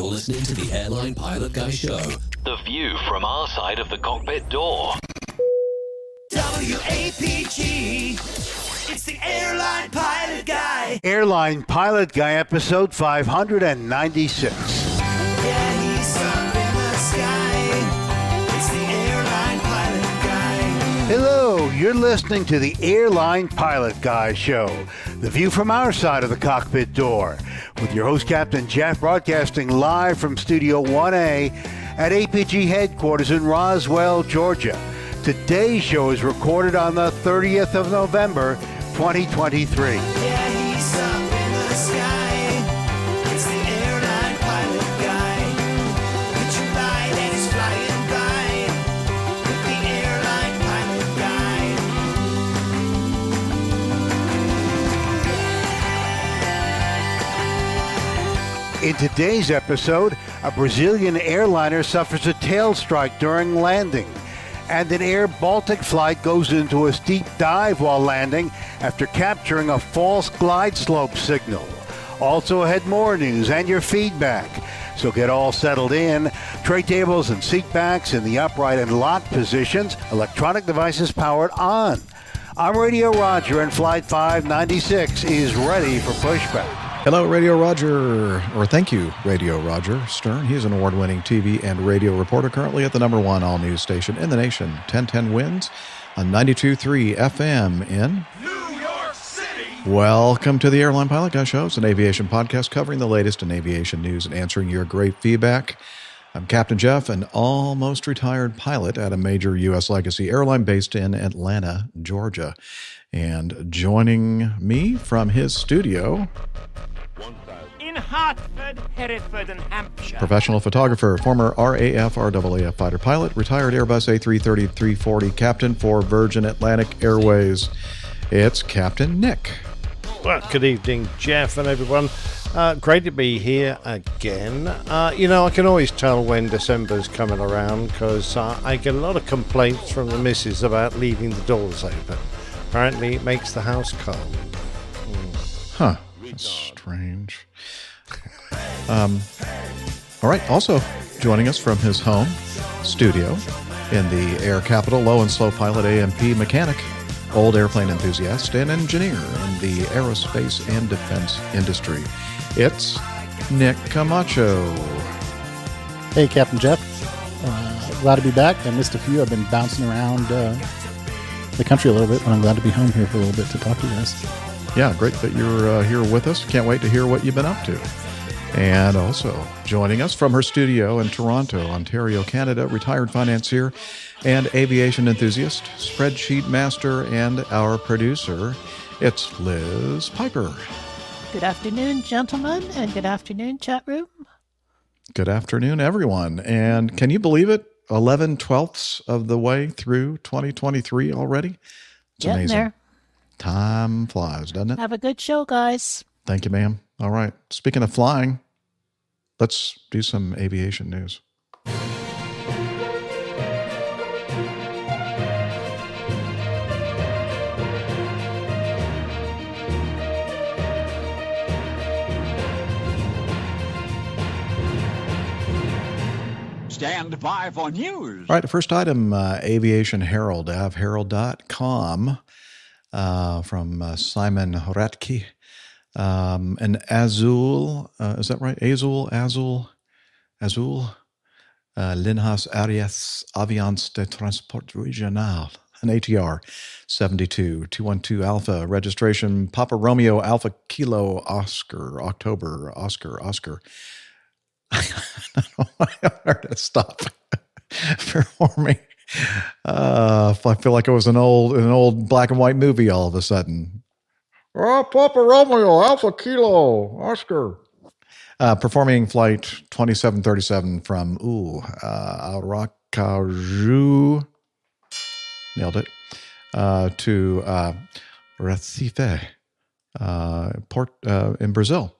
You're listening to the Airline Pilot Guy Show. The view from our side of the cockpit door. WAPG. It's the airline pilot guy. Airline Pilot Guy, episode 596. He's up in the sky. It's the airline pilot guy. Hello, you're listening to the Airline Pilot Guy Show, the view from our side of the cockpit door, with your host, Captain Jeff, broadcasting live from Studio 1A at APG headquarters in Roswell, Georgia. Today's show is recorded on the 30th of November, 2023. In today's episode, a Brazilian airliner suffers a tail strike during landing, and an Air Baltic flight goes into a steep dive while landing after capturing a false glide slope signal. Also ahead more news and your feedback. So get all settled in. Tray tables and seat backs in the upright and locked positions. Electronic devices powered on. I'm Radio Roger and Flight 596 is ready for pushback. Hello, Radio Roger, or thank you, Radio Roger Stern. He's an award winning TV and radio reporter currently at the number one all news station in the nation, 1010 WINS on 92.3 FM in New York City. Welcome to the Airline Pilot Guy Show. It's an aviation podcast covering the latest in aviation news and answering your great feedback. I'm Captain Jeff, an almost retired pilot at a major U.S. legacy airline based in Atlanta, Georgia. And joining me from his studio, in Hartford, Hereford, and Hampshire. professional photographer, former RAF RAAF fighter pilot, retired Airbus A330 340 captain for Virgin Atlantic Airways. It's Captain Nick. Well, good evening, Jeff and everyone. Uh, great to be here again. Uh, you know, I can always tell when December's coming around because uh, I get a lot of complaints from the missus about leaving the doors open. Apparently, it makes the house cold. Huh. That's strange. Um, all right. Also joining us from his home studio in the air capital, low and slow pilot A&P mechanic, old airplane enthusiast, and engineer in the aerospace and defense industry. It's Nick Camacho. Hey, Captain Jeff. Uh, glad to be back. I missed a few. I've been bouncing around uh, the country a little bit, but I'm glad to be home here for a little bit to talk to you guys. Yeah, great that you're uh, here with us. Can't wait to hear what you've been up to. And also joining us from her studio in Toronto, Ontario, Canada, retired financier and aviation enthusiast, spreadsheet master, and our producer, it's Liz Piper. Good afternoon, gentlemen, and good afternoon, chat room. Good afternoon, everyone. And can you believe it? 11 twelfths of the way through 2023 already? It's Getting amazing. there. Time flies, doesn't it? Have a good show, guys. Thank you, ma'am. All right. Speaking of flying, let's do some aviation news. Stand by for news. All right. The first item uh, Aviation Herald, avherald.com, uh, from uh, Simon Hradecky. Um, an Azul, uh, is that right? Azul, Azul, Azul, uh, Linhas Arias Aviance de Transport Regional, an ATR 72 212 Alpha, registration Papa Romeo Alpha Kilo Oscar, October, Oscar, Oscar. I don't know where to stop performing. Uh, I feel like it was an old, an old black and white movie all of a sudden. Oh, Papa Romeo, Alpha Kilo, Oscar. Uh, performing flight 2737 from, ooh, uh, Aracaju, nailed it, uh, to uh, Recife, uh, port uh, in Brazil.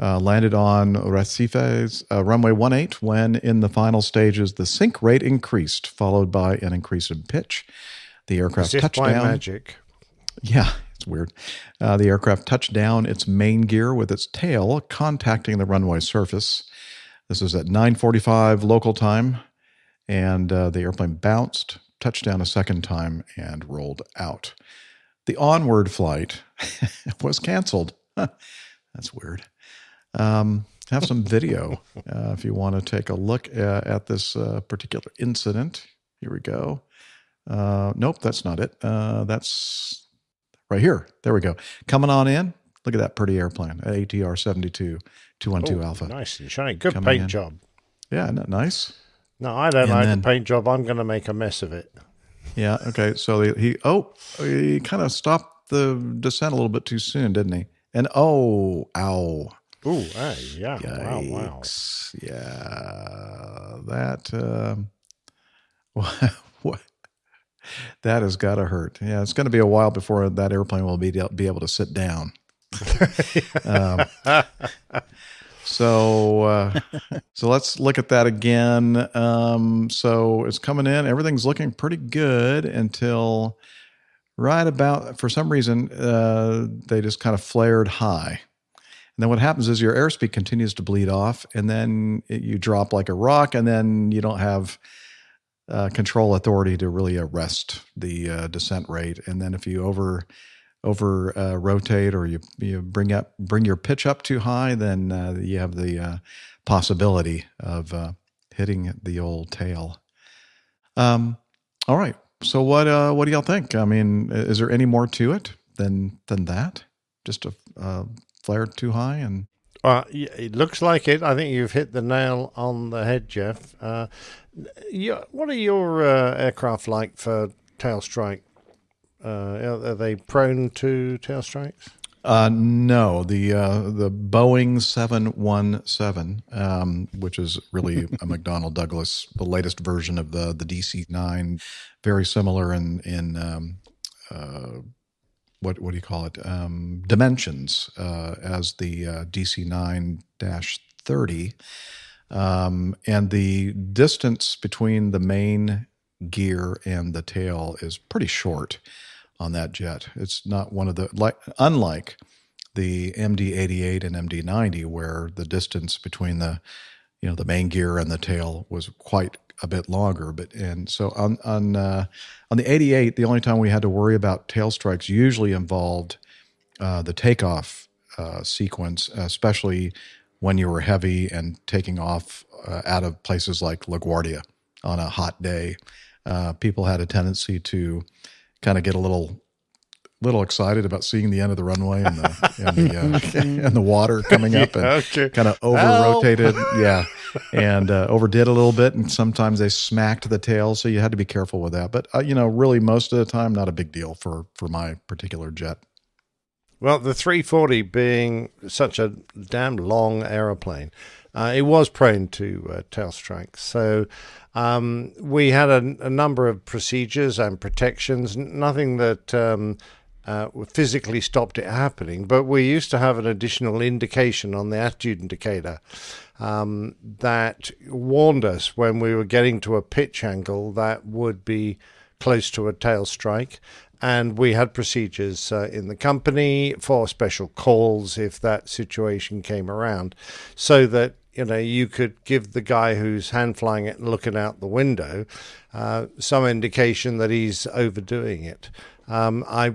Uh, landed on Recife's uh, runway 18 when in the final stages the sink rate increased, followed by an increase in pitch. The aircraft As touched down. magic. Yeah, it's weird. Uh, the aircraft touched down its main gear with its tail contacting the runway surface. This is at 9:45 local time, and uh, the airplane bounced, touched down a second time, and rolled out. The onward flight was canceled. That's weird. Um, have some video uh, if you want to take a look at, at this uh, particular incident. Here we go. Uh, nope, that's not it. Uh, that's right here. There we go. Coming on in. Look at that pretty airplane, ATR 72 212 Oh, Alpha. Nice and shiny. Good Coming paint in. job. Yeah, isn't that nice? No, I don't And like then- the paint job. I'm going to make a mess of it. Yeah. Okay. So he, he oh, he kind of stopped the descent a little bit too soon, didn't he? And oh, ow. Ooh, hey, yeah. Wow, wow. Yeah. That, um, what, that has got to hurt. Yeah. It's going to be a while before that airplane will be, be able to sit down. um, so, uh, so let's look at that again. Um, so it's coming in. Everything's looking pretty good until right about, for some reason, uh, they just kind of flared high. And then what happens is your airspeed continues to bleed off, and then it, you drop like a rock, and then you don't have uh, control authority to really arrest the uh, descent rate. And then if you over over uh, rotate or you you bring up bring your pitch up too high, then uh, you have the uh, possibility of hitting the old tail. Um, all right. So what what do y'all think? I mean, is there any more to it than than that? Just a flare too high and Uh, it looks like it. I think you've hit the nail on the head, Jeff. Uh, you, what are your uh, aircraft like for tail strike? Uh, are they prone to tail strikes? Uh, no, the uh, the Boeing seven one seven, um, which is really a McDonnell Douglas, the latest version of the the DC nine, very similar in in um, uh, what what do you call it um, dimensions uh, as the uh, DC nine thirty, um, and the distance between the main gear and the tail is pretty short on that jet. It's not one of the like unlike the MD88 and MD90 where the distance between the you know the main gear and the tail was quite a bit longer but and so on on uh, on the 88 the only time we had to worry about tail strikes usually involved uh, the takeoff uh, sequence especially when you were heavy and taking off uh, out of places like LaGuardia on a hot day. Uh, people had a tendency to kind of get a little little excited about seeing the end of the runway and the and the, uh, and the water coming up and Okay. kind of over rotated, yeah, and uh, overdid a little bit, and sometimes they smacked the tail, so you had to be careful with that. But uh, you know, really, most of the time, not a big deal for for my particular jet. Well, the 340 being such a damn long aeroplane, uh, it was prone to uh, tail strikes. So um, we had a, a number of procedures and protections, nothing that um, uh, physically stopped it happening, but we used to have an additional indication on the attitude indicator um, that warned us when we were getting to a pitch angle that would be close to a tail strike. And we had procedures uh, in the company for special calls if that situation came around, so that you know you could give the guy who's hand flying it and looking out the window uh, some indication that he's overdoing it. Um, I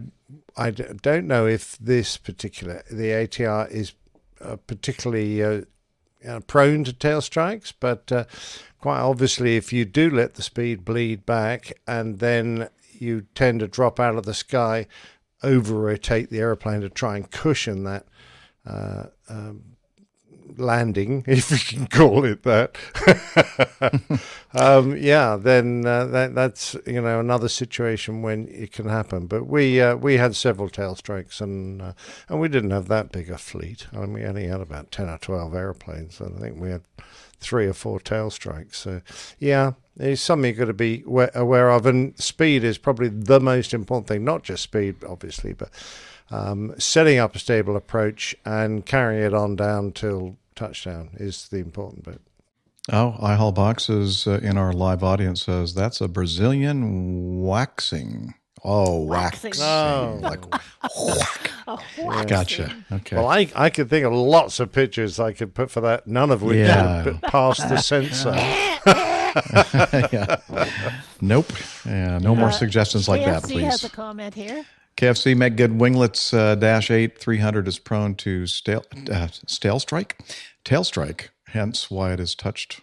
I don't know if this particular the ATR is uh, particularly uh, uh, prone to tail strikes, but uh, quite obviously, if you do let the speed bleed back and then you tend to drop out of the sky, over rotate the aeroplane to try and cushion that uh, um, landing, if you can call it that. um, yeah, then uh, that, that's you know another situation when it can happen. But we uh, we had several tail strikes, and uh, and we didn't have that big a fleet. I mean, we only had about ten or twelve airplanes, and I think we had three or four tail strikes. So yeah, it's something you've got to be aware of. And speed is probably the most important thing. Not just speed, obviously, but um, setting up a stable approach and carrying it on down till touchdown is the important bit. Oh, iHall Box is uh, in our live audience says that's a Brazilian waxing Oh, whack. Waxing. Oh. Like, Oh, waxing. gotcha. Okay. Well, I, I could think of lots of pictures I could put for that, none of which Yeah. would pass the censor. yeah. Nope. Yeah, no more Uh, suggestions like that, KFC has please. a comment here. KFC make good winglets uh, dash eight three hundred is prone to stale uh, stale strike, tail strike. Hence why it is touched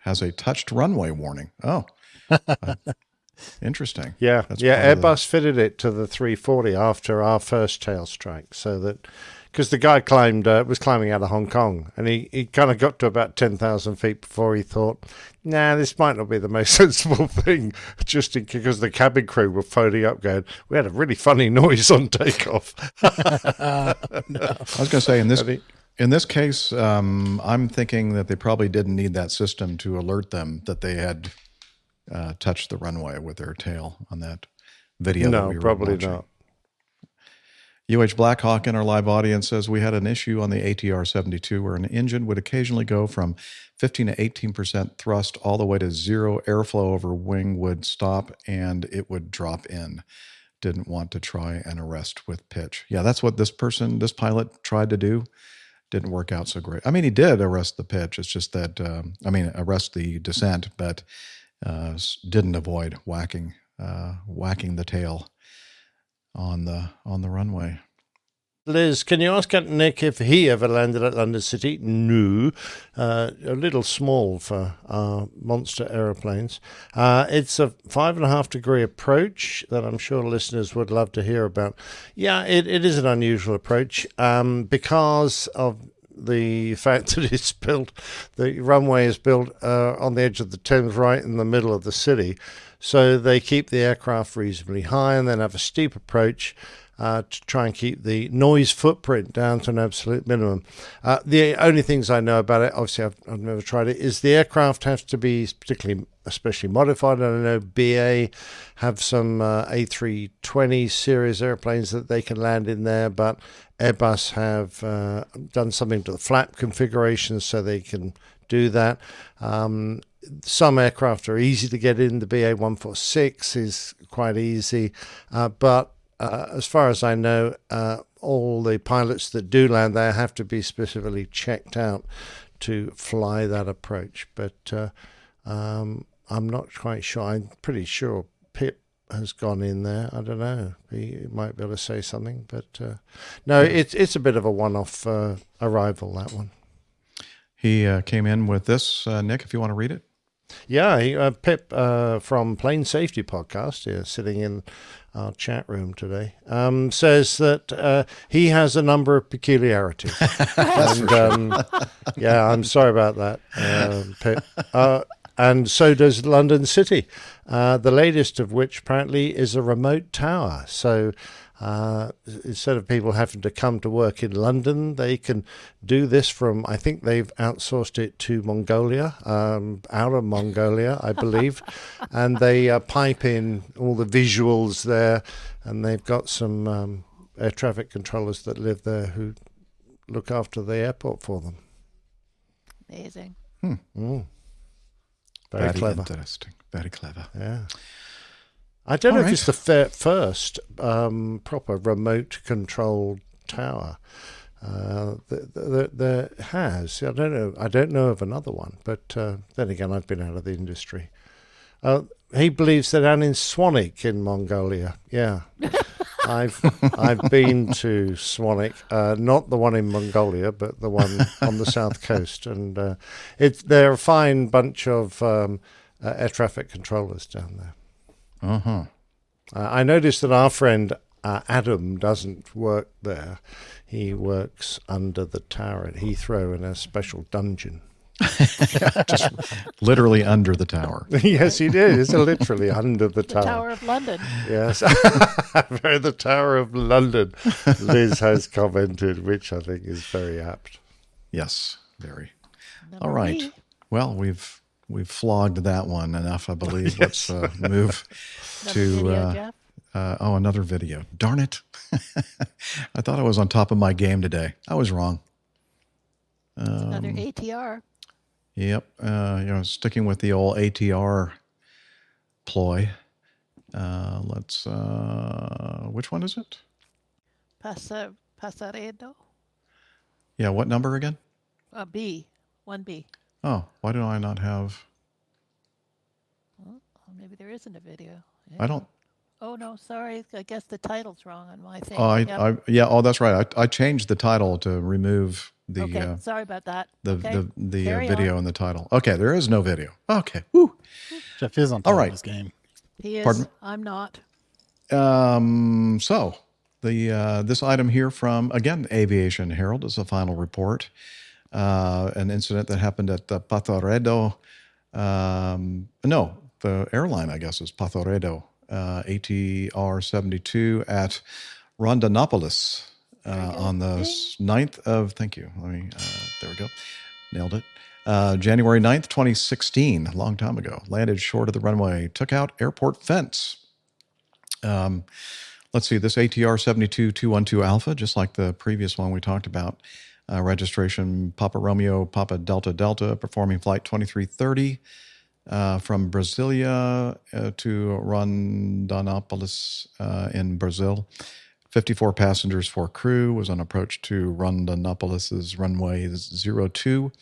has a touched runway warning. Oh, Uh, interesting. Yeah, That's yeah. of the- Airbus fitted it to the 340 after our first tail strike, so that because the guy climbed uh, was climbing out of Hong Kong, and he, he kind of got to about 10,000 feet before he thought, "Nah, this might not be the most sensible thing." Just in, because the cabin crew were phoning up, going, "We had a really funny noise on takeoff." I was going to say in this mean- in this case, um, I'm thinking that they probably didn't need that system to alert them that they had uh, touched the runway with their tail on that video. that no, we were probably watching. not. UH Blackhawk in our live audience says we had an issue on the ATR 72 where an engine would occasionally go from 15 to 18% thrust all the way to zero airflow over wing would stop and it would drop in. Didn't want to try and arrest with pitch. Yeah, that's what this person, this pilot tried to do. Didn't work out so great. I mean, he did arrest the pitch. It's just that, um, I mean, arrest the descent, but uh, didn't avoid whacking, uh, whacking the tail on the on the runway. Liz, can you ask Captain Nick if he ever landed at London City? No. Uh, a little small for monster aeroplanes. Uh, it's a five and a half degree approach that I'm sure listeners would love to hear about. Yeah, it, it is an unusual approach um, because of the fact that it's built, the runway is built uh, on the edge of the Thames, right in the middle of the city. So they keep the aircraft reasonably high and then have a steep approach uh, to try and keep the noise footprint down to an absolute minimum. Uh, the only things I know about it, obviously I've, I've never tried it, is the aircraft has to be particularly, especially modified. And I know BA have some uh, A320 series airplanes that they can land in there, but Airbus have uh, done something to the flap configuration so they can do that. Um, some aircraft are easy to get in. The BA 146 is quite easy, uh, but uh, as far as I know, uh, all the pilots that do land there have to be specifically checked out to fly that approach. But uh, um, I'm not quite sure. I'm pretty sure Pip has gone in there. I don't know. He might be able to say something, but uh, no, it's it's a bit of a one-off uh, arrival that one. He uh, came in with this, uh, Nick, if you want to read it. Yeah, he, uh, Pip uh, from Plane Safety Podcast, here, sitting in our chat room today, um, says that uh, he has a number of peculiarities. and, um, yeah, I'm sorry about that, uh, Pip. Uh, and so does London City, uh, the latest of which apparently is a remote tower. So uh, instead of people having to come to work in London, they can do this from, I think they've outsourced it to Mongolia, um, out of Mongolia, I believe. and they uh, pipe in all the visuals there, and they've got some um, air traffic controllers that live there who look after the airport for them. Amazing. Mm. Very, clever. interesting. Very clever. Yeah. I don't know All if it's the fir- first um, proper remote controlled tower. Uh, there has. I don't know. I don't know of another one. But uh, then again, I've been out of the industry. Uh, he believes that down in Swanwick in Mongolia. Yeah, I've I've been to Swanwick, uh, not the one in Mongolia, but the one on the south coast, and uh, it's they're a fine bunch of um, uh, air traffic controllers down there. Uh huh. Uh, I noticed that our friend uh, Adam doesn't work there. He works under the tower at Heathrow in a special dungeon. Just literally under the tower. yes, he did. It's literally under the, The tower. Tower of London. Yes, very the Tower of London. Liz has commented, which I think is very apt. Yes, very. Number All right. B. Well, we've we've flogged that one enough, I believe. Let's uh, move to video, uh, uh, oh another video. Darn it! I thought I was on top of my game today. I was wrong. Another Um, ATR. Yep. Uh, you know, sticking with the old ATR ploy. Uh, let's. Uh, which one is it? Pasa, Passaredo? Yeah, what number again? Uh, B. One B. 1B. Oh, why do I not have? Oh, maybe there isn't a video. I don't. Oh, no, sorry. I guess the title's wrong on my thing. Oh, I, Yep. I, yeah. Oh, that's right. I, I changed the title to remove the okay, uh, sorry about that. the okay. the, the uh, video on. in the title. Okay, there is no video. Okay. Woo. Jeff is on top All right. of this game. He is. Pardon? I'm not. Um, so the uh, this item here from again Aviation Herald is a final report. Uh, an incident that happened at the Patoredo. Um, no, the airline I guess is Patoredo uh, ATR seventy two at Rondonópolis uh, on the s- 9th of. Thank you. Let me. Uh, there we go. Nailed it. Uh, January 9th, 2016, a long time ago. Landed short of the runway, took out airport fence. Um, let's see, this ATR 72212 Alpha, just like the previous one we talked about, uh, registration Papa Romeo, Papa Delta Delta, performing flight 2330 uh, from Brasilia uh, to Rondonópolis uh, in Brazil. 54 passengers, four crew, was on approach to Rondonópolis' runway 02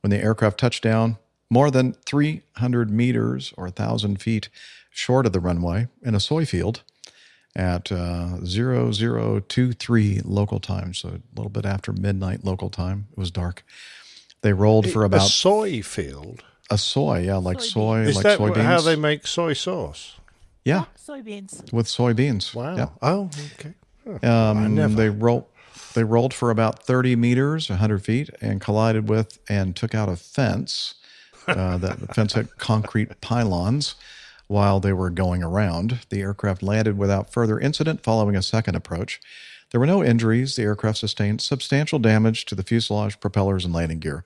when the aircraft touched down more than 300 meters or 1,000 feet short of the runway in a soy field at uh, 0023 local time, so a little bit after midnight local time. It was dark. They rolled for about. a about soy field. a soy, yeah, like soy, Is like that soybeans. how they make soy sauce? yeah, Soybeans. with soybeans. Wow. Yeah. Oh, okay. Um, never- They rolled. They rolled for about 30 meters, 100 feet, and collided with and took out a fence. Uh, that fence had concrete pylons. While they were going around, the aircraft landed without further incident following a second approach. There were no injuries. The aircraft sustained substantial damage to the fuselage, propellers, and landing gear.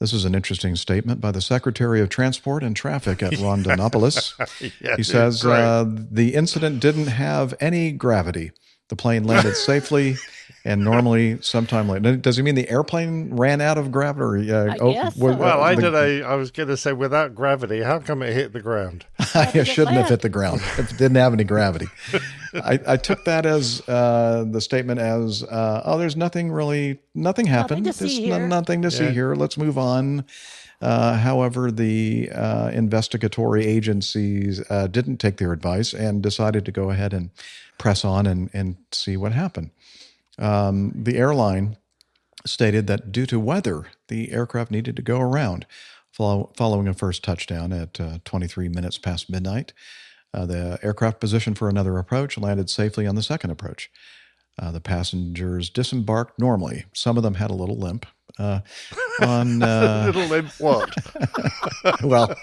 This is an interesting statement by the Secretary of Transport and Traffic at Rondonópolis. Yeah, he says uh, the incident didn't have any gravity. The plane landed safely and normally sometime later. Does he mean the airplane ran out of gravity? Or, uh, I guess so. Well, I the- did a. I was going to say, without gravity, how come it hit the ground? it shouldn't have hit the ground if it didn't have any gravity. I, I took that as uh, the statement as, uh, oh, there's nothing really, nothing happened. Nothing to see there's here." nothing to see here. Let's move on. Uh, however, the uh, investigatory agencies uh, didn't take their advice and decided to go ahead and press on and, and see what happened. Um, the airline stated that due to weather, the aircraft needed to go around follow, following a first touchdown at uh, 23 minutes past midnight. Uh, the aircraft positioned for another approach landed safely on the second approach. Uh, the passengers disembarked normally. Some of them had a little limp. Uh, on uh, Little limp what? well,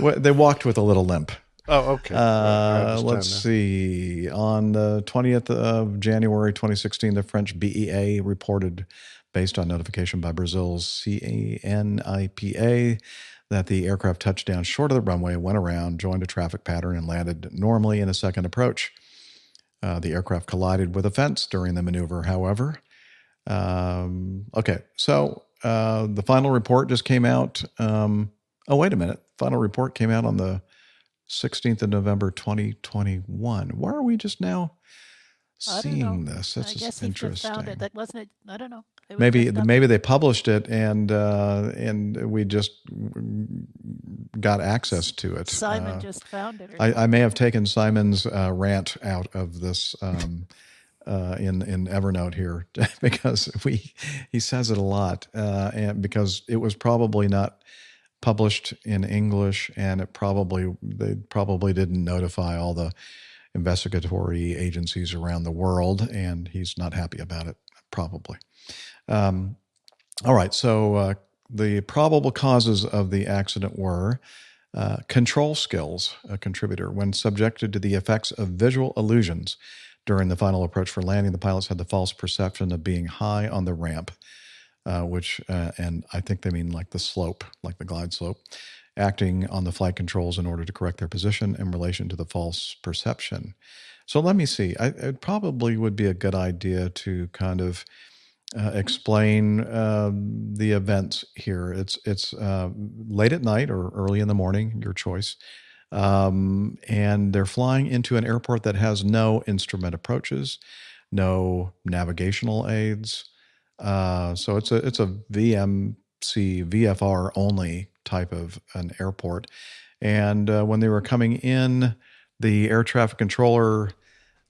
they walked with a little limp. Oh, okay. Uh, let's see. On the 20th of January 2016, the French BEA reported, based on notification by Brazil's CENIPA, that the aircraft touched down short of the runway, went around, joined a traffic pattern, and landed normally in a second approach. Uh, the aircraft collided with a fence during the maneuver, however. Um, okay, so uh, the final report just came out. Um, oh, wait a minute. Final report came out on the 16th of November 2021. Why are we just now I seeing this? I That's guess just he just interesting. found it. That wasn't it. I don't know. Maybe maybe they published it and uh, and we just got access to it. Simon Uh, just found it. I, I may have taken Simon's uh, rant out of this um, uh, in in Evernote here because we he says it a lot, uh, and because it was probably not published in English, and it probably they probably didn't notify all the investigatory agencies around the world, and he's not happy about it, probably. Um, all right, so uh, the probable causes of the accident were uh, control skills, a contributor. When subjected to the effects of visual illusions during the final approach for landing, the pilots had the false perception of being high on the ramp, uh, which, uh, and I think they mean like the slope, like the glide slope, acting on the flight controls in order to correct their position in relation to the false perception. So let me see. I, it probably would be a good idea to kind of uh, explain um, the events here. It's it's uh, late at night or early in the morning, your choice. Um, and they're flying into an airport that has no instrument approaches, no navigational aids. Uh, so it's a it's a VMC VFR only type of an airport. And uh, when they were coming in, the air traffic controller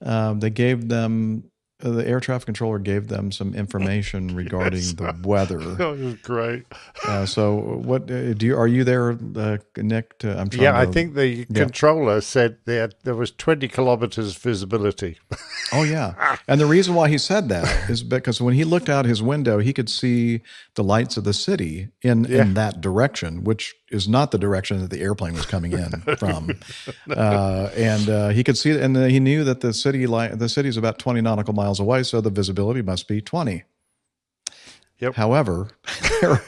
um, they gave them uh, the air traffic controller gave them some information regarding Yes. the weather. That was great. Uh, so, what uh, do you? Are you there, uh, Nick? To, I'm trying. Yeah, I think the Yeah. controller said that there was 20 kilometers visibility. Oh yeah, and the reason why he said that is because when he looked out his window, he could see the lights of the city in Yeah. in that direction, which is not the direction that the airplane was coming in from. uh, and uh, he could see, it, and uh, he knew that the city light, the city is about twenty nautical miles away, so the visibility must be twenty. Yep. However, there,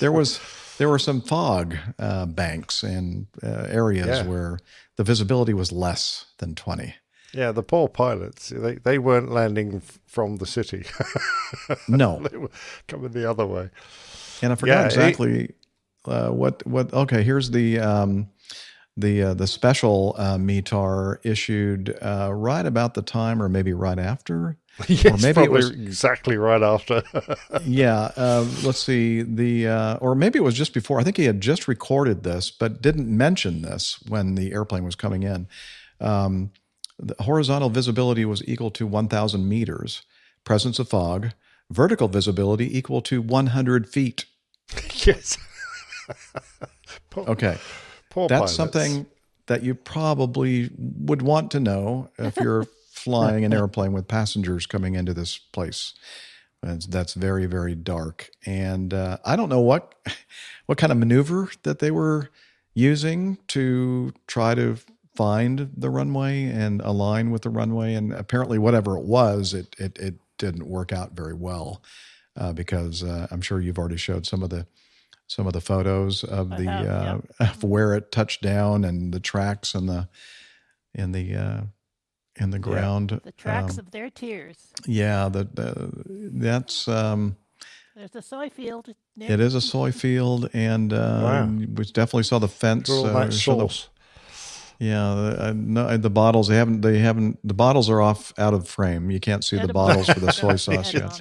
there was there were some fog uh, banks and uh, areas Yeah. where the visibility was less than twenty. Yeah, the poor pilots, they, they weren't landing f- from the city. No. they were coming the other way. And I forgot Yeah, it- exactly uh, what what. Okay, here's the um, the uh, the special uh, METAR issued uh, right about the time, or maybe right after, Yes, or maybe it was exactly right after. yeah. Uh, let's see the uh, or maybe it was just before. I think he had just recorded this, but didn't mention this when the airplane was coming in. Um, the horizontal visibility was equal to 1,000 meters. Presence of fog. Vertical visibility equal to 100 feet. yes. Okay. Poor That's pilots. something that you probably would want to know if you're flying an airplane with passengers coming into this place. That's, that's very, very dark. And uh, I don't know what what kind of maneuver that they were using to try to find the runway and align with the runway. And apparently, whatever it was, it it, it didn't work out very well uh, because uh, I'm sure you've already showed some of the some of the photos of the have, uh, of where it touched down and the tracks and the in the uh, in the ground. The tracks Um, of their tears. yeah, the, the that's um, There's a soy field. Nick. it is a soy field, and uh, Wow. we definitely saw the fence. All uh, that show the- sauce. yeah, the, I the bottles. They haven't. They haven't. The bottles are off out of frame. You can't see the bottles for the soy sauce yet.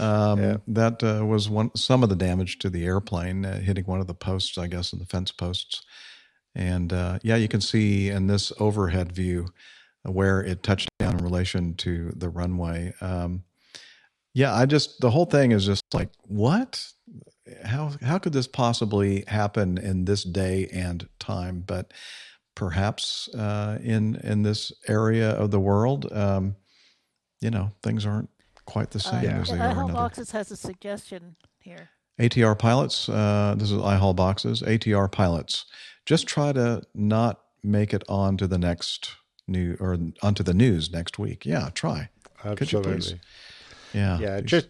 Um, Yeah. That uh, was one some of the damage to the airplane, uh, hitting one of the posts, I guess, in the fence posts. And uh, yeah, you can see in this overhead view uh, where it touched down in relation to the runway. Um, yeah, I just the whole thing is just like what? How how could this possibly happen in this day and time? But perhaps uh, in in this area of the world, um, you know, things aren't quite the same Uh, as they I are Hope. Boxes has a suggestion here. ATR pilots, uh, this is I iHall boxes. ATR pilots, just try to not make it on to the next new or onto the news next week. Yeah, try. Could you please? Absolutely. Yeah. Yeah, please. just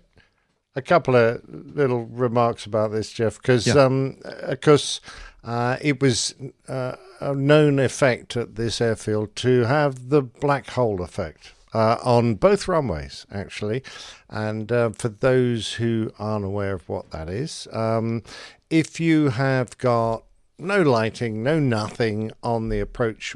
a couple of little remarks about this, Jeff, because Yeah. um, of course uh, it was uh, a known effect at this airfield to have the black hole effect. Uh, on both runways, actually. And uh, for those who aren't aware of what that is, um, if you have got no lighting, no nothing on the approach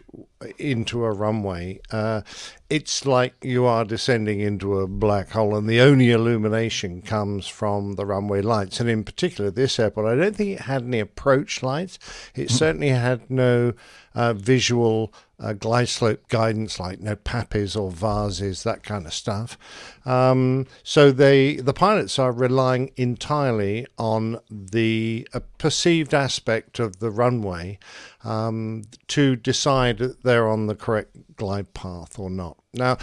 into a runway. Uh, it's like you are descending into a black hole, and the only illumination comes from the runway lights. And in particular, this airport, I don't think it had any approach lights. It certainly had no uh, visual uh, glide slope guidance, like no PAPIs or VASIs, that kind of stuff. Um, so they, the pilots are relying entirely on the uh, perceived aspect of the runway um, to decide that they're on the correct glide path or not. Now,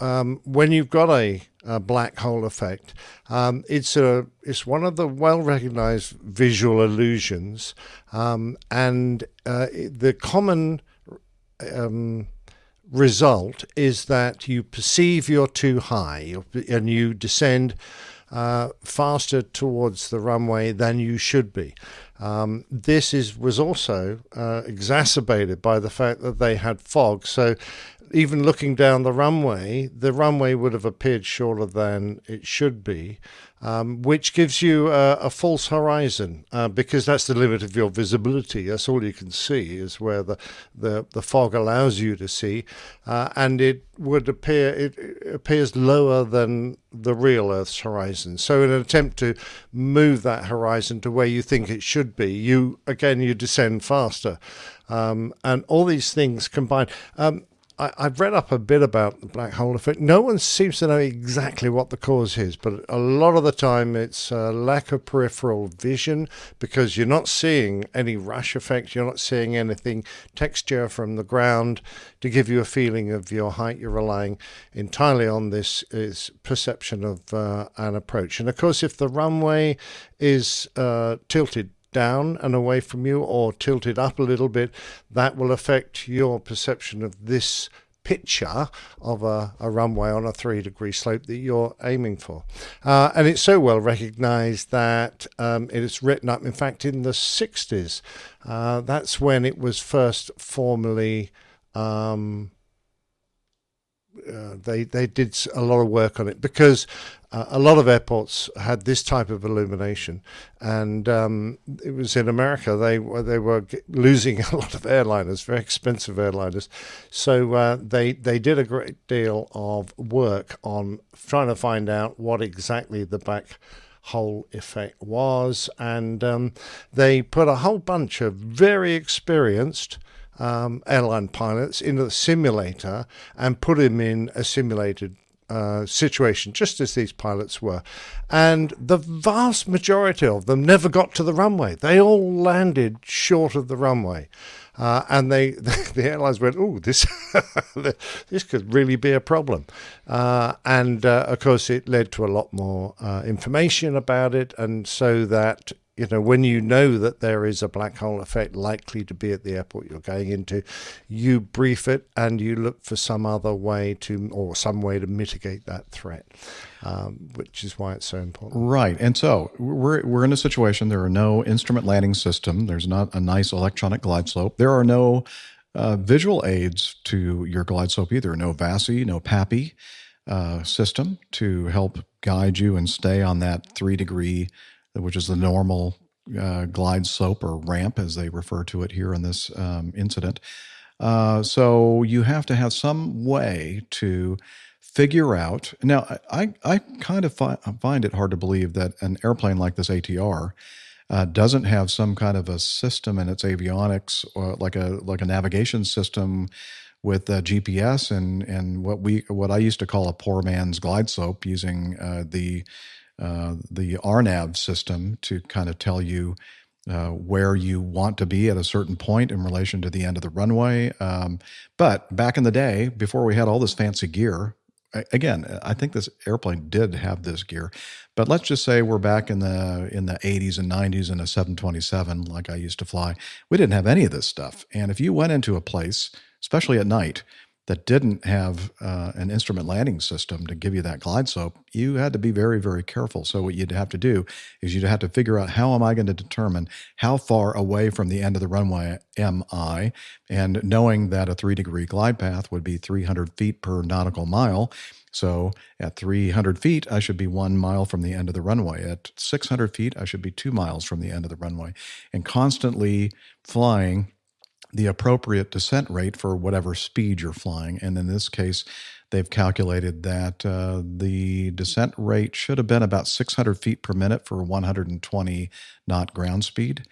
um, when you've got a, a black hole effect, um, it's a it's one of the well recognized visual illusions, um, and uh, the common um, result is that you perceive you're too high and you descend uh, faster towards the runway than you should be. Um, this is was also uh, exacerbated by the fact that they had fog. So even looking down the runway, the runway would have appeared shorter than it should be, um, which gives you a, a false horizon uh, because that's the limit of your visibility. That's all you can see is where the the, the fog allows you to see, uh, and it would appear it, it appears lower than the real Earth's horizon. So, in an attempt to move that horizon to where you think it should be, you again you descend faster, um, and all these things combined. Um, I, I've read up a bit about the black hole effect. No one seems to know exactly what the cause is, but a lot of the time it's a lack of peripheral vision because you're not seeing any rush effect, you're not seeing anything texture from the ground to give you a feeling of your height. You're relying entirely on this is perception of uh, an approach. And of course, if the runway is uh, tilted down and away from you or tilted up a little bit, that will affect your perception of this picture of a, a runway on a three degree slope that you're aiming for. Uh, and it's so well recognized that um, it is written up, in fact, in the 60s. Uh, that's when it was first formally. Um, uh, they they did a lot of work on it because uh, a lot of airports had this type of illumination, and um, it was in America they were they were losing a lot of airliners, very expensive airliners, so uh, they they did a great deal of work on trying to find out what exactly the black hole effect was, and um, they put a whole bunch of very experienced um, airline pilots into the simulator and put him in a simulated uh, situation, just as these pilots were. And the vast majority of them never got to the runway. They all landed short of the runway. Uh, and they, the airlines went, "Oh, this, this could really be a problem." Uh, and uh, of course, it led to a lot more uh, information about it, and so that you know, when you know that there is a black hole effect likely to be at the airport you're going into, you brief it and you look for some other way to, or some way to mitigate that threat, um, which is why it's so important. Right. And so we're, we're in a situation, there are no instrument landing system, there's not a nice electronic glide slope, there are no uh, visual aids to your glide slope either, no VASI, no PAPI. Uh, system to help guide you and stay on that three degree which is the normal uh, glide slope or ramp, as they refer to it here in this um, incident. Uh, so you have to have some way to figure out. Now, I, I kind of fi- find it hard to believe that an airplane like this ATR uh, doesn't have some kind of a system in its avionics, like a like a navigation system with uh, GPS and and what we what I used to call a poor man's glide slope using uh, the uh, the RNAV system to kind of tell you uh, where you want to be at a certain point in relation to the end of the runway. Um, but back in the day, before we had all this fancy gear, again, I think this airplane did have this gear. But let's just say we're back in the in the 80s and 90s in a 727, like I used to fly. We didn't have any of this stuff. And if you went into a place, especially at night, that didn't have uh, an instrument landing system to give you that glide slope, you had to be very, very careful. So what you'd have to do is you'd have to figure out how am I going to determine how far away from the end of the runway am I, and knowing that a three degree glide path would be 300 feet per nautical mile. So at 300 feet, I should be one mile from the end of the runway. At 600 feet, I should be two miles from the end of the runway. And constantly flying the appropriate descent rate for whatever speed you're flying. And in this case, they've calculated that uh, the descent rate should have been about 600 feet per minute for 120 knot ground speed.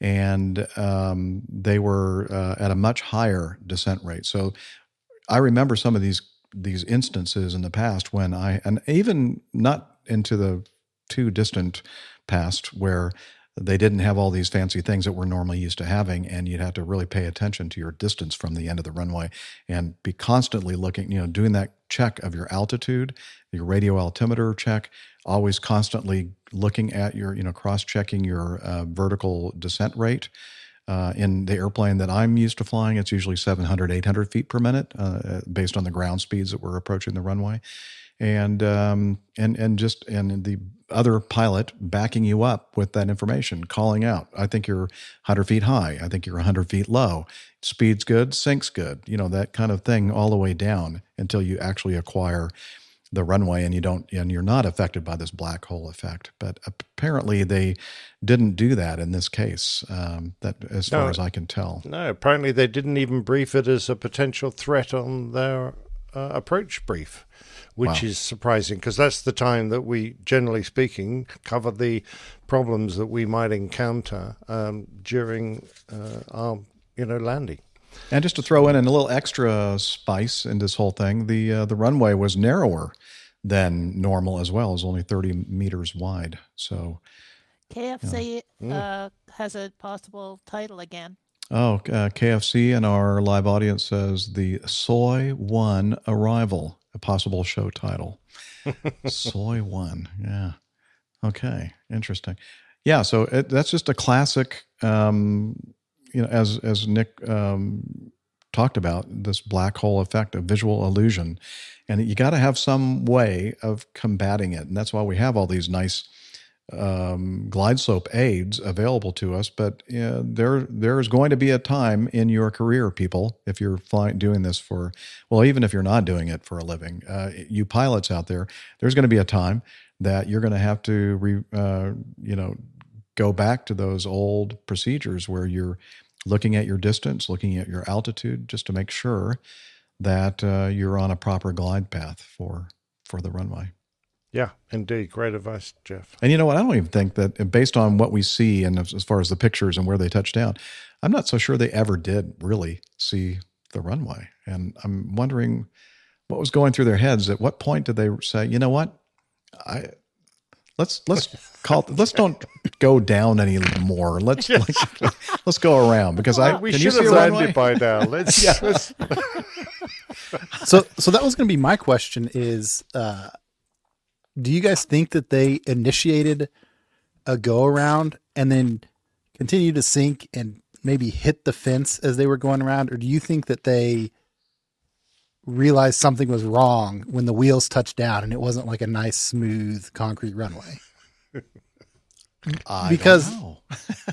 And um, they were uh, at a much higher descent rate. So I remember some of these these instances in the past when I, and even not into the too distant past, where they didn't have all these fancy things that we're normally used to having and you'd have to really pay attention to your distance from the end of the runway and be constantly looking you know doing that check of your altitude your radio altimeter check always constantly looking at your you know cross checking your uh, vertical descent rate uh, in the airplane that I'm used to flying, it's usually 700, 800 feet per minute uh, based on the ground speeds that we're approaching the runway. and um, and and just and the other pilot backing you up with that information, calling out. I think you're 100 feet high. I think you're 100 feet low. Speed's good, sink's good. You know that kind of thing all the way down until you actually acquire the runway and you don't and you're not affected by this black hole effect but apparently they didn't do that in this case um, that as far as i can tell No, apparently they didn't even brief it as a potential threat on their uh, approach brief, which Wow. is surprising because that's the time that we, generally speaking, cover the problems that we might encounter um, during uh, our, you know, landing. And just to throw in a little extra spice in this whole thing, the uh, the runway was narrower than normal as well. It was only 30 meters wide. So, KFC uh, has a possible title again. oh, uh, KFC and our live audience says the Soy One Arrival, a possible show title. Soy One, yeah. Okay, interesting. Yeah, so it, that's just a classic. Um, you know, as as Nick um, talked about, this black hole effect, a visual illusion, and you got to have some way of combating it, and that's why we have all these nice um, glide slope aids available to us. But uh, there there is going to be a time in your career, people, if you're flying doing this for, well, even if you're not doing it for a living, uh, you pilots out there, there's going to be a time that you're going to have to, re, uh, you know, go back to those old procedures where you're looking at your distance, looking at your altitude, just to make sure that uh, you're on a proper glide path for for the runway. Yeah, indeed. Great advice, Jeff. And you know what? I don't even think that, based on what we see and as as far as the pictures and where they touch down, I'm not so sure they ever did really see the runway. And I'm wondering what was going through their heads. At what point did they say, you know what, I let's let's call let's don't go down anymore. Let's like, let's go around because I we can you should see have landed runway? by now. Let's, Yeah. let's so so that was going to be my question is uh do you guys think that they initiated a go around and then continued to sink and maybe hit the fence as they were going around? Or do you think that they realized something was wrong when the wheels touched down and it wasn't like a nice smooth concrete runway? I because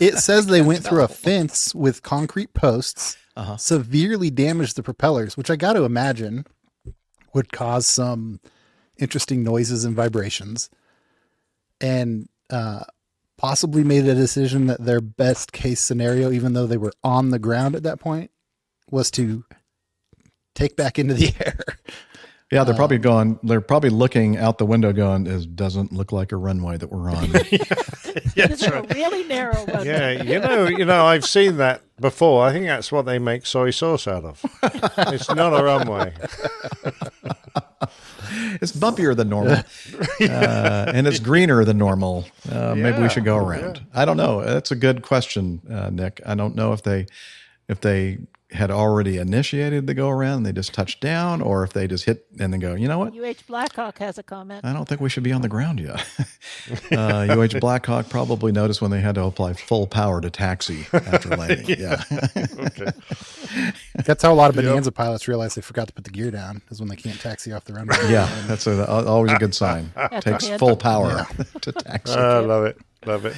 it says they went through a fence with concrete posts, Uh-huh. severely damaged the propellers, which I got to imagine would cause some interesting noises and vibrations, and uh, possibly made a decision that their best case scenario, even though they were on the ground at that point, was to take back into the air. Yeah, they're probably going. They're probably looking out the window, going, "It doesn't look like a runway that we're on." This is a really narrow one. Yeah, you know, you know, I've seen that before. I think that's what they make soy sauce out of. It's not a runway. it's bumpier than normal, uh, and it's greener than normal. Uh, maybe we should go around. I don't know. That's a good question, uh, Nick. I don't know if they if they had already initiated the go around and they just touched down, or if they just hit and then go. You know what? UH Blackhawk has a comment. I don't think we should be on the ground yet. uh, UH Blackhawk probably noticed when they had to apply full power to taxi after landing. yeah. Okay. That's how a lot of Bonanza pilots realize they forgot to put the gear down, is when they can't taxi off the runway. Yeah, that's a, always a good sign. Takes full power to taxi. I love it. Love it.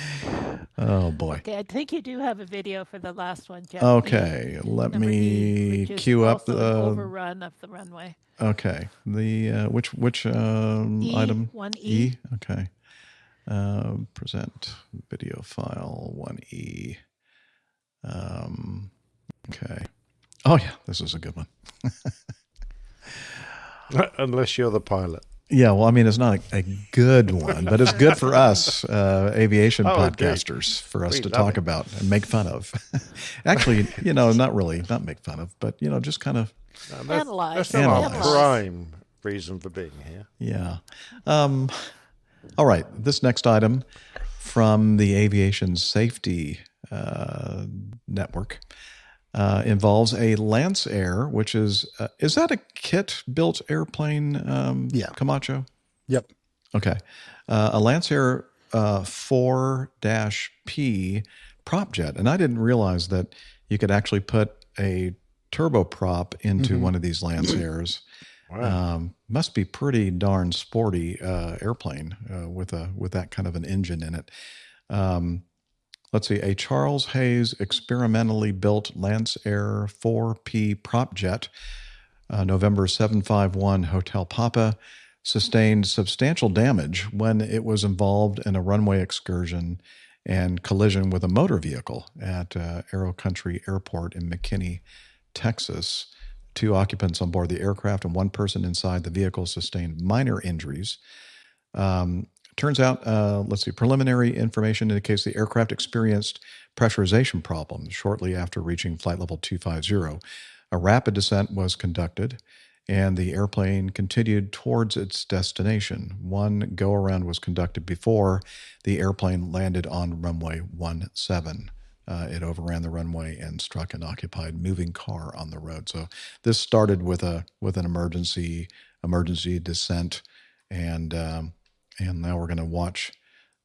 Oh boy. Okay, I think you do have a video for the last one, Jeff. Okay, let Number E, me which is cue up the. overrun of the runway. Okay, the uh, which which um, E, item? one E. Okay. Uh, present video file one E. Um, okay. Oh yeah, this is a good one. Unless you're the pilot. Yeah, well, I mean, it's not a, a good one, but it's good for us uh, aviation Oh, indeed. podcasters for us We to love talk it. about and make fun of. Actually, you know, not really, not make fun of, but you know, just kind of No, that's, Analyze. That's not our Analyze. prime reason for being here. Yeah. Um, all right. This next item from the Aviation Safety uh, Network uh, involves a Lancair, which is uh, is that a kit built airplane? Um, Yeah. Camacho. Yep. Okay. Uh, a Lancair uh, 4 P prop jet. And I didn't realize that you could actually put a turboprop into one of these Lance Airs Um, must be pretty darn sporty uh, airplane uh, with a with that kind of an engine in it. Um, let's see, a Charles Hayes experimentally built Lancair 4P prop jet, uh, November 751 Hotel Papa, sustained substantial damage when it was involved in a runway excursion and collision with a motor vehicle at uh, Aero Country Airport in McKinney, Texas. Two occupants on board the aircraft and one person inside the vehicle sustained minor injuries. Um, turns out, uh, let's see, preliminary information indicates the aircraft experienced pressurization problems shortly after reaching flight level 250. A rapid descent was conducted and the airplane continued towards its destination. One go around was conducted before the airplane landed on runway 17. Uh, it overran the runway and struck an occupied moving car on the road. So this started with a with an emergency emergency descent, and um, and now we're going to watch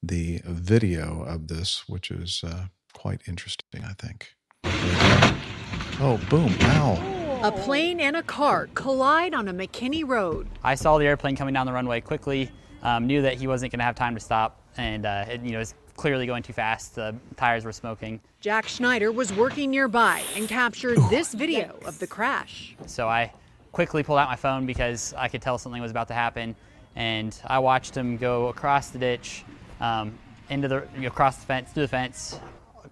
the video of this, which is uh, quite interesting, I think. Oh, boom! Ow! A plane and a car collide on a McKinney road. I saw the airplane coming down the runway quickly, um, knew that he wasn't going to have time to stop, and uh, it, you know, it was clearly going too fast. The tires were smoking. Jack Schneider was working nearby and captured this video of the crash. So I quickly pulled out my phone because I could tell something was about to happen, and I watched him go across the ditch, um, into the you know, across the fence, through the fence,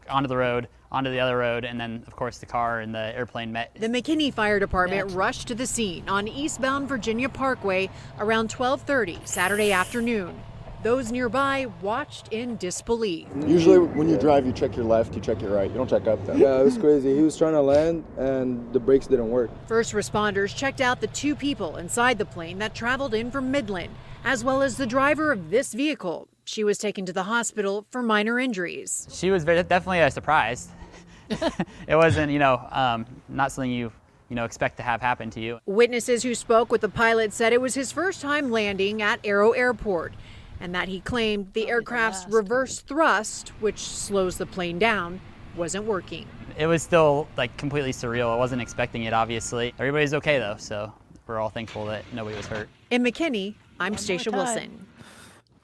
onto the road, onto the other road, and then of course the car and the airplane met. The McKinney Fire Department rushed to the scene on eastbound Virginia Parkway around 12:30 Saturday afternoon. Those nearby watched in disbelief. Usually, when you drive, you check your left, you check your right. You don't check up. Though. Yeah, it was crazy. He was trying to land, and the brakes didn't work. First responders checked out the two people inside the plane that traveled in from Midland, as well as the driver of this vehicle. She was taken to the hospital for minor injuries. She was very, definitely a surprise. it wasn't, you know, um, not something you, you know, expect to have happen to you. Witnesses who spoke with the pilot said it was his first time landing at Aero Airport and that he claimed the aircraft's reverse thrust, which slows the plane down, wasn't working. It was still like completely surreal. I wasn't expecting it, obviously. Everybody's okay though, so we're all thankful that nobody was hurt. In McKinney, I'm Stacia. Wilson.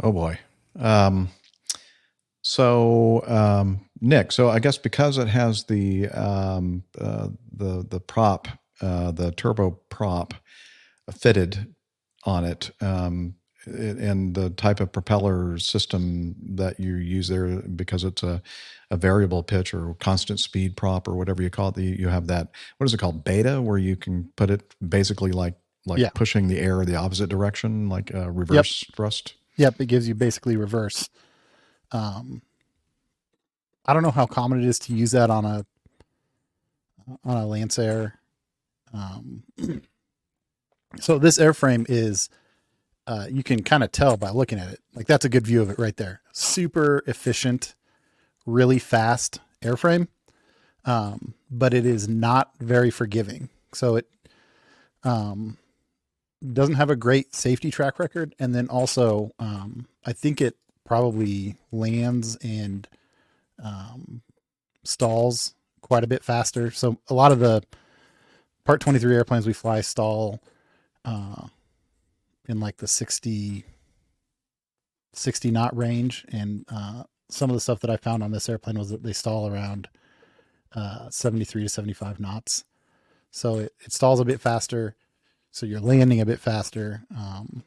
Oh boy. Um, so um, Nick, so I guess because it has the um, uh, the the prop, uh, the turbo prop fitted on it, um, it- and the type of propeller system that you use there, because it's a, a variable pitch or constant speed prop or whatever you call it, you have that. What is it called? Beta, where you can put it basically like like Yeah. pushing the air the opposite direction, like uh, reverse thrust. Yep, it gives you basically reverse. Um, I don't know how common it is to use that on a on a Lancair. Um, so this airframe is, uh, you can kind of tell by looking at it. Like that's a good view of it right there. Super efficient, really fast airframe, um, but it is not very forgiving. So it um, doesn't have a great safety track record, and then also um, I think it probably lands and um, stalls quite a bit faster. So a lot of the Part 23 airplanes we fly stall uh, in like the 60, 60 knot range. And uh, some of the stuff that I found on this airplane was that they stall around uh, 73 to 75 knots. So it, it stalls a bit faster. So you're landing a bit faster. Um,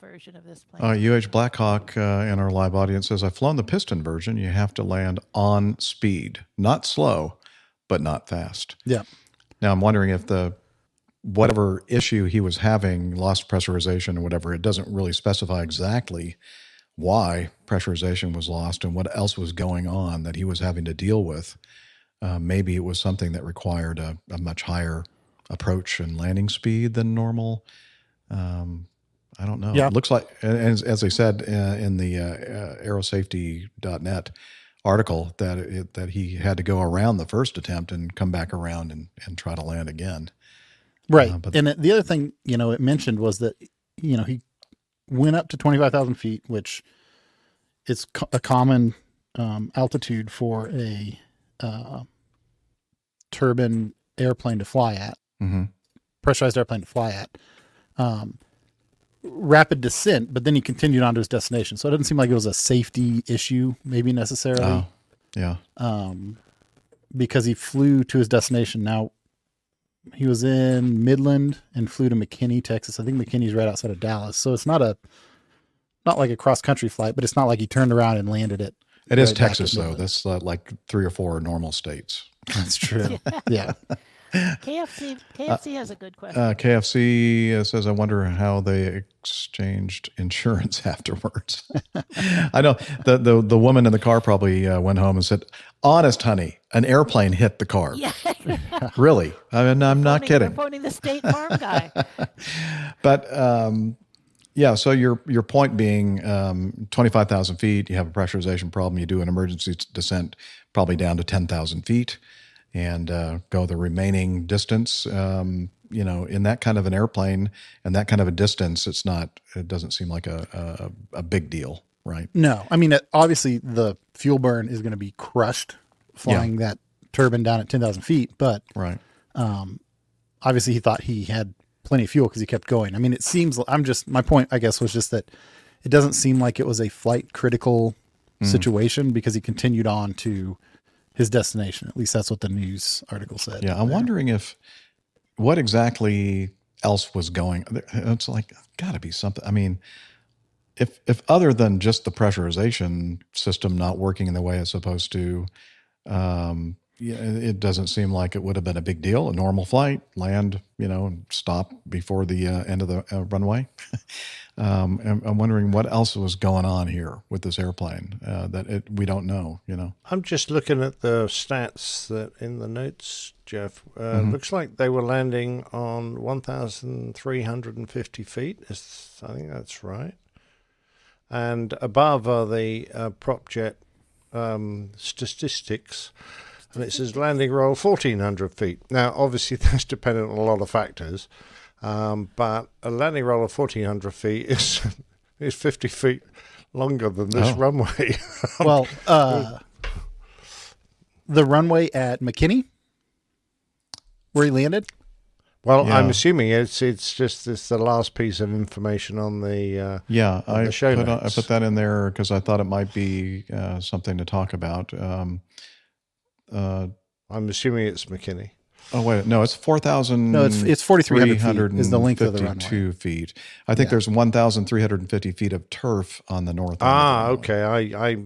version of this plane. Uh, UH Blackhawk uh, in our live audience says, I've flown the piston version. You have to land on speed, not slow, but not fast. Yeah. Now I'm wondering if the whatever issue he was having, lost pressurization or whatever, it doesn't really specify exactly why pressurization was lost and what else was going on that he was having to deal with. Uh, maybe it was something that required a, a much higher approach and landing speed than normal. Um, I don't know. Yeah. It looks like, as, as they said uh, in the uh, uh, aerosafety.net article, that it, that he had to go around the first attempt and come back around and, and try to land again. Right. Uh, but and the other thing, you know, it mentioned was that, you know, he went up to 25,000 feet, which is co- a common um, altitude for a uh, turbine airplane to fly at, Mhm. pressurized airplane to fly at. um, rapid descent, but then he continued on to his destination. So it doesn't seem like it was a safety issue, maybe necessarily. Oh, yeah. Um, because he flew to his destination. Now he was in Midland and flew to McKinney, Texas. I think McKinney's right outside of Dallas, so it's not a not like a cross country flight, but it's not like he turned around and landed it. It is right back Texas though. That's uh, like three or four normal states. That's true. yeah. KFC KFC has a good question. Uh, KFC uh, says, "I wonder how they exchanged insurance afterwards." I know the, the the woman in the car probably uh, went home and said, "Honest, honey, an airplane hit the car." yeah. Really? I mean, I'm not Phoning- kidding. Phoning the State Farm guy. But um, yeah, so your your point being, um, twenty five thousand feet, you have a pressurization problem. You do an emergency descent, probably down to ten thousand feet, and uh, go the remaining distance. Um, you know, in that kind of an airplane and that kind of a distance, it's not. It doesn't seem like a a, a big deal, right? No, I mean, obviously the fuel burn is going to be crushed flying that turbine down at 10,000 feet, but right. um, obviously he thought he had plenty of fuel because he kept going. I mean, it seems, I'm just, my point, I guess, was just that it doesn't seem like it was a flight critical Mhm. situation because he continued on to his destination. At least that's what the news article said. Yeah, I'm wondering if what exactly else was going. It's like got to be something. I mean, if if other than just the pressurization system not working in the way it's supposed to, um, yeah, it doesn't seem like it would have been a big deal. A normal flight, land, you know, and stop before the uh, end of the uh, runway. um, I'm, I'm wondering what else was going on here with this airplane uh, that it, we don't know. You know. I'm just looking at the stats that in the notes, Jeff. Uh, Mhm. Looks like they were landing on 1,350 feet. Is, I think that's right. And above are the uh, prop jet um, statistics. And it says landing roll 1,400 feet. Now, obviously, that's dependent on a lot of factors. Um, but a landing roll of 1,400 feet is, is 50 feet longer than this Oh. runway. well, uh, the runway at McKinney, where he landed. Well, I'm assuming it's it's just it's the last piece of information on the uh, Yeah, on I the show put, I notes. put that in there because I thought it might be uh, something to talk about. Um, uh, I'm assuming it's McKinney. Oh wait, no, it's four thousand. No, it's- it's 4,300 feet is the length of the runway. Two feet. I think there's one thousand three hundred and fifty feet of turf on the north. end of the Ah, okay. I, I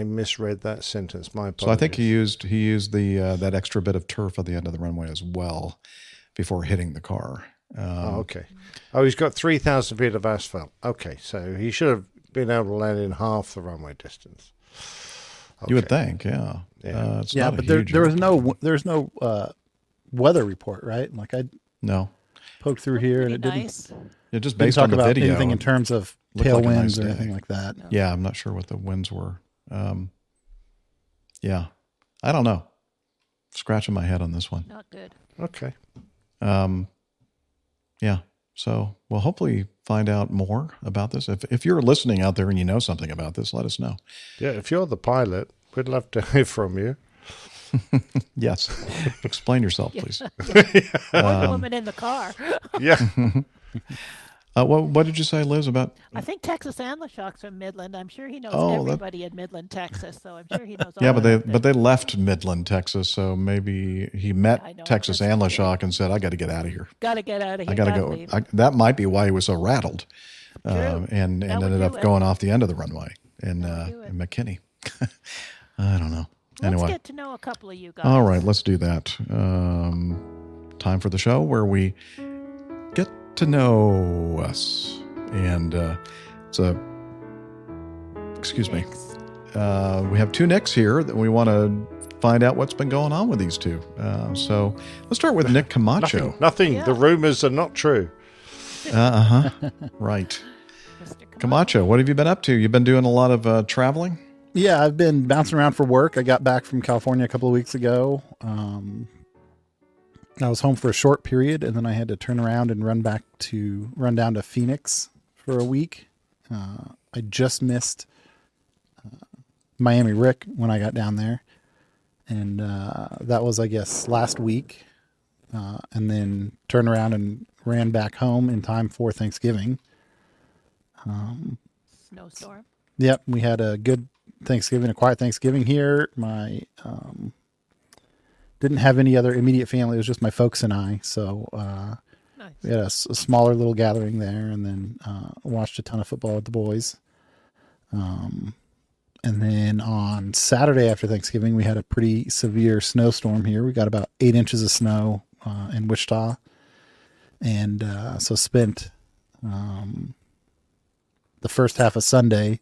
I misread that sentence. My apologies. So I think he used he used the uh, that extra bit of turf at the end of the runway as well before hitting the car. Um, Oh, okay. Oh, he's got three thousand feet of asphalt. Okay, so he should have been able to land in half the runway distance. You would think, yeah. Yeah. Uh, it's yeah, not but there there was no there's no uh, weather report, right? Like I No. poked through here and it didn't. nice. Yeah, just basically didn't talk on the about video, anything in terms of looked like tailwinds nice or day. anything like that. Yeah, I'm not sure what the winds were. Um, yeah, I don't know. Scratching my head on this one. Not good. Okay. Um, yeah. So we'll hopefully find out more about this. If if you're listening out there and you know something about this, let us know. Yeah, if you're the pilot, we'd love to hear from you. yes. Explain yourself, please. The Um, woman in the car. Yeah. uh, what what did you say, Liz? About I think Texas Anlashock's from Midland. I'm sure he knows Oh, that- everybody in Midland, Texas. So I'm sure he knows. yeah, but they but they left Midland, Texas, so maybe he met Texas Anlashock and said, "I got to get out of here. Gotta get out of here. I got to go." I, that might be why he was so rattled, uh, and That and ended up it. going off the end of the runway in uh, in McKinney. I don't know. Let's anyway, get to know a couple of you guys. all right, let's do that. Um, time for the show where we get to know us, and uh, it's a excuse me. Uh, we have two Nicks here that we want to find out what's been going on with these two. Uh, so let's start with Nick Camacho. Nothing. nothing. The rumors are not true. Uh huh. right. Camacho, what have you been up to? You've been doing a lot of uh, traveling. Yeah, I've been bouncing around for work. I got back from California a couple of weeks ago. Um, I was home for a short period, and then I had to turn around and run back to run down to Phoenix for a week. Uh, I just missed uh, Miami Rick when I got down there, and uh, that was, I guess, last week. uh, and then turned around and ran back home in time for Thanksgiving. Um, Snowstorm. Yep, we had a good Thanksgiving, a quiet Thanksgiving here. My um, didn't have any other immediate family; it was just my folks and I. So uh, Nice. we had a smaller little gathering there, and then uh, watched a ton of football with the boys. Um, and then on Saturday after Thanksgiving, we had a pretty severe snowstorm here. We got about eight inches of snow uh, in Wichita, and uh, so spent um, the first half of Sunday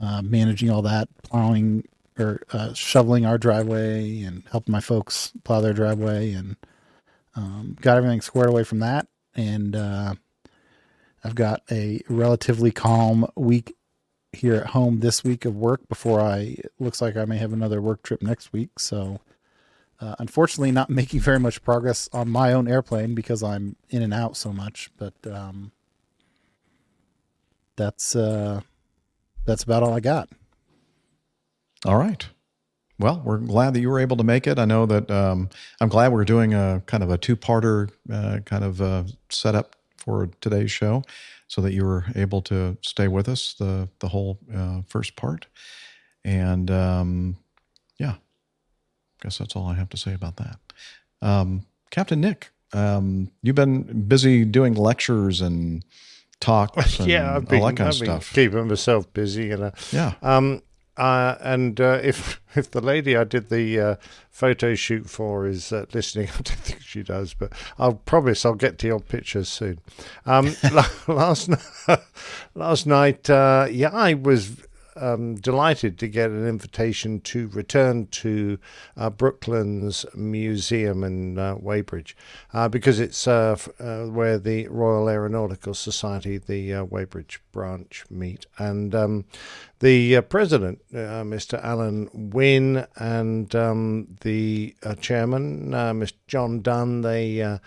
uh, managing all that, plowing or uh, shoveling our driveway and helping my folks plow their driveway, and um, got everything squared away from that. And uh, I've got a relatively calm week here at home this week of work before I looks like I may have another work trip next week. So, uh, unfortunately, not making very much progress on my own airplane because I'm in and out so much. But um, that's uh, that's about all I got. All right. Well, we're glad that you were able to make it. I know that um, I'm glad we're doing a kind of a two-parter uh, kind of uh, setup for today's show, so that you were able to stay with us the the whole uh, first part. And um, yeah, guess that's all I have to say about that. Um, Captain Nick, um, you've been busy doing lectures and talks and yeah, I've been, all that kind I've of stuff. keeping myself busy, you know. Yeah. Um. Uh, and uh, if if the lady I did the uh, photo shoot for is uh, listening, I don't think she does, but I'll promise I'll get to your pictures soon. Um, last last night, uh, yeah, I was um, delighted to get an invitation to return to uh, Brooklands Museum in uh, Weybridge uh, because it's uh, uh, where the Royal Aeronautical Society, the Weybridge branch, meet. And um, the president, Mr. Alan Wynne, and um, the chairman, Mr. John Dunn, they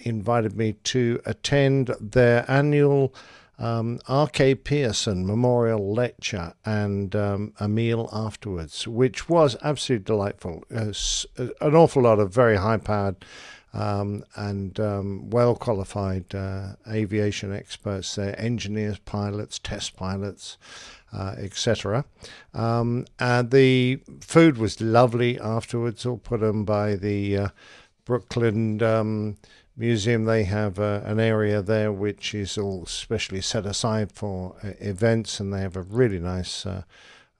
invited me to attend their annual um, R.K. Pearson Memorial Lecture and um, a meal afterwards, which was absolutely delightful. Uh, an awful lot of very high powered um, and um, well qualified uh, aviation experts there engineers, pilots, test pilots. Uh, etc. Um, and the food was lovely afterwards, all put on by the uh, Brooklyn um, Museum. They have uh, an area there which is all specially set aside for uh, events, and they have a really nice uh,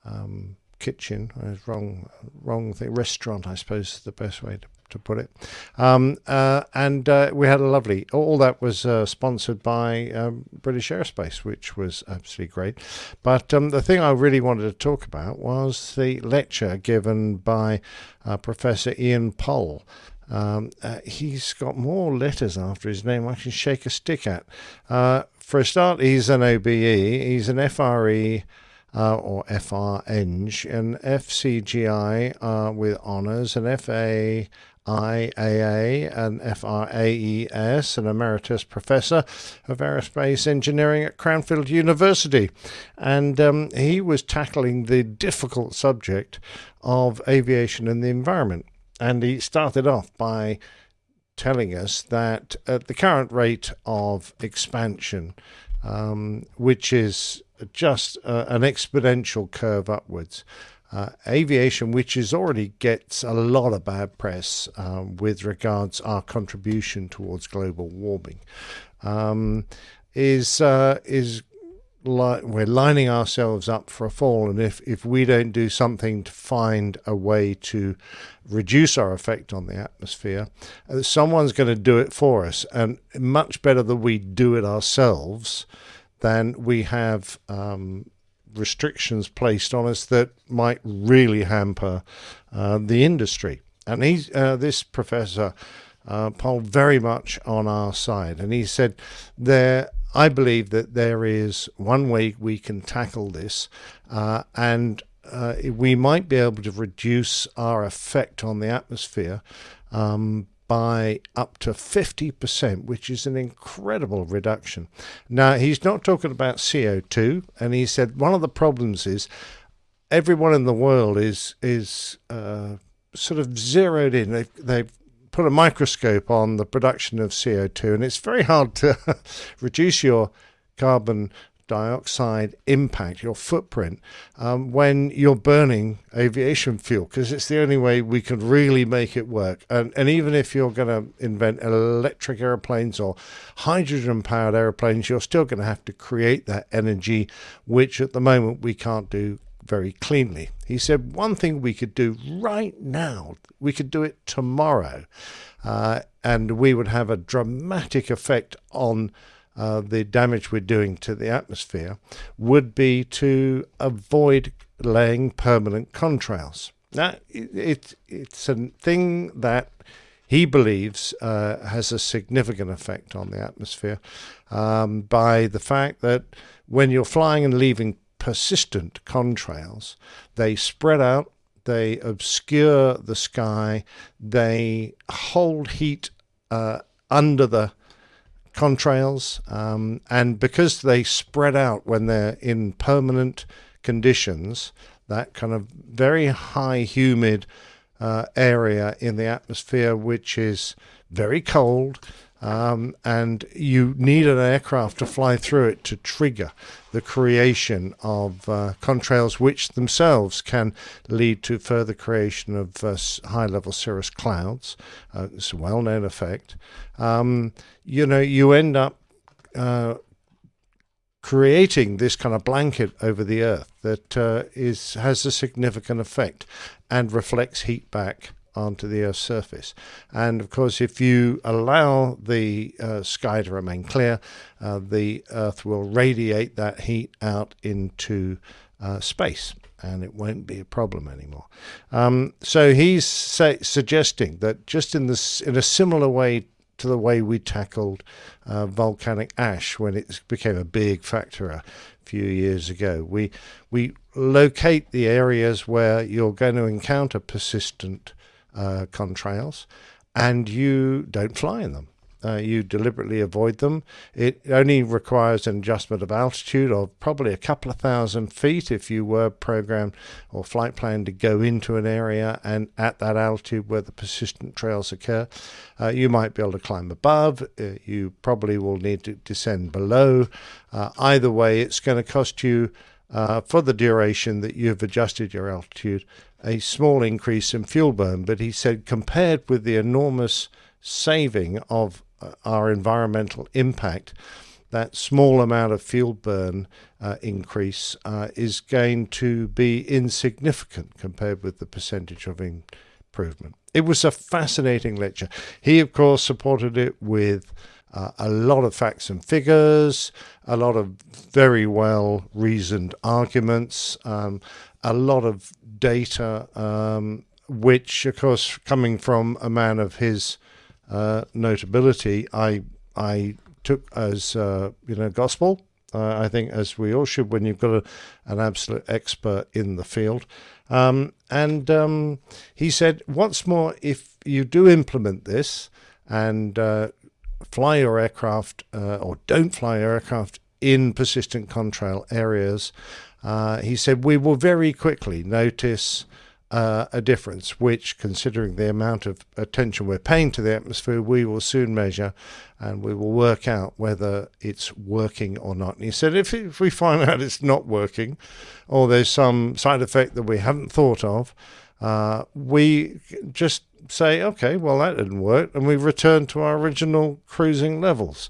um, kitchen. Wrong, wrong thing. Restaurant, I suppose, is the best way to to put it. Um, uh, and uh, we had a lovely. All that was uh, sponsored by um, British Aerospace, which was absolutely great. But um, the thing I really wanted to talk about was the lecture given by Professor Ian Poll. Um, uh, he's got more letters after his name I can shake a stick at. Uh, for a start, he's an OBE. He's an FRE uh, or FREng, an FCGI uh, with honours, an FA. IAA and FRAES, an emeritus professor of aerospace engineering at Cranfield University. And um, he was tackling the difficult subject of aviation and the environment. And he started off by telling us that at the current rate of expansion, um, which is just uh, an exponential curve upwards, uh, aviation, which is already gets a lot of bad press um, with regards our contribution towards global warming, um, is uh, is li- we're lining ourselves up for a fall, and if if we don't do something to find a way to reduce our effect on the atmosphere, uh, someone's going to do it for us, and much better that we do it ourselves than we have. Um, restrictions placed on us that might really hamper uh, the industry. And he's uh, this professor uh, Poll very much on our side, and he said there. I believe that there is one way we can tackle this, uh, and uh, we might be able to reduce our effect on the atmosphere um, by up to 50%, which is an incredible reduction. Now, he's not talking about CO2, and he said one of the problems is everyone in the world is is uh, sort of zeroed in. They've, they've put a microscope on the production of CO2, and it's very hard to reduce your carbon dioxide impact, your footprint, um, when you're burning aviation fuel, because it's the only way we can really make it work. And, and even if you're going to invent electric airplanes or hydrogen powered airplanes, you're still going to have to create that energy, which at the moment we can't do very cleanly. He said one thing we could do right now, we could do it tomorrow, uh, and we would have a dramatic effect on uh, the damage we're doing to the atmosphere would be to avoid laying permanent contrails. Now, it, it, it's a thing that he believes uh, has a significant effect on the atmosphere um, by the fact that when you're flying and leaving persistent contrails, they spread out, they obscure the sky, they hold heat uh, under the contrails, um, and because they spread out when they're in permanent conditions, that kind of very high humid uh, area in the atmosphere, which is very cold, um, and you need an aircraft to fly through it to trigger the creation of uh, contrails, which themselves can lead to further creation of uh, high level cirrus clouds. Uh, it's a well known effect. Um, you know, you end up uh, creating this kind of blanket over the earth that uh, is has a significant effect and reflects heat back onto the Earth's surface. And of course, if you allow the uh, sky to remain clear, uh, the Earth will radiate that heat out into uh, space. And it won't be a problem anymore. Um, so he's suggesting that just in this, in a similar way to the way we tackled uh, volcanic ash when it became a big factor a few years ago, we we locate the areas where you're going to encounter persistent uh, contrails, and you don't fly in them. Uh, you deliberately avoid them. It only requires an adjustment of altitude of probably a couple of thousand feet if you were programmed or flight planned to go into an area and at that altitude where the persistent trails occur. Uh, you might be able to climb above. Uh, you probably will need to descend below. Uh, either way, it's going to cost you. Uh, for the duration that you've adjusted your altitude, a small increase in fuel burn. But he said, compared with the enormous saving of uh, our environmental impact, that small amount of fuel burn uh, increase uh, is going to be insignificant compared with the percentage of improvement. It was a fascinating lecture. He, of course, supported it with uh, a lot of facts and figures, a lot of very well reasoned arguments, um, a lot of data, um, which, of course, coming from a man of his uh, notability, I I took as uh, you know gospel. Uh, I think as we all should when you've got a, an absolute expert in the field. Um, and um, he said, "What's more, if you do implement this and uh, fly your aircraft uh, or don't fly your aircraft in persistent contrail areas, uh, he said, we will very quickly notice uh, a difference, which, considering the amount of attention we're paying to the atmosphere, we will soon measure and we will work out whether it's working or not. And he said, if, if we find out it's not working or there's some side effect that we haven't thought of, uh, we just say, okay, well, that didn't work, and we return to our original cruising levels.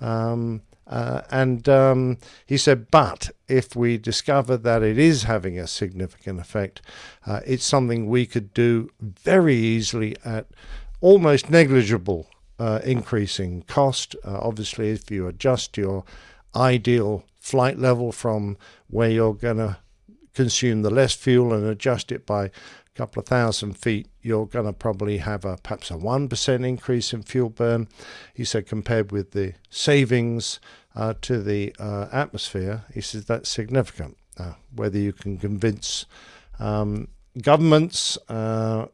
Um, uh, and um, he said, but if we discover that it is having a significant effect, uh, it's something we could do very easily at almost negligible uh, increasing cost. Uh, obviously, if you adjust your ideal flight level from where you're going to consume the less fuel and adjust it by a couple of thousand feet, you're going to probably have a perhaps a 1% increase in fuel burn. He said, compared with the savings uh, to the uh, atmosphere, he says that's significant. Uh, whether you can convince um, governments, uh,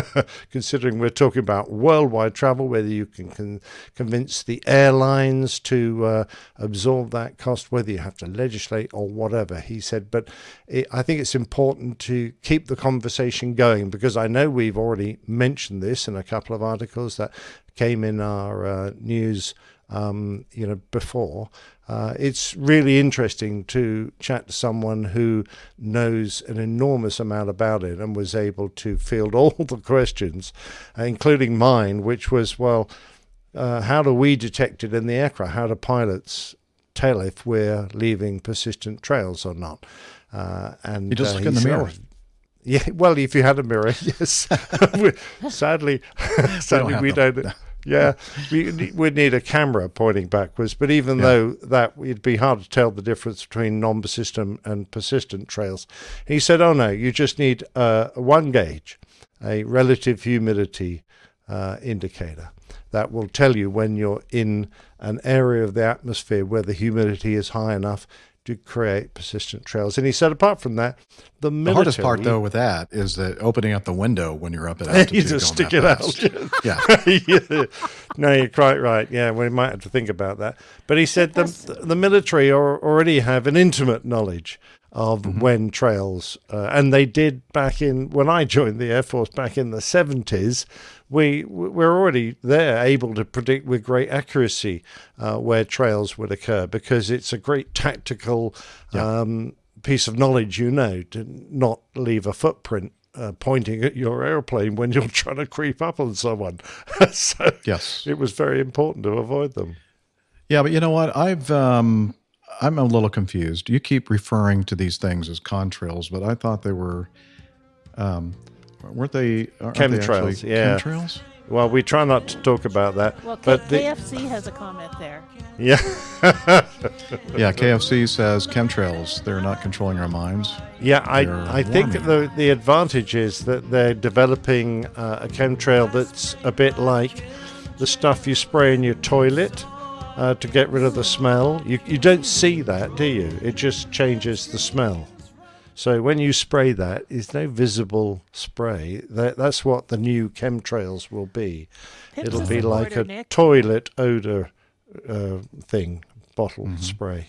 considering we're talking about worldwide travel, whether you can con- convince the airlines to uh, absorb that cost, whether you have to legislate or whatever, he said. But it, I think it's important to keep the conversation going because I know we've already mentioned this in a couple of articles that came in our uh, news. Um, you know, before. Uh, it's really interesting to chat to someone who knows an enormous amount about it and was able to field all the questions, uh, including mine, which was, well, uh, how do we detect it in the aircraft? How do pilots tell if we're leaving persistent trails or not? Uh, and You just uh, look in the mirror. "Oh, yeah, well, if you had a mirror, yes. sadly, sadly, have we don't. Yeah, we would need a camera pointing backwards. But even though that, it'd be hard to tell the difference between non-persistent and persistent trails. He said, "Oh no, you just need uh, one gauge, a relative humidity uh, indicator." That will tell you when you're in an area of the atmosphere where the humidity is high enough to create persistent trails. And he said, apart from that, the, The hardest part, though, with that is that opening up the window when you're up at altitude. you just going stick it that out. fast. yeah. Yeah. No, you're quite right. Yeah, we might have to think about that. But he said the the military are, already have an intimate knowledge of Mm-hmm. when trails, uh, and they did back in when I joined the Air Force back in the seventies. We we're already there, able to predict with great accuracy uh, where trails would occur because it's a great tactical um, piece of knowledge. You know to not leave a footprint uh, pointing at your airplane when you're trying to creep up on someone. so yes, it was very important to avoid them. Yeah, but you know what? I've um, I'm a little confused. You keep referring to these things as contrails, but I thought they were, um, weren't they? aren't they Chemtrails, yeah. Chemtrails. Well, we try not to talk about that. Well, K- but the, KFC has a comment there. yeah, Yeah, KFC says chemtrails. They're not controlling our minds. Yeah, I, They're I think warming. the the advantage is that they're developing uh, a chemtrail that's a bit like the stuff you spray in your toilet uh, to get rid of the smell. You you don't see that, do you? It just changes the smell. So when you spray that, it's no visible spray. That, that's what the new chemtrails will be. Pips It'll be like border, a Nick. toilet odor uh, thing, bottle spray.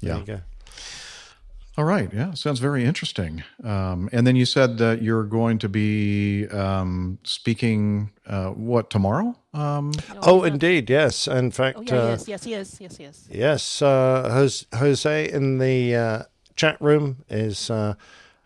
There Yeah. You go. All right. Yeah, sounds very interesting. Um, and then you said that you're going to be um, speaking uh, what tomorrow? Um, Oh, indeed, yes. In fact, Oh, yeah, uh, yes, yes, yes, yes, yes. Yes, uh, Jos- Jose in the uh, chat room is uh,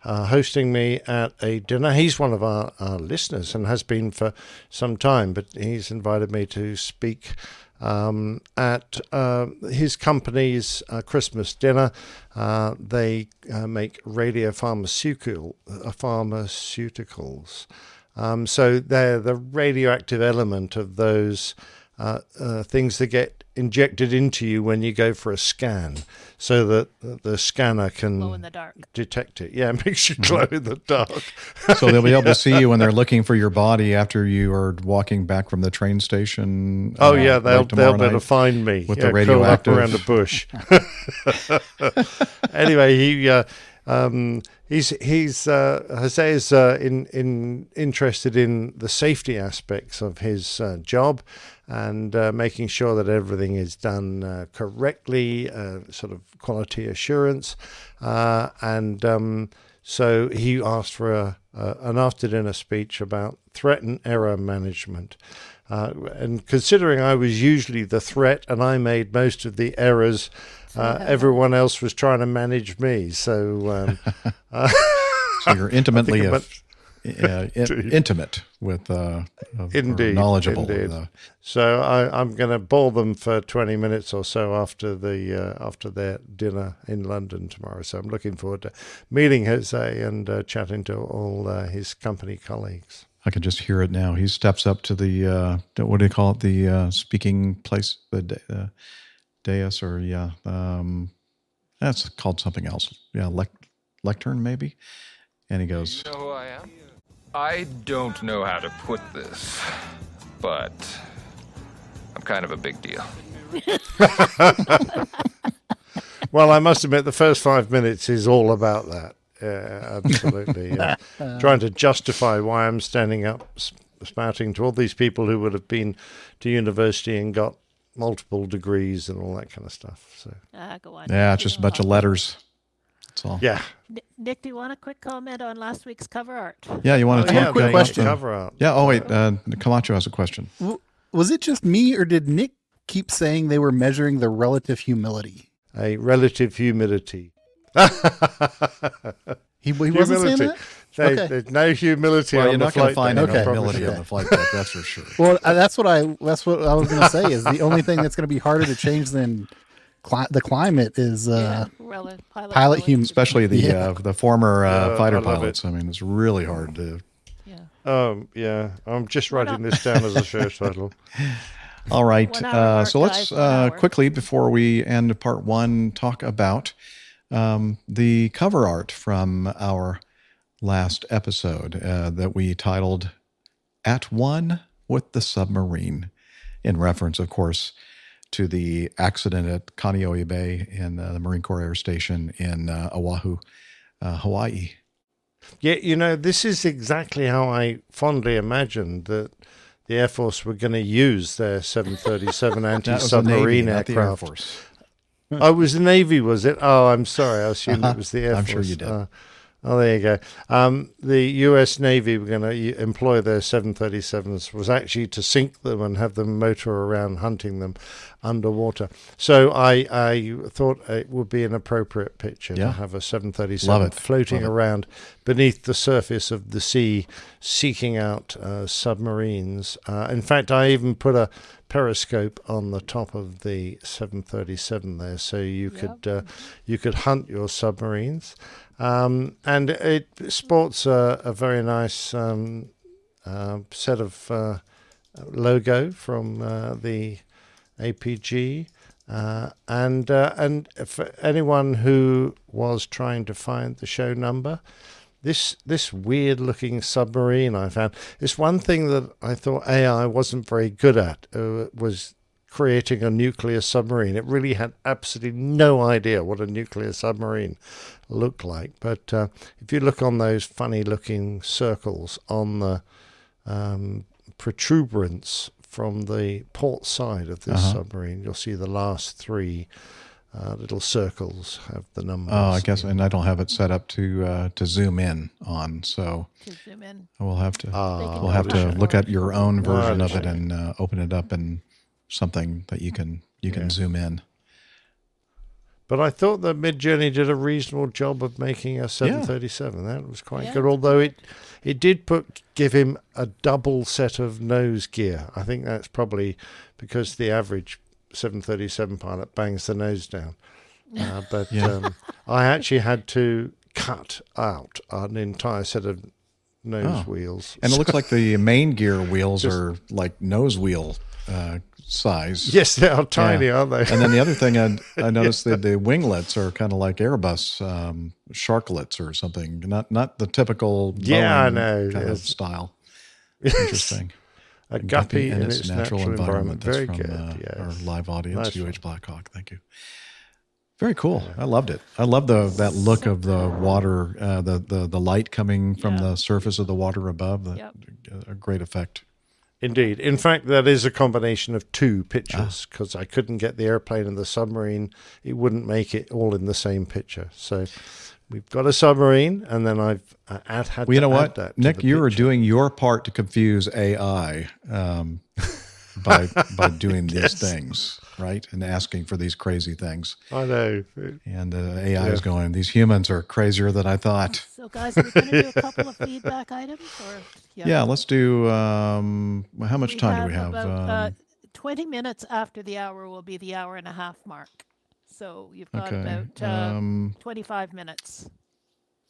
uh, hosting me at a dinner. He's one of our, our listeners and has been for some time, but he's invited me to speak um, at uh, his company's uh, Christmas dinner. Uh, they uh, make radio pharmaceutical uh, pharmaceuticals. Um, so they're the radioactive element of those uh, things that get injected into you when you go for a scan, so that the scanner can Glow in the dark. detect it. Yeah, it makes you glow in the dark. so they'll be able to see you when they're looking for your body after you are walking back from the train station. Oh uh, yeah, they'll they'll be able to find me with yeah, the curled up radioactive around a bush. anyway, he uh, um, he's he's uh, Jose is uh, in in interested in the safety aspects of his uh, job and uh, making sure that everything is done uh, correctly, uh, sort of quality assurance, uh, and. Um, so he asked for a, an after dinner speech about threat and error management. Uh, and considering I was usually the threat and I made most of the errors, uh, everyone else was trying to manage me. So, um, uh, So you're intimately I think af- uh, in- intimate with uh, Indeed, knowledgeable. of indeed. the- So I, I'm going to bore them for 20 minutes or so after the uh, after their dinner in London tomorrow. So I'm looking forward to meeting Jose and uh, chatting to all uh, his company colleagues. I can just hear it now. He steps up to the uh, what do you call it? The uh, speaking place, the uh, dais, or yeah, um, that's called something else. Yeah, lec- lectern maybe. And he goes, You know who I am? I don't know how to put this, but I'm kind of a big deal. Well, I must admit, the first five minutes is all about that. uh, absolutely. yeah. Trying to justify why I'm standing up s- spouting to all these people who would have been to university and got multiple degrees and all that kind of stuff. So Ah, go on. Yeah, it's just a bunch of letters. That's all. yeah, Nick, do you want a quick comment on last week's cover art? Yeah, you want Oh, to yeah, talk quick about question. Cover art. Yeah. Oh wait, uh, Camacho has a question. Was it just me, or did Nick keep saying they were measuring the relative humility? a relative humidity. He, he wasn't saying that. No, Okay. There's no humility Well, on you're the not going to find deck, any humility on the flight deck. That's for sure. Well, uh, that's what I that's what I was going to say. Is the only thing that's going to be harder to change than cli- the climate is uh, Rel- pilot, pilot hum- Especially the Yeah. uh, the former uh, Yeah, fighter I love pilots. I mean, it's really hard to. Yeah. Um, yeah, I'm just writing this down as a show title. All right. Hour Uh, so let's uh, quickly, before we end part one, talk about um, the cover art from our last episode uh, that we titled At One with the Submarine, in reference, of course, to the accident at Kaneohe Bay in uh, the Marine Corps Air Station in uh, Oahu, uh, Hawaii. Yeah, you know, this is exactly how I fondly imagined that the Air Force were going to use their 737 That was the anti-submarine Navy, not the Air aircraft. Force. Oh, it was the Navy, was it? Oh, I'm sorry. I assumed Uh-huh. it was the Air Force. I'm sure you did. Oh, there you go. Um, the U.S. Navy were going to employ their 737s was actually to sink them and have them motor around hunting them underwater. So I, I thought it would be an appropriate picture Yeah. to have a 737 floating Love it. around beneath the surface of the sea, seeking out uh, submarines. Uh, in fact, I even put a periscope on the top of the 737 there, so you could uh, you could hunt your submarines. Um, and it sports a, a very nice um, uh, set of uh, logo from uh, the APG. Uh, and uh, and for anyone who was trying to find the show number, this this weird looking submarine I found. It's one thing that I thought AI wasn't very good at uh, was creating a nuclear submarine. It really had absolutely no idea what a nuclear submarine looked like. But uh, if you look on those funny looking circles on the um, protuberance from the port side of this Uh-huh. submarine, you'll see the last three uh, little circles have the numbers. Oh, I guess, and I don't have it set up to uh, to zoom in on, so To zoom in. we'll have to Ah, we'll have to look at your own version of it and uh, open it up in something that you can you can zoom in. But I thought that Midjourney did a reasonable job of making a 737. That was quite Yeah, good. Although it it did put give him a double set of nose gear. I think that's probably because the average 737 pilot bangs the nose down. Uh, but Yeah. um, I actually had to cut out an entire set of nose Oh. wheels. And it looks like the main gear wheels Just- are like nose wheel uh, size. Yes, they are tiny, aren't they? and then the other thing I, I noticed that the winglets are kind of like Airbus um, sharklets or something, not not the typical Yeah, I know, kind of style. Yes. Interesting. A guppy in its, its natural, natural environment. environment. That's Very from good, uh, our live audience, Nice UH Blackhawk. Thank you. Very cool. I loved it. I love the that look of the water, uh, the the the light coming from the surface of the water above. The, A great effect. Indeed. In fact, that is a combination of two Ah. pictures because I couldn't get the airplane and the submarine. It wouldn't make it all in the same picture. So we've got a submarine, and then I've uh, add, had Well, you to know what, Nick, you were doing your part to confuse AI um, by by doing these things, right, and asking for these crazy things. I know. And uh, AI is going. These humans are crazier than I thought. So, guys, are we going to do a couple of feedback items? Or Yeah, yeah let's do. Um, how much We time do we have? About, um, uh, Twenty minutes after the hour will be the hour and a half mark. So you've got Okay, about uh, um, twenty-five minutes.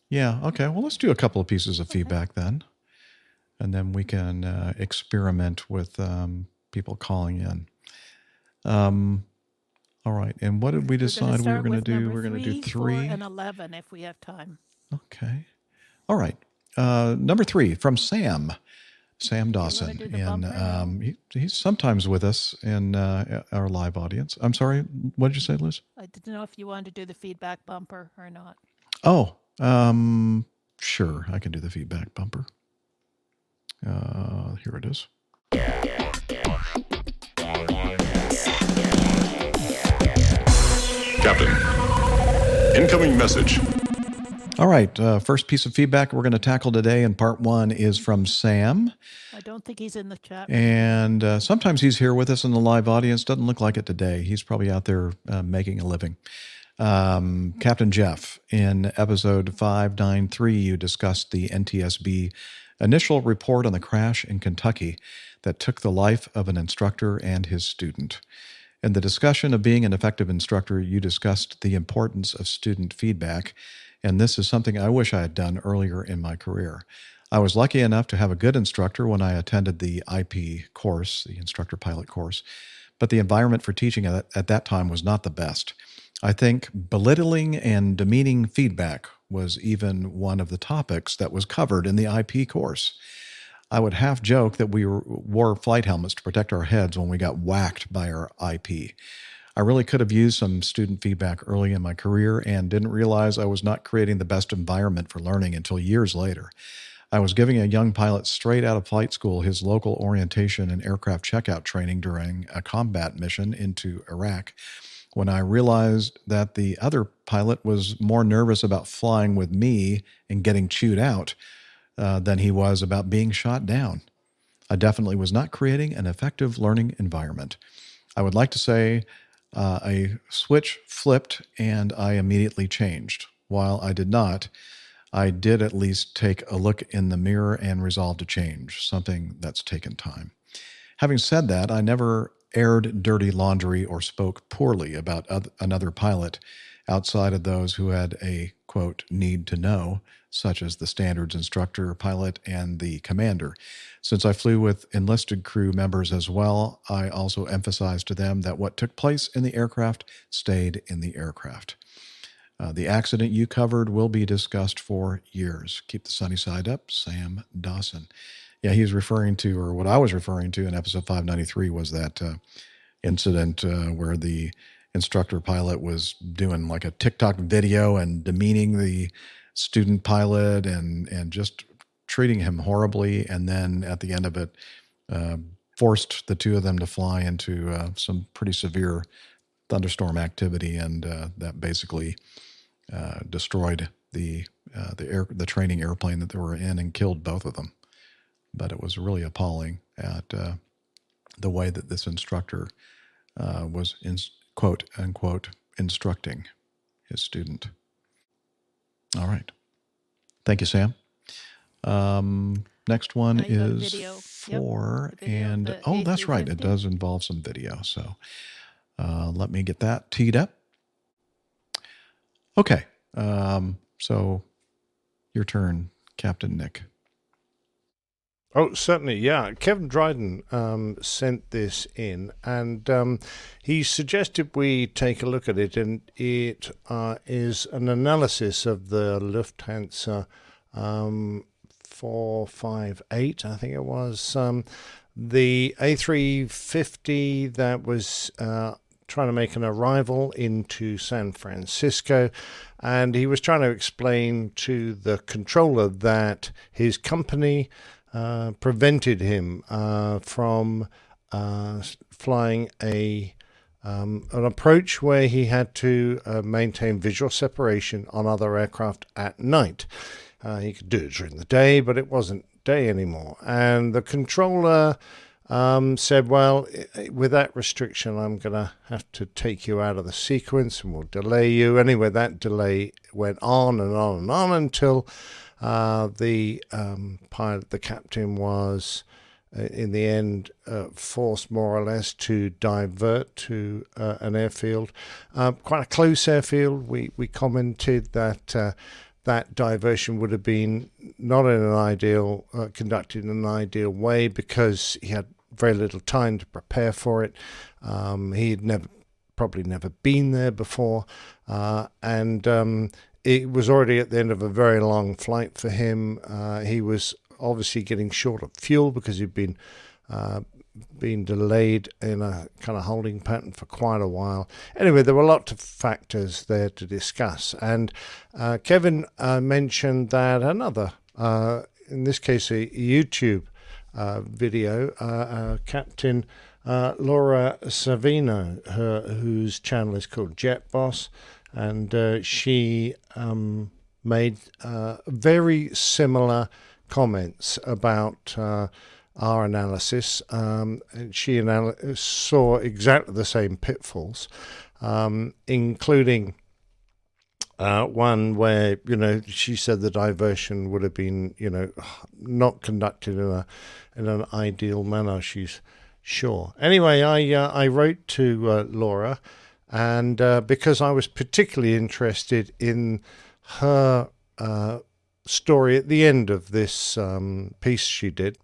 Yeah. Okay. Well, let's do a couple of pieces of feedback then, and then we can uh, experiment with um, people calling in. Um, all right. And what did we decide we were going to do? We're going to do three. and eleven if we have time. Okay. All right. Uh, number three from Sam, Sam Dawson, and um, he, he's sometimes with us in uh, our live audience. I'm sorry. What did you say, Liz? I didn't know if you wanted to do the feedback bumper or not. Oh, Um, sure, I can do the feedback bumper. Uh, here it is. Captain, incoming message. All right, uh, first piece of feedback we're going to tackle today in part one is from Sam. I don't think he's in the chat. And uh, sometimes he's here with us in the live audience. Doesn't look like it today. He's probably out there uh, making a living. Um, Captain Jeff, in episode 593, you discussed the NTSB initial report on the crash in Kentucky that took the life of an instructor and his student. In the discussion of being an effective instructor, you discussed the importance of student feedback, and this is something I wish I had done earlier in my career. I was lucky enough to have a good instructor when I attended the IP course, the instructor pilot course, but the environment for teaching at, at that time was not the best. I think belittling and demeaning feedback was even one of the topics that was covered in the IP course. I would half joke that we wore flight helmets to protect our heads when we got whacked by our IP. I really could have used some student feedback early in my career and didn't realize I was not creating the best environment for learning until years later. I was giving a young pilot straight out of flight school his local orientation and aircraft checkout training during a combat mission into Iraq when I realized that the other pilot was more nervous about flying with me and getting chewed out uh, than he was about being shot down. I definitely was not creating an effective learning environment. I would like to say uh, a switch flipped and I immediately changed. While I did not, I did at least take a look in the mirror and resolve to change, something that's taken time. Having said that, I never aired dirty laundry or spoke poorly about another pilot outside of those who had a quote need to know such as the standards instructor, pilot, and the commander. Since I flew with enlisted crew members as well, I also emphasized to them that what took place in the aircraft stayed in the aircraft. Uh, the accident you covered will be discussed for years. Keep the sunny side up, Sam Dawson. Yeah, he was referring to, or what I was referring to in episode 593 was that uh, incident uh, where the instructor pilot was doing like a TikTok video and demeaning the student pilot and and just treating him horribly, and then at the end of it, uh, forced the two of them to fly into uh, some pretty severe thunderstorm activity, and uh, that basically uh, destroyed the uh, the air the training airplane that they were in and killed both of them. But it was really appalling at uh, the way that this instructor was in quote unquote instructing his student. All right. Thank you, Sam. Um, next one is four, yep. and oh, that's right. It does involve some video. So uh, let me get that teed up. Okay. Um, so your turn, Captain Nick. Oh, certainly, yeah. Kevin Dryden um, sent this in, and um, he suggested we take a look at it. And it uh, is an analysis of the Lufthansa um, 458, I think it was. Um, the A350 that was uh, trying to make an arrival into San Francisco, and he was trying to explain to the controller that his company uh, prevented him uh, from uh, flying a um, an approach where he had to uh, maintain visual separation on other aircraft at night. He could do it during the day, but it wasn't day anymore. And the controller um, said, Well, with that restriction, I'm going to have to take you out of the sequence and we'll delay you. Anyway, that delay went on and on and on until uh, the um, pilot, the captain, was uh, in the end uh, forced more or less to divert to uh, an airfield, uh, quite a close airfield. We we commented that uh, that diversion would have been not in an ideal conducted in an ideal way because he had very little time to prepare for it. Um, he had never probably never been there before, and um, it was already at the end of a very long flight for him. Uh, he was obviously getting short of fuel because he'd been uh, been delayed in a kind of holding pattern for quite a while. Anyway, there were a lot of factors there to discuss. And uh, Kevin uh, mentioned that another, uh, in this case, a YouTube uh, video, Captain Laura Savino, her, whose channel is called Jet Boss, and she um, made very similar comments about our analysis. Um, she anal- saw exactly the same pitfalls, um, including uh, one where you know she said the diversion would have been you know not conducted in a in an ideal manner. She's sure. Anyway, I uh, I wrote to uh, Laura, and uh, because I was particularly interested in her uh, story at the end of this um, piece she did,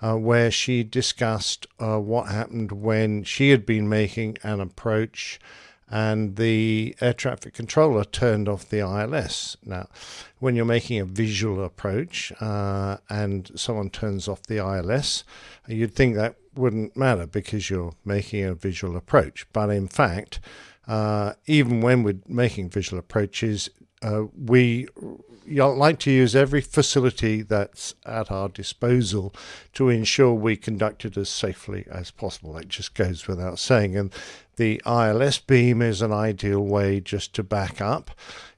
uh, where she discussed uh, what happened when she had been making an approach and the air traffic controller turned off the ILS. Now, when you're making a visual approach uh, and someone turns off the ILS, you'd think that wouldn't matter because you're making a visual approach. But in fact, uh, even when we're making visual approaches, uh, we like to use every facility that's at our disposal to ensure we conduct it as safely as possible. That just goes without saying. And the ILS beam is an ideal way just to back up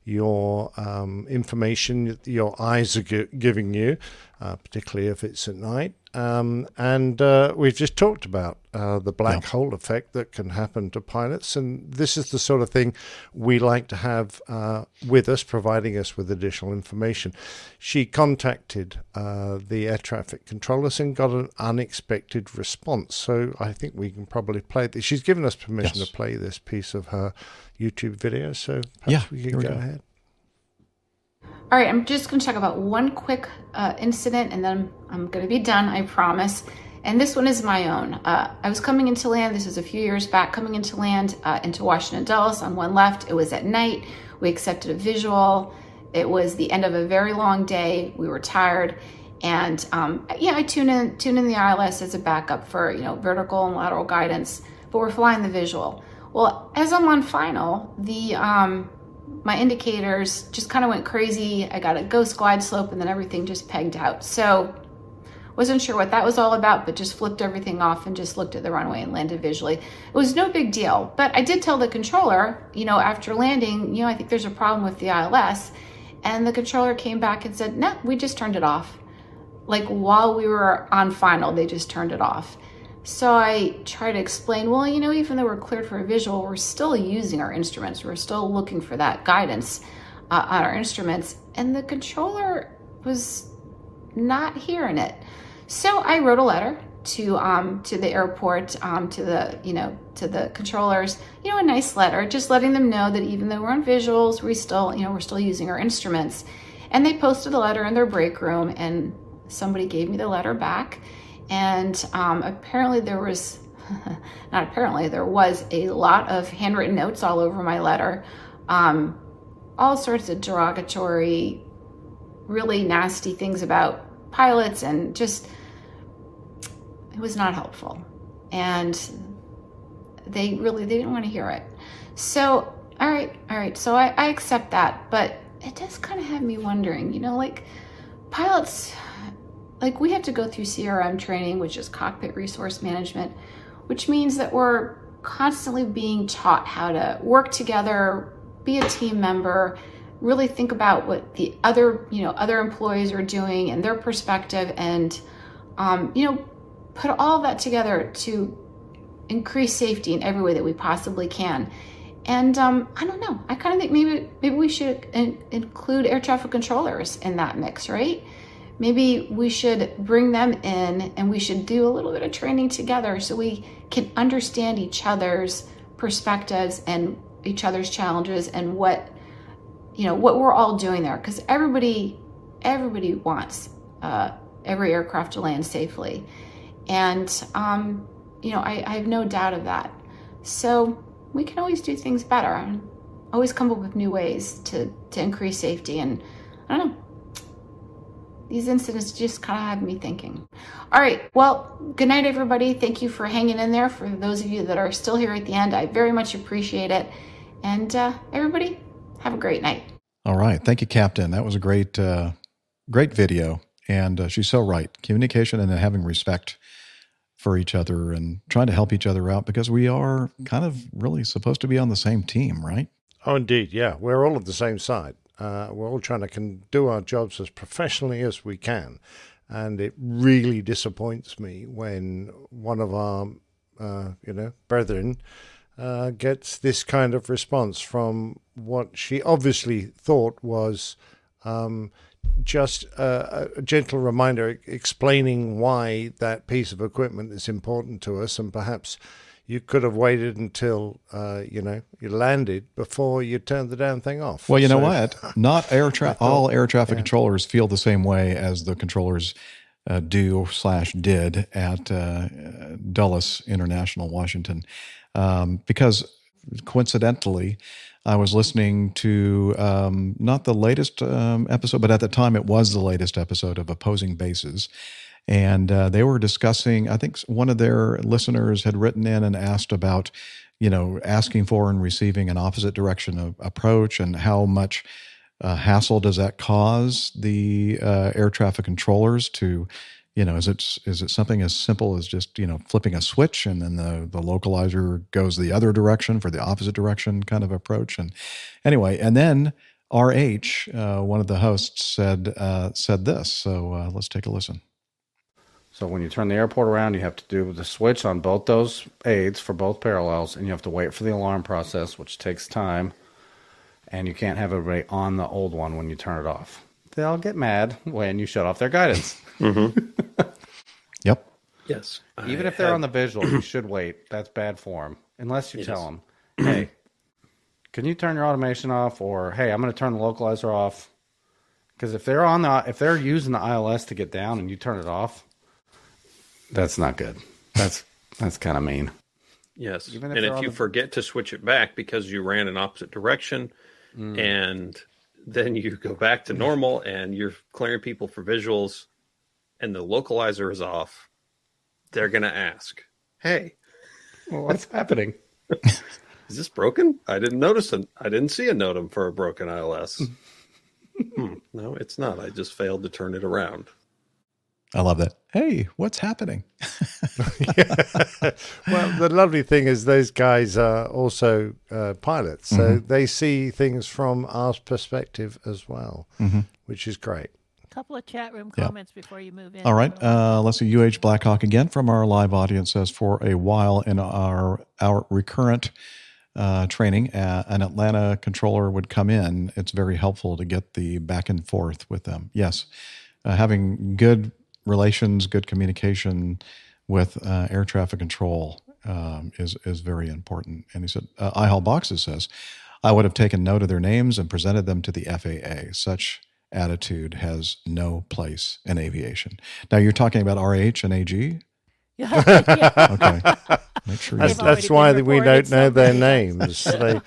your um, information your eyes are gi- giving you, uh, particularly if it's at night. Um, and uh, we've just talked about uh, the black yeah. hole effect that can happen to pilots. And this is the sort of thing we like to have uh, with us, providing us with additional information. She contacted uh, the air traffic controllers and got an unexpected response. So I think we can probably play this. She's given us permission yes. to play this piece of her YouTube video. So yeah, we can go, go ahead. All right, I'm just going to talk about one quick uh, incident and then I'm going to be done, I promise. And this one is my own. Uh, I was coming into land, this is a few years back, coming into land uh, into Washington Dulles on one left. It was at night. We accepted a visual. It was the end of a very long day. We were tired. And um, yeah, I tune in, tune in the ILS as a backup for, you know, vertical and lateral guidance, but we're flying the visual. Well, as I'm on final, the um, my indicators just kind of went crazy. I got a ghost glide slope and then everything just pegged out. So wasn't sure what that was all about, but just flipped everything off and just looked at the runway and landed visually. It was no big deal, but I did tell the controller, you know, after landing, you know, I think there's a problem with the ILS. And the controller came back and said, no, we just turned it off. Like while we were on final, they just turned it off. So I try to explain, well, you know, even though we're cleared for a visual, we're still using our instruments. We're still looking for that guidance uh, on our instruments. And the controller was not hearing it. So I wrote a letter to um, to the airport, um, to the you know to the controllers, you know, a nice letter, just letting them know that even though we're on visuals, we still you know we're still using our instruments. And they posted the letter in their break room, and somebody gave me the letter back and um, apparently there was, not apparently, there was a lot of handwritten notes all over my letter. Um, all sorts of derogatory, really nasty things about pilots and just, it was not helpful. And they really, they didn't want to hear it. So, all right, all right. So I, I accept that, but it does kind of have me wondering, you know, like pilots like we have to go through CRM training, which is cockpit resource management, which means that we're constantly being taught how to work together, be a team member, really think about what the other, you know, other employees are doing and their perspective and um, you know, put all that together to increase safety in every way that we possibly can. And um, I don't know. I kind of think maybe maybe we should in- include air traffic controllers in that mix, right? Maybe we should bring them in and we should do a little bit of training together so we can understand each other's perspectives and each other's challenges and what you know what we're all doing there. Because everybody everybody wants uh, every aircraft to land safely. And um, you know I, I have no doubt of that. So we can always do things better always come up with new ways to to increase safety and i don't know these incidents just kind of have me thinking. All right, well, good night, everybody. Thank you for hanging in there. For those of you that are still here at the end, I very much appreciate it. And uh, everybody, have a great night. All right. Thank you, Captain. That was a great, uh, great video. And uh, she's so right. Communication and then having respect for each other and trying to help each other out because we are kind of really supposed to be on the same team, right? Oh, indeed. Yeah. We're all on the same side. Uh, we're all trying to can do our jobs as professionally as we can. And it really disappoints me when one of our, uh, you know, brethren uh, gets this kind of response from what she obviously thought was um, just a, a gentle reminder explaining why that piece of equipment is important to us, and perhaps you could have waited until uh, you know you landed before you turned the damn thing off. Well, you know what? Not air tra- all air traffic yeah. controllers feel the same way as the controllers uh, do slash did at uh, Dulles International, Washington, um, because coincidentally, I was listening to um, not the latest um, episode, but at the time it was the latest episode of Opposing Bases. And uh, they were discussing, I think one of their listeners had written in and asked about, you know, asking for and receiving an opposite direction of approach and how much uh, hassle does that cause the uh, air traffic controllers to, you know, is it is it something as simple as just you know flipping a switch and then the the localizer goes the other direction for the opposite direction kind of approach and anyway and then RH uh, one of the hosts said uh, said this so uh, let's take a listen. So when you turn the airport around, you have to do the switch on both those aids for both parallels, and you have to wait for the alarm process, which takes time. And you can't have everybody on the old one when you turn it off. They'll get mad when you shut off their guidance. Mm-hmm. Yep. Yes. Even I if they're have- on the visual, you should wait. That's bad form. Unless you Yes. tell them, hey, can you turn your automation off? Or, hey, I'm going to turn the localizer off. Because if they're on the, if they're using the ILS to get down and you turn it off, that's not good. That's, that's kind of mean. Yes. Even if and if you the- forget to switch it back because you ran in opposite direction Mm. and then you go back to normal and you're clearing people for visuals and the localizer is off, they're going to ask, Hey, what's happening? Is this broken? I didn't notice it. I didn't see a NOTAM for a broken ILS. hmm, no, it's not. I just failed to turn it around. I love that. Hey, what's happening? well, the lovely thing is those guys are also uh, pilots, so Mhm. they see things from our perspective as well, Mhm. which is great. A couple of chat room Yeah. comments before you move in. All right, uh, let's see. UH Blackhawk again from our live audience says for a while in our our recurrent uh, training, uh, an Atlanta controller would come in. It's very helpful to get the back and forth with them. Yes, uh, having good relations, good communication with uh, air traffic control um, is is very important. And he said, uh, iHall Boxes says, I would have taken note of their names and presented them to the FAA. Such attitude has no place in aviation. Now you're talking about RH and AG. Okay. Make sure That's, that's why we don't know their names. they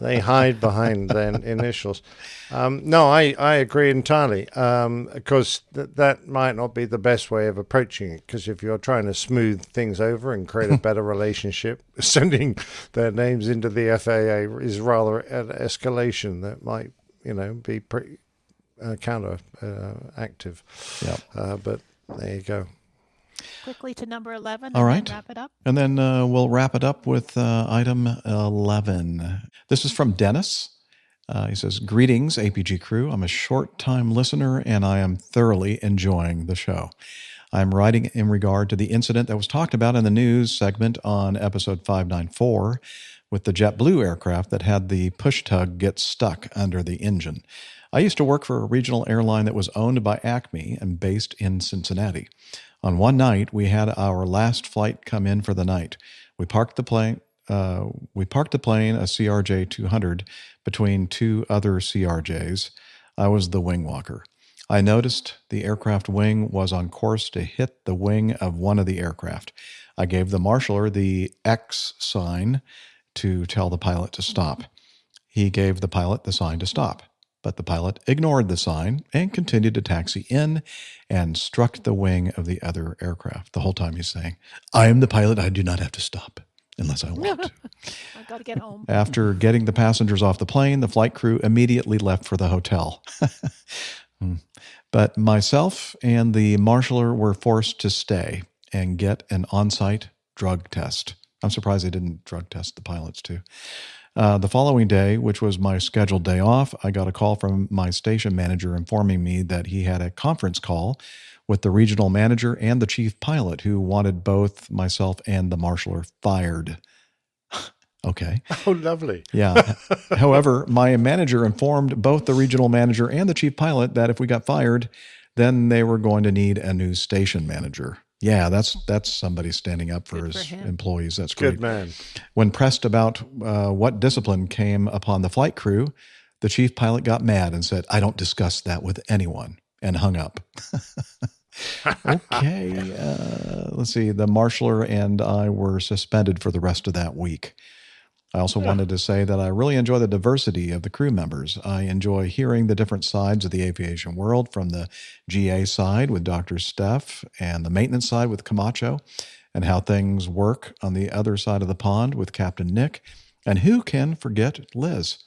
they hide behind their initials. Um, no, I, I agree entirely. Um, because th- that might not be the best way of approaching it. Because if you're trying to smooth things over and create a better relationship, sending their names into the FAA is rather an escalation that might you know be pretty uh, counter uh, active. Yeah. Uh, but there you go. Quickly to number 11 All and right. wrap it up. And then uh, we'll wrap it up with uh, item 11. This is from Dennis. Uh, he says, Greetings, APG crew. I'm a short time listener and I am thoroughly enjoying the show. I'm writing in regard to the incident that was talked about in the news segment on episode 594 with the JetBlue aircraft that had the push tug get stuck under the engine. I used to work for a regional airline that was owned by Acme and based in Cincinnati. On one night, we had our last flight come in for the night. We parked the plane. Uh, we parked the plane, a CRJ 200, between two other CRJs. I was the wing walker. I noticed the aircraft wing was on course to hit the wing of one of the aircraft. I gave the marshaller the X sign to tell the pilot to stop. He gave the pilot the sign to stop. But the pilot ignored the sign and continued to taxi in and struck the wing of the other aircraft. The whole time he's saying, I am the pilot. I do not have to stop unless I want. I got to get home. After getting the passengers off the plane, the flight crew immediately left for the hotel. Hmm. but myself and the marshaller were forced to stay and get an on site drug test. I'm surprised they didn't drug test the pilots too. Uh, the following day, which was my scheduled day off, I got a call from my station manager informing me that he had a conference call with the regional manager and the chief pilot who wanted both myself and the marshaller fired. okay. Oh, lovely. Yeah. However, my manager informed both the regional manager and the chief pilot that if we got fired, then they were going to need a new station manager. Yeah, that's that's somebody standing up for his employees. That's great. Good man. When pressed about uh, what discipline came upon the flight crew, the chief pilot got mad and said, "I don't discuss that with anyone," and hung up. okay, uh, let's see. The marshaller and I were suspended for the rest of that week. I also wanted to say that I really enjoy the diversity of the crew members. I enjoy hearing the different sides of the aviation world from the GA side with Dr. Steph and the maintenance side with Camacho, and how things work on the other side of the pond with Captain Nick. And who can forget Liz?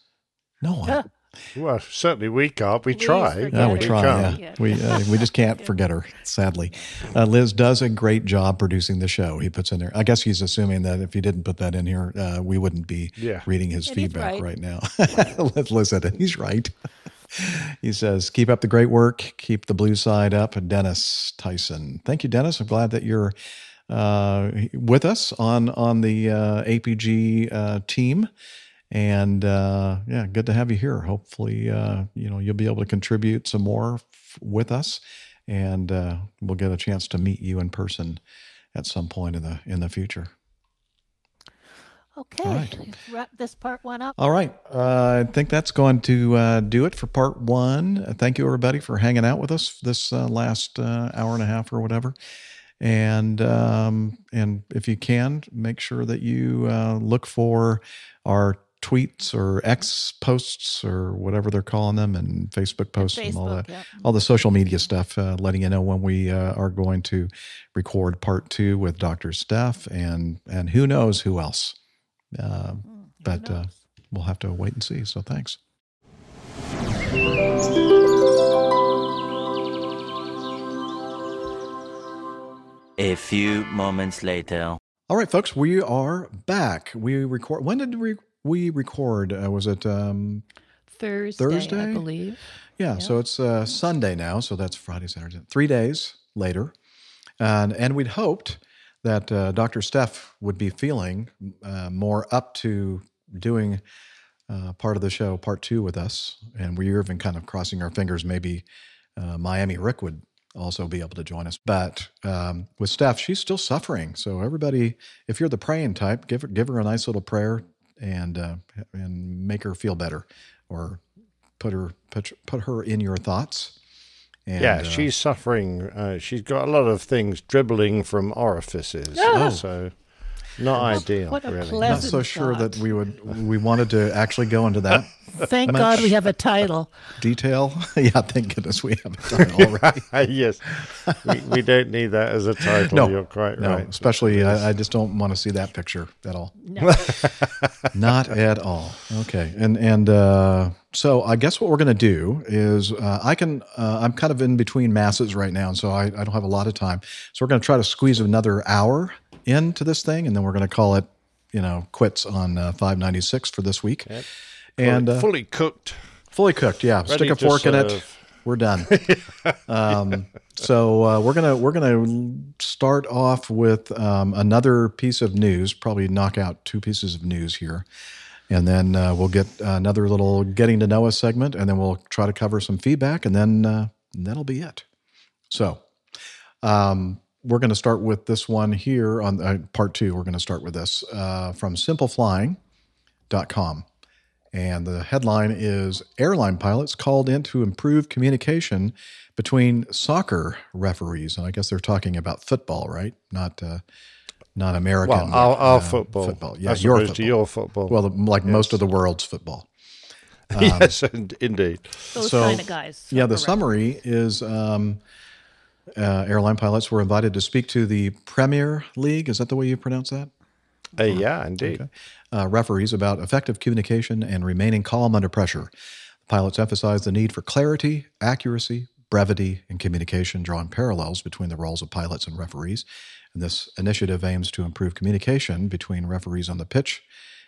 No one. Well, certainly we can't. We try. Yeah, we try. can't. Yeah. We uh, we just can't forget her. Sadly, uh, Liz does a great job producing the show. He puts in there. I guess he's assuming that if he didn't put that in here, uh, we wouldn't be Yeah. reading his And feedback right. right, now. Liz- Liz said it. He's right. he says, "Keep up the great work. Keep the blue side up." Dennis Tyson. Thank you, Dennis. I'm glad that you're uh, with us on on the uh, APG uh, team. And uh, yeah, good to have you here. Hopefully, uh, you know you'll be able to contribute some more f- with us, and uh, we'll get a chance to meet you in person at some point in the in the future. Okay, right. wrap this part one up. All right, uh, I think that's going to uh, do it for part one. Thank you, everybody, for hanging out with us this uh, last uh, hour and a half or whatever. And um, and if you can, make sure that you uh, look for our tweets or X posts or whatever they're calling them, and Facebook posts and all Facebook, that, yeah. all the social media stuff, uh, letting you know when we uh, are going to record part two with Dr. Steph and and who knows who else. Uh, but uh, we'll have to wait and see. So thanks. A few moments later. All right, folks, we are back. We record. When did we we record? Uh, was it um, Thursday, Thursday? I believe. Yeah, so it's uh, Sunday now. So that's Friday, Saturday, three days later, and and we'd hoped that uh, Dr. Steph would be feeling uh, more up to doing uh, part of the show, part two, with us, and we were even kind of crossing our fingers. Maybe uh, Miami Rick would also be able to join us, but um, with Steph, she's still suffering. So everybody, if you're the praying type, give her give her a nice little prayer and uh, and make her feel better, or put her put, put her in your thoughts. And, yeah, uh, she's suffering. Uh, she's got a lot of things dribbling from orifices. Oh. So, not ideal, what a really. not so sure thought. that we would we wanted to actually go into that. Thank much God we have a title. detail. yeah, thank goodness we have a title already. yes, we, we don't need that as a title. no, You're quite no, right. Especially, I, I just don't want to see that picture at all. No. Not at all. Okay, and and uh, so I guess what we're going to do is uh, I can uh, I'm kind of in between masses right now, and so I, I don't have a lot of time. So we're going to try to squeeze another hour into this thing, and then we're going to call it you know quits on uh, 596 for this week. And Fully- uh, fully cooked. Fully cooked, yeah. Ready Stick a fork in it. We're done. um, so uh, we're gonna we're gonna start off with um, another piece of news. Probably knock out two pieces of news here, and then uh, we'll get another little getting to know us segment, and then we'll try to cover some feedback, and then uh, that'll be it. So um, we're going to start with this one here on uh, part two. We're going to start with this uh, from simpleflying.com. And the headline is Airline pilots called in to improve communication between soccer referees. And I guess they're talking about football, right? Not uh, not American. Well, our, our uh, football. Football. Yeah, as your opposed football. to your football. Well, the- like most of the world's football. yes, in- indeed. Those kind of guys. Yeah, the summary is um, uh, airline pilots were invited to speak to the Premier League. Is that the way you pronounce that? Uh, yeah, indeed. Okay. Uh, referees about effective communication and remaining calm under pressure. Pilots emphasized the need for clarity, accuracy, brevity, and communication, drawing parallels between the roles of pilots and referees. And this initiative aims to improve communication between referees on the pitch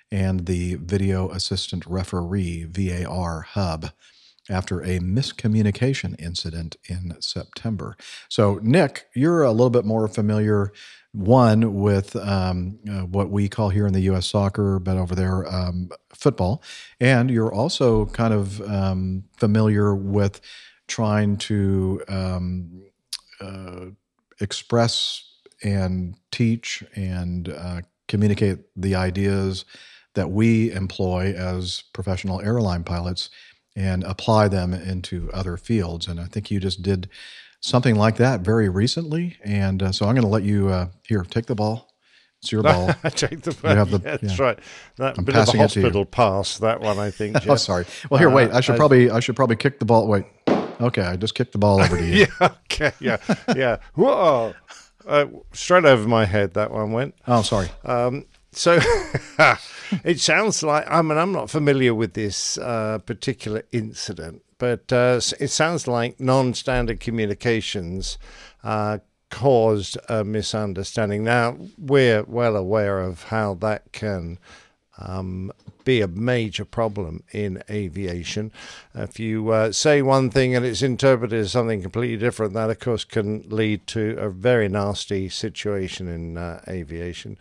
and the Video Assistant Referee VAR hub after a miscommunication incident in September. So, Nick, you're a little bit more familiar, one, with um, uh, what we call here in the U.S. soccer, but over there, um, football. And you're also kind of um, familiar with trying to um, uh, express and teach and uh, communicate the ideas that we employ as professional airline pilots and apply them into other fields. And I think you just did something like that very recently. And uh, so I'm going to let you uh, here take the ball. It's your ball. I take the ball. You have the- yeah, that's yeah. right. That I'm bit of a hospital pass. That one, I think. oh, sorry. Well, here, wait. I should Uh, probably I should probably kick the ball. Wait. Okay, I just kicked the ball over to you. yeah. Okay. Yeah. Yeah. Whoa. Uh, straight over my head. That one went. Oh, sorry. Um, so it sounds like I mean I'm not familiar with this uh, particular incident, but uh, it sounds like non-standard communications uh, caused a misunderstanding. Now we're well aware of how that can um, be a major problem in aviation. If you uh, say one thing and it's interpreted as something completely different, that of course can lead to a very nasty situation in uh, aviation.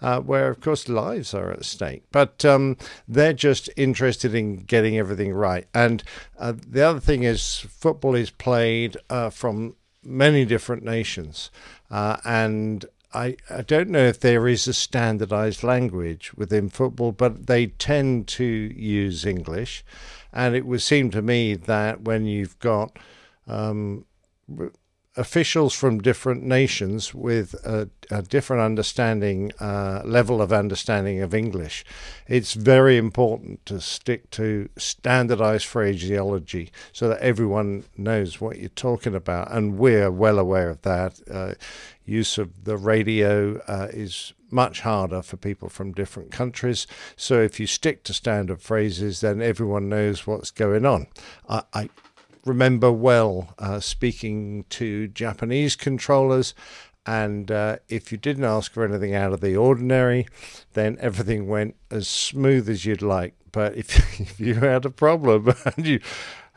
Uh, where of course lives are at stake, but um, they're just interested in getting everything right. And uh, the other thing is, football is played uh, from many different nations, uh, and I, I don't know if there is a standardized language within football, but they tend to use English. And it would seem to me that when you've got um, officials from different nations with a, a different understanding, uh, level of understanding of English, it's very important to stick to standardized phraseology so that everyone knows what you're talking about. And we're well aware of that. Uh, use of the radio uh, is much harder for people from different countries. So if you stick to standard phrases, then everyone knows what's going on. I, I remember well uh, speaking to Japanese controllers. And uh, if you didn't ask for anything out of the ordinary, then everything went as smooth as you'd like. But if, if you had a problem and you,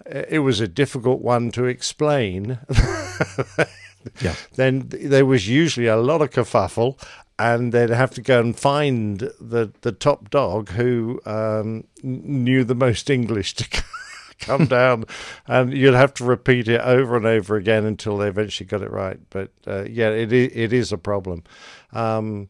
it was a difficult one to explain, Yeah. then there was usually a lot of kerfuffle, and they'd have to go and find the the top dog who um, knew the most English to come down, and you'd have to repeat it over and over again until they eventually got it right. But uh, yeah, it it is a problem. Um,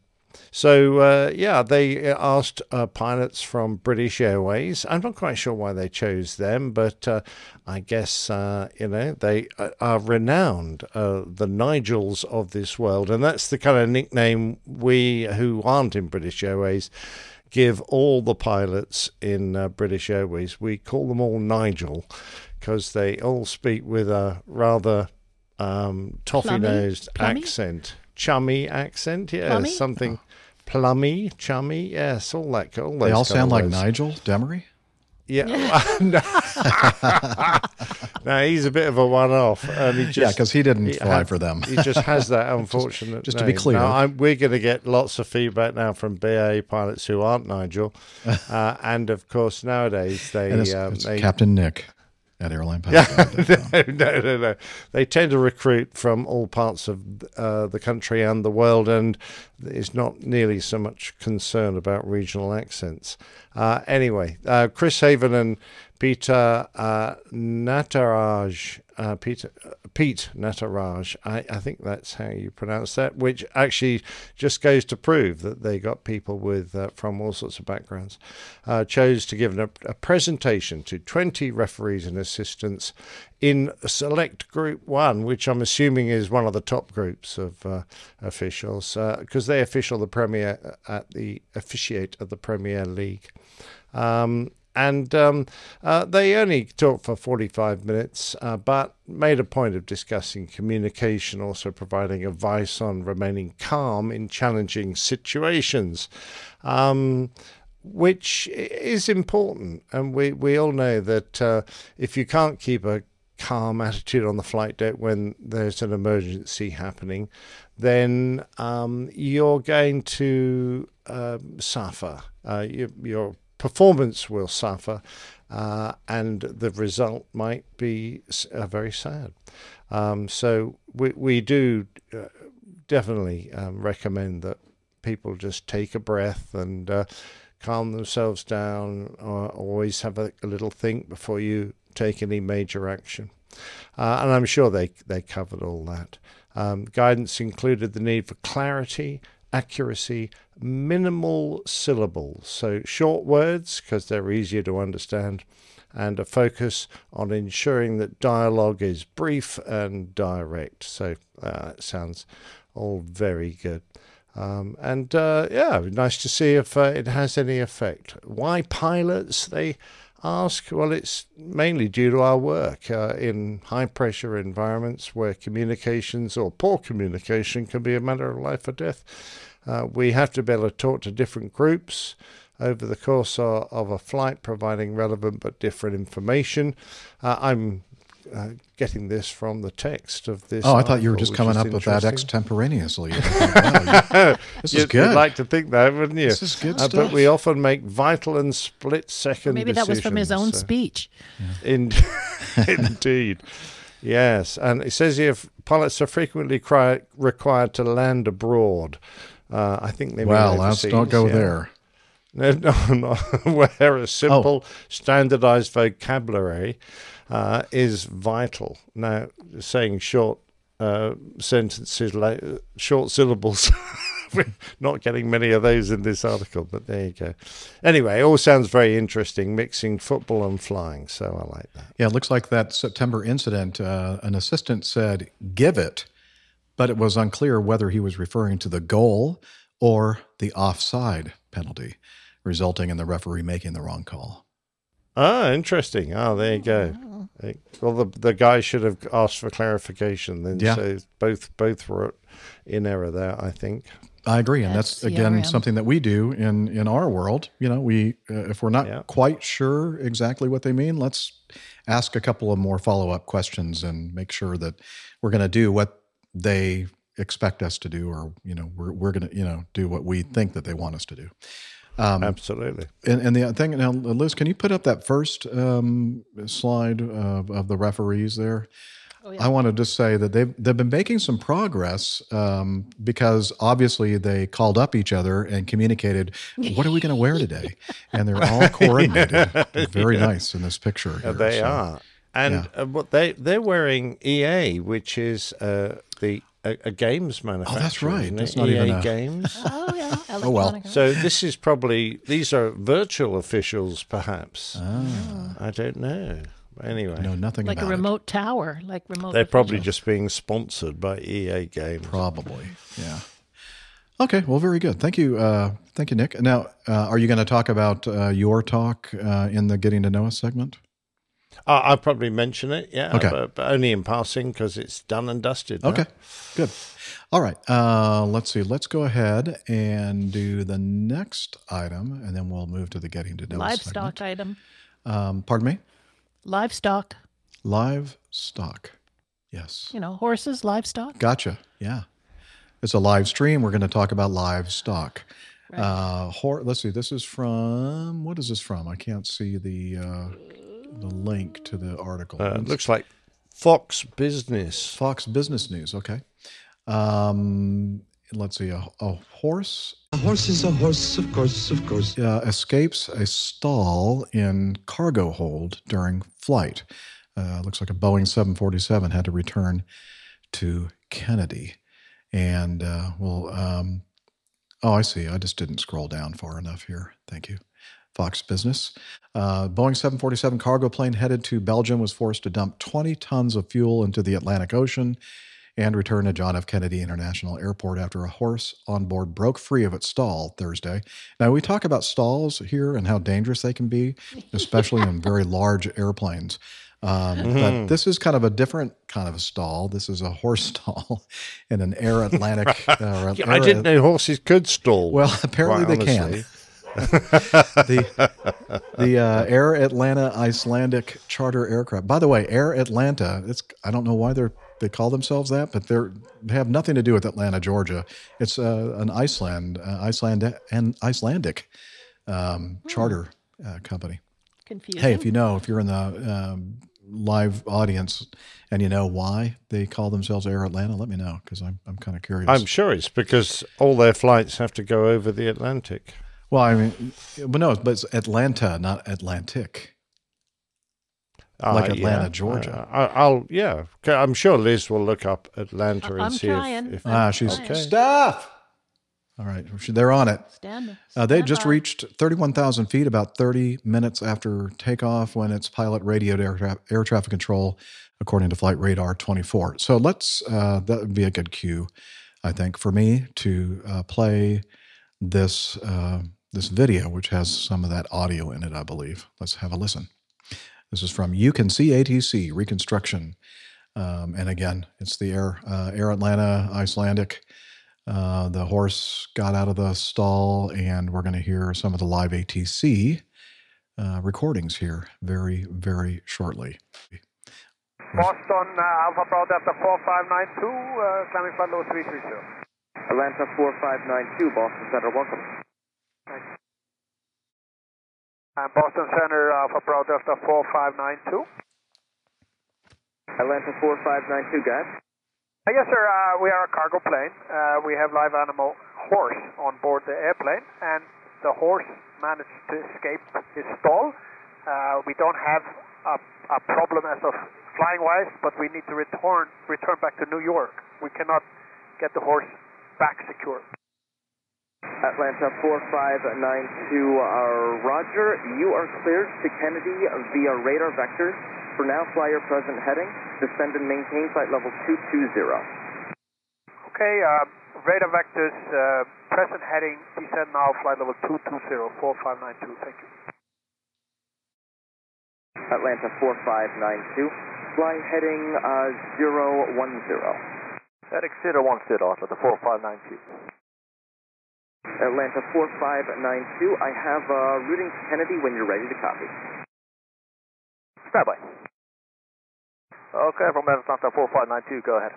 so uh, yeah, they asked uh, pilots from British Airways. I'm not quite sure why they chose them, but uh, I guess uh, you know they uh, are renowned, uh, the Nigels of this world, and that's the kind of nickname we who aren't in British Airways give all the pilots in uh, British Airways. We call them all Nigel because they all speak with a rather um, toffee nosed accent. Chummy accent, yeah, Plummy? something plummy, chummy, yes, all that. All They all sound like. Nigel Demery. Yeah, no. no, he's a bit of a one-off, and he just Yeah, 'cause he didn't fly had- for them. He just has that unfortunate. just to be clear. Now, I'm, we're going to get lots of feedback now from BA pilots who aren't Nigel, uh, and of course nowadays they, And it's, um, it's they Captain Nick at Airline Pilot. no, no, no, no. They tend to recruit from all parts of uh, the country and the world, and there's not nearly so much concern about regional accents. Uh, anyway, uh, Chris Haven and Peter uh, Nataraj, uh, Peter, Pete Nataraj, I, I think that's how you pronounce that, which actually just goes to prove that they got people with uh, from all sorts of backgrounds, uh, chose to give a, a presentation to 20 referees and assistants in Select Group 1, which I'm assuming is one of the top groups of uh, officials, because they official the Premier at the officiate of the Premier League. Um, and um, uh, they only talked for 45 minutes, uh, but made a point of discussing communication, also providing advice on remaining calm in challenging situations. Um, which is important, and we, we all know that uh, if you can't keep a calm attitude on the flight deck when there's an emergency happening, then um, you're going to um, suffer. Uh, you, your performance will suffer, uh, and the result might be uh, very sad. Um, so we we do uh, definitely um, recommend that people just take a breath and uh, calm themselves down, or always have a, a little think before you take any major action. Uh, and I'm sure they they covered all that. Um, guidance included the need for clarity, accuracy, minimal syllables, so short words because they're easier to understand, and a focus on ensuring that dialogue is brief and direct. So uh, it sounds all very good. Um, and uh, yeah, nice to see if uh, it has any effect. Why pilots? They ask. Well, it's mainly due to our work uh, in high pressure environments where communications or poor communication can be a matter of life or death. Uh, we have to be able to talk to different groups over the course of, of a flight, providing relevant but different information. Uh, I'm uh, getting this from the text of this. Oh, I thought you were just coming up with that extemporaneously. Wow, this is You'd- good. You'd like to think that, wouldn't you? This is good Uh, stuff. But we often make vital and split-second Maybe that was from his own so- speech. In, indeed. Yes. And it says here pilots are frequently cri- required to land abroad. Uh, I think they mean Well, let's not go yeah. there. No, no, no. Where a Oh. simple, standardized vocabulary uh, is vital. Now, saying short uh, sentences, like short syllables, we're not getting many of those in this article, but there you go. Anyway, all sounds very interesting, mixing football and flying, so I like that. Yeah, it looks like that September incident. Uh, an assistant said, "Give it," but it was unclear whether he was referring to the goal or the offside penalty, resulting in the referee making the wrong call. Ah, interesting. Oh, there you go. Eh, Well, the the guy should have asked for clarification then. Yeah. So both both were in error there, I think. I agree, and that's, again something that we do in in our world. You know, we uh, if we're not quite sure exactly what they mean, let's ask a couple of more follow up questions and make sure that we're going to do what they expect us to do, or you know, we're we're going to you know do what we think that they want us to do. Um, Absolutely. And, and the thing now, Liz, can you put up that first um, slide of, of the referees there? I want to just say that they've they've been making some progress um, because obviously they called up each other and communicated, "What are we going to wear today?" And they're all coordinated. They're very nice in this picture. Uh, here, they so, are, and yeah. uh, what they they're wearing EA, which is uh, the a, a games manufacturer. Oh, that's right. isn't That's not EA even a- games. Oh yeah. Oh, well. So this is probably these are virtual officials, perhaps. Ah. I don't know. Anyway, know nothing about it. like a remote tower, like remote. They're probably just being sponsored by EA Games. Probably, yeah. Okay, well, very good. Thank you, uh, thank you, Nick. Now, uh, are you going to talk about uh, your talk uh, in the Getting to Know Us segment? Uh, I'll probably mention it, yeah, Okay. but, but only in passing because it's done and dusted. now. Okay, good. All right. Uh, let's see. Let's go ahead and do the next item, and then we'll move to the getting to know livestock segment. item. Um, pardon me. Livestock. Livestock. Yes. You know, horses, livestock. Gotcha. Yeah. It's a live stream. We're going to talk about livestock. Uh, hor- let's see. This is from what is this from? I can't see the uh, the link to the article. Uh, it looks like Fox Business. Fox Business News. Okay. Um, let's see. A, a horse. A horse is a horse, of course, of course. Uh, escapes a stall in cargo hold during flight. Uh, looks like a Boeing 747 had to return to Kennedy. And uh, well, um, oh, I see. I just didn't scroll down far enough here. Thank you. Fox Business. Uh, Boeing 747 cargo plane headed to Belgium was forced to dump 20 tons of fuel into the Atlantic Ocean and return to John F. Kennedy International Airport after a horse on board broke free of its stall Thursday. Now, we talk about stalls here and how dangerous they can be, especially in very large airplanes. Um, But Mhm. this is kind of a different kind of a stall. This is a horse stall in an Air Atlantic. Uh, Yeah, I didn't know horses could stall. Well, apparently they honestly. can. The the uh, Air Atlanta Icelandic charter aircraft. By the way, Air Atlanta. It's I don't know why they're they call themselves that, but they're they have nothing to do with Atlanta, Georgia. It's uh, an Iceland uh, Iceland and Icelandic um, charter uh, company. Confusing. Hey, if you know, if you're in the um, live audience and you know why they call themselves Air Atlanta, let me know because I'm I'm kind of curious. I'm sure it's because all their flights have to go over the Atlantic. Well, I mean, but no, but it's Atlanta, not Atlantic. like Uh, Atlanta, yeah. Georgia. I, I'll yeah. I'm sure Liz will look up Atlanta and I'm see trying. if, if ah, she's okay. stuff. All right, they're on it. Stand, Uh, they just reached 31,000 feet about 30 minutes after takeoff when its pilot radioed air, tra- air traffic control, according to Flight Radar 24. So let's, uh, that would be a good cue, I think, for me to uh, play this, uh, this video, which has some of that audio in it, I believe. Let's have a listen. This is from You Can See ATC Reconstruction. Um, and again, it's the Air, uh, Air Atlanta Icelandic. Uh, the horse got out of the stall, and we're going to hear some of the live ATC uh, recordings here very, very shortly. Boston, uh, Alpha Bravo Delta 4592, uh, climbing flight level 330. Atlanta 4592, Boston Center, welcome. And Boston Center, Alpha Bravo Delta 4592. Atlanta 4592, guys. Uh, yes, sir, uh, we are a cargo plane. Uh, we have live animal horse on board the airplane, and the horse managed to escape his stall. Uh, we don't have a, a problem as of flying wise, but we need to return return back to New York. We cannot get the horse back secure. Atlanta 4592, uh, Roger. You are cleared to Kennedy via radar vectors. For now, fly your present heading. Descend and maintain flight level 220. Okay, uh, radar vectors, uh, present heading, descend now, flight level 220, 4592. Thank you. Atlanta 4592, fly heading uh, 010. Heading 010, Atlanta 4592. Atlanta 4592, I have uh, routing to Kennedy when you're ready to copy. Standby. Okay, from Atlanta 4592, go ahead.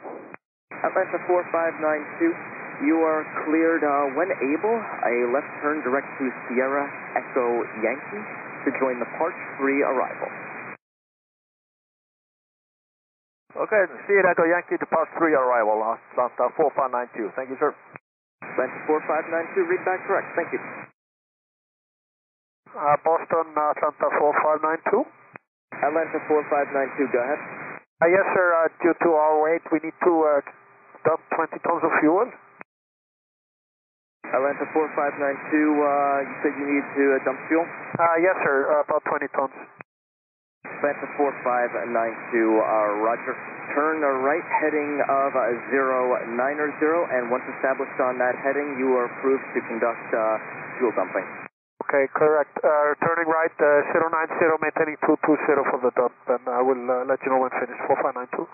Atlanta 4592, you are cleared uh, when able. A left turn direct to Sierra Echo Yankee to join the Parch 3 arrival. Okay, Sierra Echo Yankee to Parch 3 arrival, Atlanta 4592. Thank you, sir. Atlanta 4592, read back correct. Thank you. Uh, Boston, Atlanta 4592. Atlanta 4592, go ahead. Uh, yes, sir, uh, due to our weight, we need to uh, dump 20 tons of fuel. Atlanta 4592, uh, you said you need to uh, dump fuel? Uh, yes, sir, uh, about 20 tons. Atlanta 4592, uh, Roger. Turn uh, right heading of uh, 090, and once established on that heading, you are approved to conduct uh, fuel dumping. Okay, correct. Uh, turning right, uh, 090, maintaining 220 for the dump, and I will uh, let you know when finished. 4592.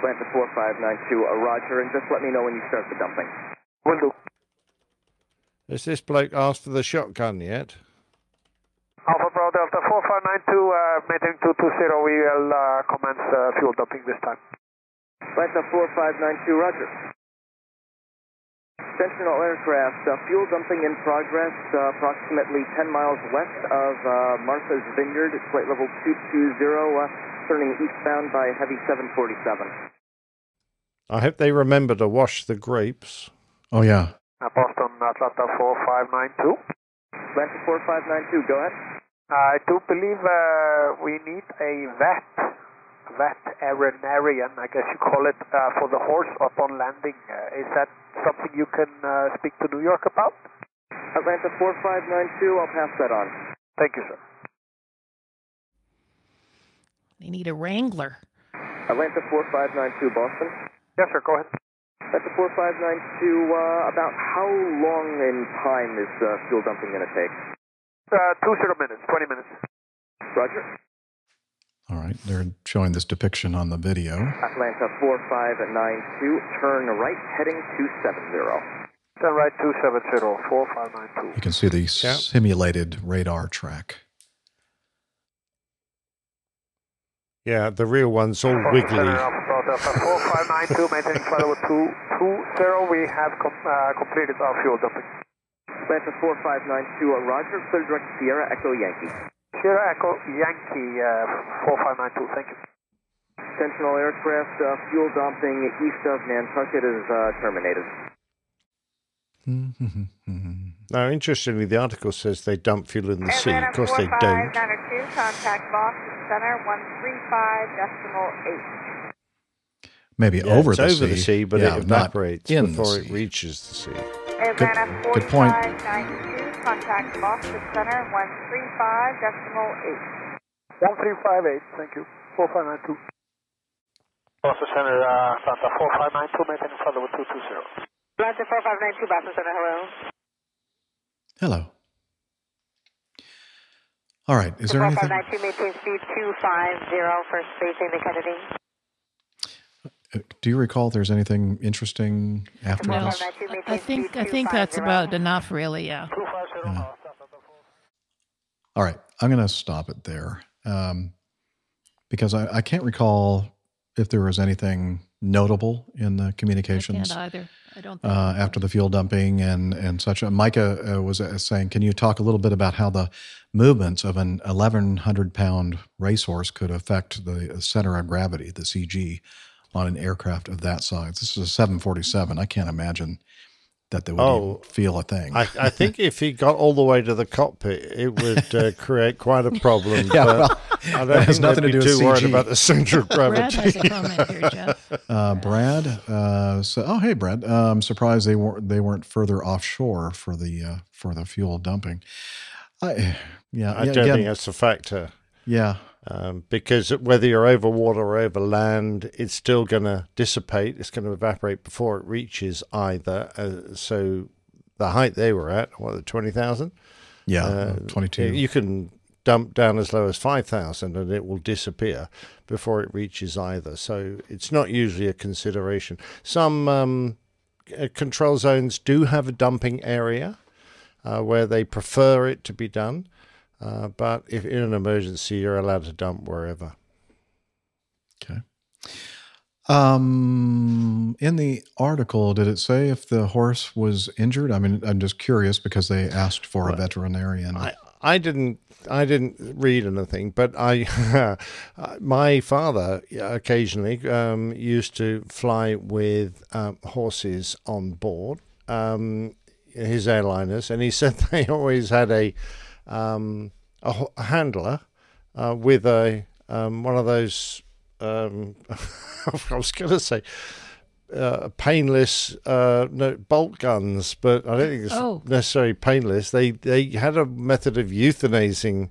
Atlanta 4592, uh, Roger, and just let me know when you start the dumping. Will do. Has this bloke asked for the shotgun yet? Alpha Bravo Delta 4592, uh, maintaining 220, we will uh, commence uh, fuel dumping this time. Atlanta 4592, Roger. Sentinel aircraft, uh, fuel dumping in progress, uh, approximately 10 miles west of uh, Martha's Vineyard, flight level 220, uh, turning eastbound by Heavy 747. I hope they remember to wash the grapes. Oh, yeah. Uh, Boston, Atlanta 4592. Atlanta 4592, go ahead. I do believe uh, we need a vet, veterinarian, I guess you call it, uh, for the horse upon landing. Uh, is that something you can uh, speak to New York about? Atlanta 4592, I'll pass that on. Thank you, sir. They need a wrangler. Atlanta 4592, Boston. Yes, sir. Go ahead. Delta 4592, uh, about how long in time is uh, fuel dumping going to take? Uh, two zero minutes, 20 minutes. Roger. All right, they're showing this depiction on the video. Atlanta 4592, turn right, heading 270. Turn right 270, 4592. You can see the simulated radar track. Yeah, the real one's all wiggly. Center 4592, maintaining flight level 220. We have com- uh, completed our fuel dumping. Atlanta 4592, uh, Roger, clear direct Sierra Echo Yankee. Sierra Echo Yankee uh, 4592, thank you. Sentinel aircraft uh, fuel dumping east of Nantucket is uh, terminated. Now, interestingly, the article says they dump fuel in the sea. Of course, they don't. 4592, contact Boston Center 135 decimal 8. Maybe Yeah, over it's the over sea. the sea, but Yeah, it evaporates before it reaches the sea. Atlanta good point. 4592, contact Boston Center 135 decimal 8. 1358, thank you. 4592. Boston Center, uh, Atlanta 4592, maintaining flight level 220. Atlanta 4592, Boston Center, hello. Hello. All right, is there anything? 4592, maintain speed 250 for spacing the Kennedy. Uh, Do you recall if there's anything interesting after No, this? I think I think that's about enough, really. Yeah. All right, I'm going to stop it there um, because I, I can't recall if there was anything notable in the communications. Can't either. I don't think. uh, after the fuel dumping and and such. Uh, Micah uh, was uh, saying, can you talk a little bit about how the movements of an 1,100 pound racehorse could affect the center of gravity, the CG, on an aircraft of that size? This is a 747. I can't imagine that they would Oh, feel a thing. I, I think if he got all the way to the cockpit, it would uh, create quite a problem. Yeah, but well, I don't that has think nothing to be do with too worried about the center of Brad gravity. has a comment here, Jeff. Uh, Brad, uh, so, oh hey Brad, I'm surprised they weren't they weren't further offshore for the uh, for the fuel dumping. I yeah, I yeah, don't again, think that's a factor. Yeah. Um, because whether you're over water or over land, it's still going to dissipate. It's going to evaporate before it reaches either. Uh, so the height they were at, what, 20,000? Yeah, Uh, 22. You can dump down as low as 5,000 and it will disappear before it reaches either. So it's not usually a consideration. Some um, uh, control zones do have a dumping area uh, where they prefer it to be done. Uh, but if in an emergency, you're allowed to dump wherever. Okay. Um, in the article, did it say if the horse was injured? I mean, I'm just curious because they asked for a veterinarian. I, I didn't I didn't read anything, but I my father occasionally um, used to fly with um, horses on board um, his airliners, and he said they always had a um, a, ho- a handler uh, with a um, one of those. Um, I was going to say uh, painless uh, no, bolt guns, but I don't think it's Oh. necessarily painless. They they had a method of euthanizing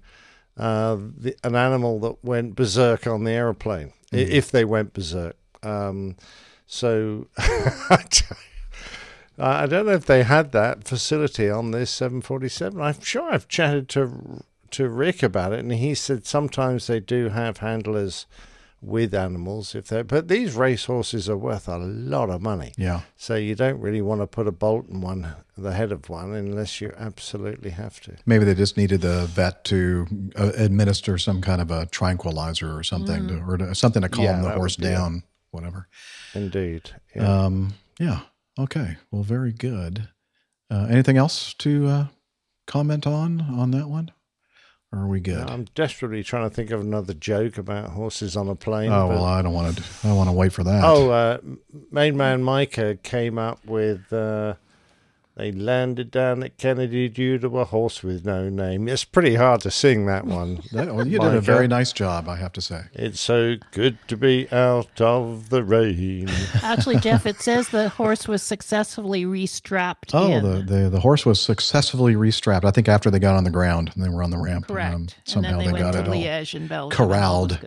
uh, the, an animal that went berserk on the aeroplane, i Mhm. if they went berserk. Um, so I don't know if they had that facility on this 747. I'm sure I've chatted to to Rick about it, and he said sometimes they do have handlers with animals if they but these racehorses are worth a lot of money Yeah. so you don't really want to put a bolt in one the head of one unless you absolutely have to Maybe they just needed the vet to uh, administer some kind of a tranquilizer or something, to, or to, something to calm Yeah, the horse would be it. down, whatever. indeed yeah. Um, yeah. Okay. Well, very good. Uh, anything else to uh, comment on on that one? Or are we good? i'm desperately trying to think of another joke about horses on a plane oh well, I don't want to. I want to wait for that. Oh, uh, main man Micah came up with. Uh, they landed down at Kennedy due to a horse with no name. It's pretty hard to sing that one. That- well, you did a very nice job, I have to say. It's so good to be out of the rain. Actually, Jeff, it says the horse was successfully restrapped. Oh, in. the, the the horse was successfully restrapped. I think after they got on the ground and they were on the ramp. Correct. Um, and somehow then they, they, went got to it all Liège and Belgium. and was corralled.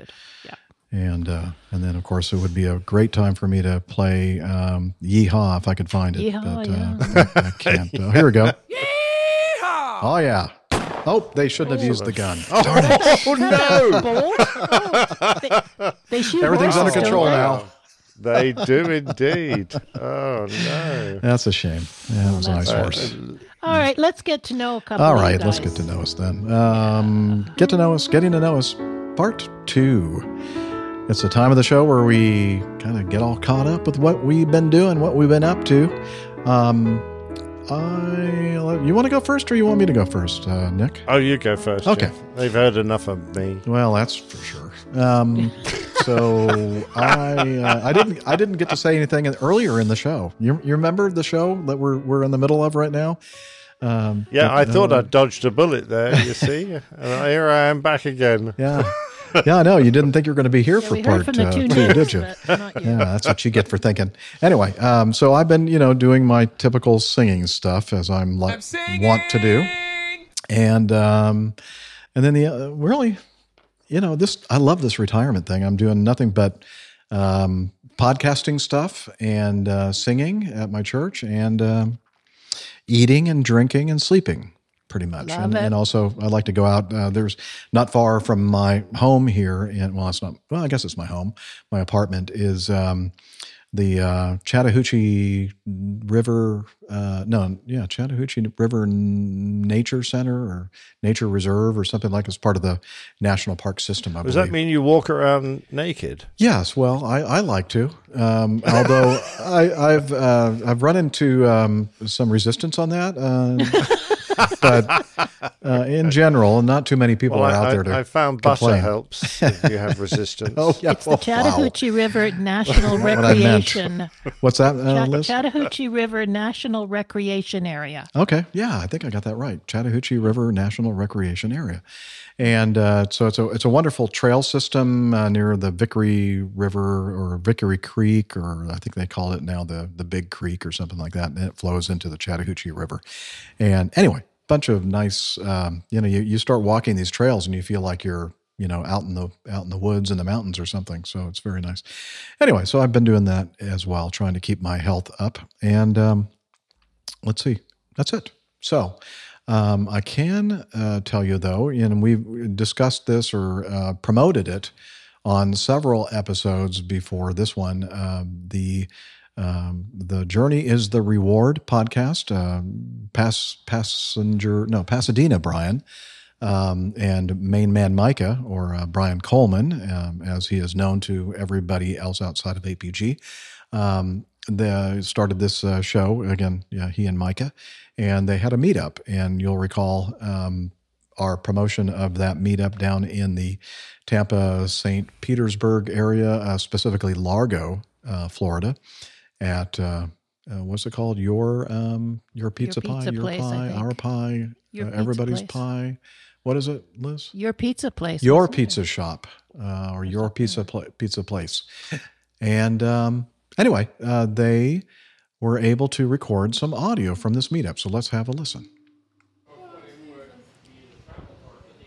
Good. Yeah. And uh, and then of course it would be a great time for me to play um, Yeehaw if I could find it. Yeehaw, but yeah. uh, I, I can't. Uh, here we go. Yeehaw! Oh yeah. Oh, they shouldn't have used the gun. Oh, darn it. Oh, no. they, they shoot Everything's under horses, control don't now. They do indeed. Oh no. That's a shame. Yeah, it was a nice Uh, horse. All right, let's get to know a couple. All of you let's guys. get to know us then. Um, get to know us, getting to know us, part two. It's the time of the show where we kind of get all caught up with what we've been doing, what we've been up to. Um, I, you want to go first, or you want me to go first, uh, Nick? Oh, you go first. Okay. Jeff. They've heard enough of me. Well, that's for sure. Um, so I uh, I didn't I didn't get to say anything earlier in the show. You, you remember the show that we're we're in the middle of right now? Um, Yeah, I thought uh, I dodged a bullet there. You see, and here I am back again. Yeah. Yeah, I know. You didn't think you were going to be here for we part from uh, two two, did you? but not you. Yeah, that's what you get for thinking. Anyway, um, so I've been, you know, doing my typical singing stuff as I'm like want to do, and um, and then the uh, really, you know, this I love this retirement thing. I'm doing nothing but um, podcasting stuff and uh, singing at my church and um, eating and drinking and sleeping pretty much Love and, it. and also i like to go out uh, there's not far from my home here and well it's not well i guess it's my home my apartment is um, the uh, chattahoochee river uh, no yeah chattahoochee river nature center or nature reserve or something like it's part of the national park system i Does believe that mean you walk around naked? Yes, well, I, I like to. Um, although I, I've uh, I've run into um, some resistance on that, uh, but uh, in general, not too many people Well, are out I, there to I found butter complain. helps if you have resistance. oh yeah, It's the Chattahoochee River National What Recreation. What's that, uh, Liz? Chattahoochee River National Recreation Area. Okay, yeah, I think I got that right. Chattahoochee River National Recreation Area, and uh, so it's a it's a wonderful trail system uh, near the Vickery River or Vickery Creek, or I think they call it now the the Big Creek or something like that, and it flows into the Chattahoochee River. And anyway, bunch of nice, um, you know, you, you start walking these trails and you feel like you're you know out in the out in the woods in the mountains or something. So it's very nice. Anyway, so I've been doing that as well, trying to keep my health up and. Um, let's see. That's it. So um, I can uh, tell you though, and we've discussed this or uh, promoted it on several episodes before this one. Um, the um, the journey is the reward podcast. Um, pass passenger no Pasadena Brian. Um, and main man Micah, or uh, Brian Coleman, um, as he is known to everybody else outside of APG, um, they started this uh, show again. Yeah, he and Micah, and they had a meetup. And you'll recall um, our promotion of that meetup down in the Tampa St. Petersburg area, uh, specifically Largo, uh, Florida, at uh, uh, what's it called? Your um, your pizza, pie, pizza your place, I pie, our pie, Your uh, everybody's place. pie. What is it, Liz? Your pizza place. your wasn't it? pizza shop uh, or your pizza pla- pizza place and um, anyway uh, they were able to record some audio from this meetup so let's have a listen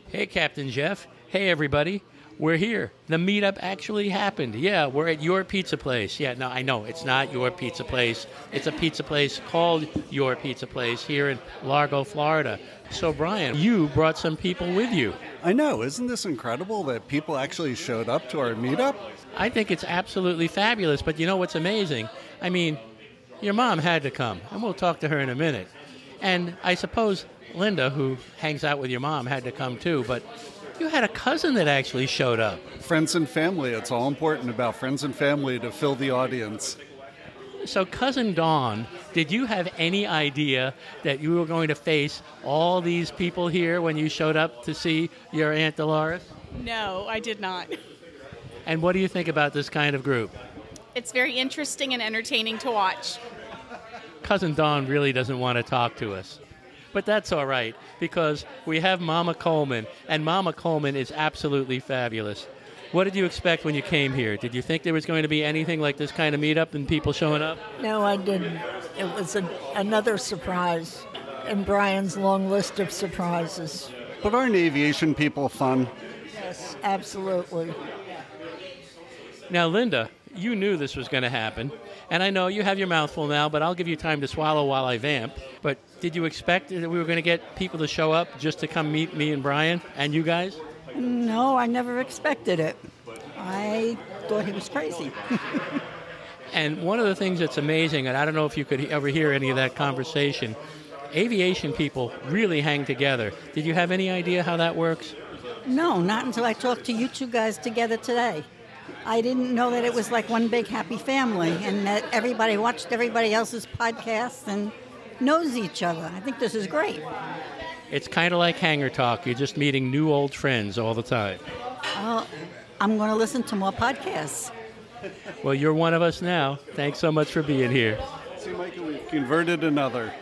Hey, Captain Jeff. Hey, everybody. We're here. The meetup actually happened. Yeah, we're at your pizza place. Yeah, no, I know it's not your pizza place. It's a pizza place called Your Pizza Place here in Largo, Florida. So, Brian, you brought some people with you. I know. Isn't this incredible that people actually showed up to our meetup? I think it's absolutely fabulous, but you know what's amazing? I mean, your mom had to come, and we'll talk to her in a minute. And I suppose Linda, who hangs out with your mom, had to come too, but you had a cousin that actually showed up. Friends and family. It's all important about friends and family to fill the audience. So, Cousin Dawn, did you have any idea that you were going to face all these people here when you showed up to see your Aunt Dolores? No, I did not. And what do you think about this kind of group? It's very interesting and entertaining to watch. Cousin Dawn really doesn't want to talk to us. But that's all right because we have Mama Coleman, and Mama Coleman is absolutely fabulous. What did you expect when you came here? Did you think there was going to be anything like this kind of meetup and people showing up? No, I didn't. It was a, another surprise in Brian's long list of surprises. But aren't aviation people fun? Yes, absolutely. Now, Linda, you knew this was going to happen, and I know you have your mouth full now, but I'll give you time to swallow while I vamp. But did you expect that we were going to get people to show up just to come meet me and Brian and you guys? No, I never expected it. I thought he was crazy. And one of the things that's amazing, and I don't know if you could ever hear any of that conversation, aviation people really hang together. Did you have any idea how that works? no, not until I talked to you two guys together today. I didn't know that it was like one big happy family and that everybody watched everybody else's podcasts and knows each other. I think this is great. It's kind of like hangar talk. You're just meeting new old friends all the time. Well, I'm going to listen to more podcasts. Well, you're one of us now. Thanks so much for being here. See, Michael, we've converted another.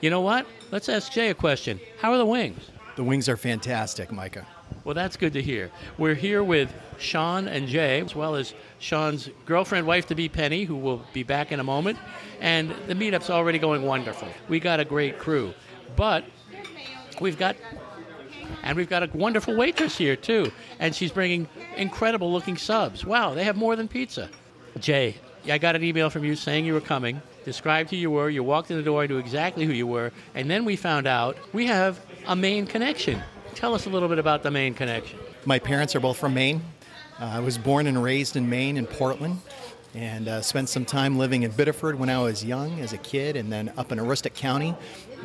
You know what? Let's ask Jay a question. How are the wings? The wings are fantastic, Micah. Well, that's good to hear. We're here with Sean and Jay, as well as Sean's girlfriend, wife to be Penny, who will be back in a moment. And the meetup's already going wonderful. We got a great crew. But we've got and we've got a wonderful waitress here too, and she's bringing incredible looking subs. Wow, they have more than pizza. Jay, I got an email from you saying you were coming. Described who you were. You walked in the door. I knew exactly who you were, and then we found out we have a main connection. Tell us a little bit about the Maine connection. My parents are both from Maine. Uh, I was born and raised in Maine, in Portland, and uh, spent some time living in Biddeford when I was young as a kid, and then up in Aroostook County.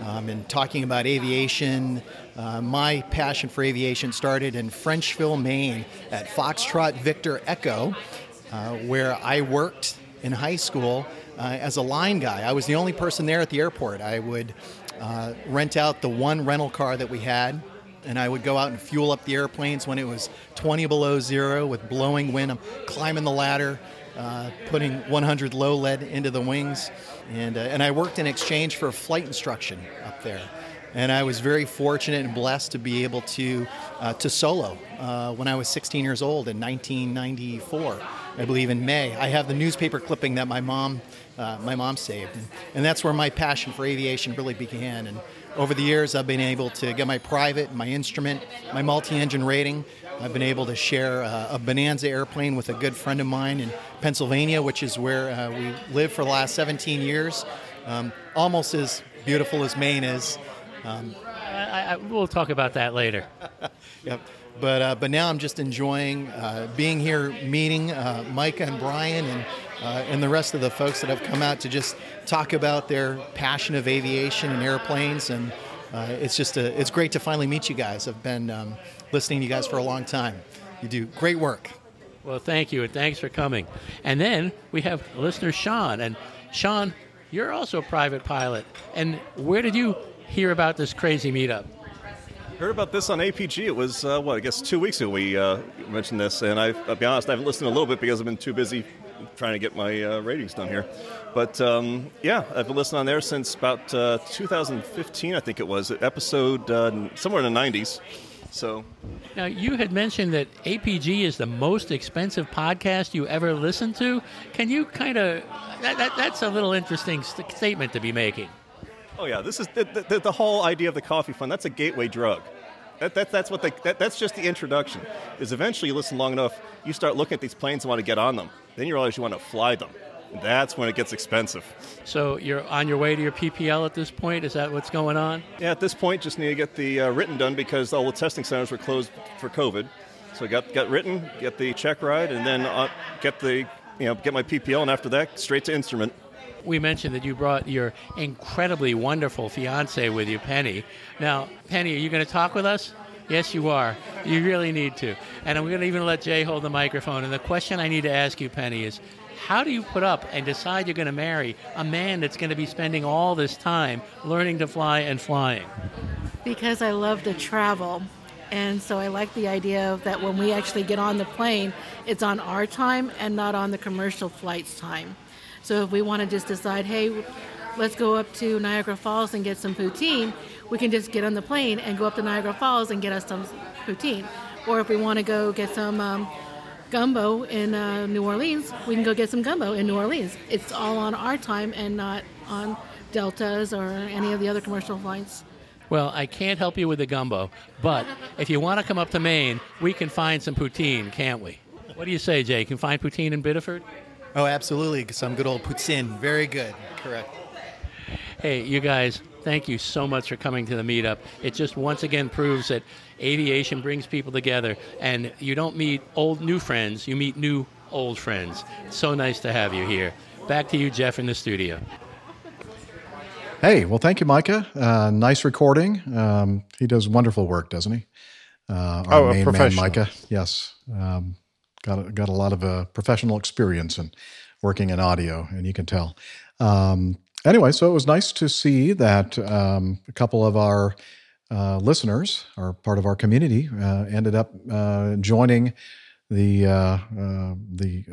Um, and talking about aviation, uh, my passion for aviation started in Frenchville, Maine, at Foxtrot Victor Echo, uh, where I worked in high school uh, as a line guy. I was the only person there at the airport. I would uh, rent out the one rental car that we had and I would go out and fuel up the airplanes when it was 20 below zero with blowing wind. I'm climbing the ladder, uh, putting 100 low lead into the wings, and uh, and I worked in exchange for flight instruction up there. And I was very fortunate and blessed to be able to uh, to solo uh, when I was 16 years old in 1994, I believe in May. I have the newspaper clipping that my mom uh, my mom saved, and, and that's where my passion for aviation really began. And over the years, I've been able to get my private, my instrument, my multi-engine rating. I've been able to share uh, a Bonanza airplane with a good friend of mine in Pennsylvania, which is where uh, we lived for the last 17 years. Um, almost as beautiful as Maine is. Um, I, I, we'll talk about that later. yep. But uh, but now I'm just enjoying uh, being here, meeting uh, Micah and Brian and uh, and the rest of the folks that have come out to just talk about their passion of aviation and airplanes. And uh, it's just a, it's great to finally meet you guys. I've been um, listening to you guys for a long time. You do great work. Well, thank you, and thanks for coming. And then we have listener Sean. And Sean, you're also a private pilot. And where did you hear about this crazy meetup? Heard about this on APG. It was, uh, what, I guess two weeks ago we uh, mentioned this. And I, I'll be honest, I haven't listened a little bit because I've been too busy trying to get my uh, ratings done here. But um, yeah, I've been listening on there since about uh, 2015, I think it was, episode uh, somewhere in the 90s. So now you had mentioned that APG is the most expensive podcast you ever listened to. Can you kind of that, that, that's a little interesting st- statement to be making. Oh yeah, this is the, the, the, whole idea of the coffee fund. That's a gateway drug. That, that, that's what they, that, that's just the introduction. Is eventually you listen long enough, you start looking at these planes and want to get on them. Then you realize you want to fly them. That's when it gets expensive. So you're on your way to your PPL at this point. Is that what's going on? Yeah, at this point, just need to get the uh, written done because all the testing centers were closed for COVID. So I got got written, get the check ride, and then uh, get the you know get my PPL, and after that, straight to instrument we mentioned that you brought your incredibly wonderful fiance with you, Penny. Now, Penny, are you going to talk with us? Yes, you are. You really need to. And I'm going to even let Jay hold the microphone. And the question I need to ask you, Penny, is how do you put up and decide you're going to marry a man that's going to be spending all this time learning to fly and flying? Because I love to travel. And so I like the idea of that when we actually get on the plane, it's on our time and not on the commercial flight's time. So if we want to just decide, hey, let's go up to Niagara Falls and get some poutine, we can just get on the plane and go up to Niagara Falls and get us some poutine. Or if we want to go get some um, gumbo in uh, New Orleans, we can go get some gumbo in New Orleans. It's all on our time and not on Deltas or any of the other commercial flights. Well, I can't help you with the gumbo, but if you want to come up to Maine, we can find some poutine, can't we? What do you say, Jay? Can find poutine in Biddeford? Oh, absolutely. Some good old poutine. Very good. Correct. Hey, you guys, thank you so much for coming to the meetup. It just once again proves that aviation brings people together, and you don't meet old new friends, you meet new old friends. It's so nice to have you here. Back to you, Jeff, in the studio. Hey, well, thank you, Micah. Uh, nice recording. Um, he does wonderful work, doesn't he? Uh, our Oh, a main man, professional. Micah. Yes, um, got a, got a lot of uh, professional experience in working in audio, and you can tell. Um, anyway, so it was nice to see that um, a couple of our uh, listeners, or part of our community, uh, ended up uh, joining the uh, uh, the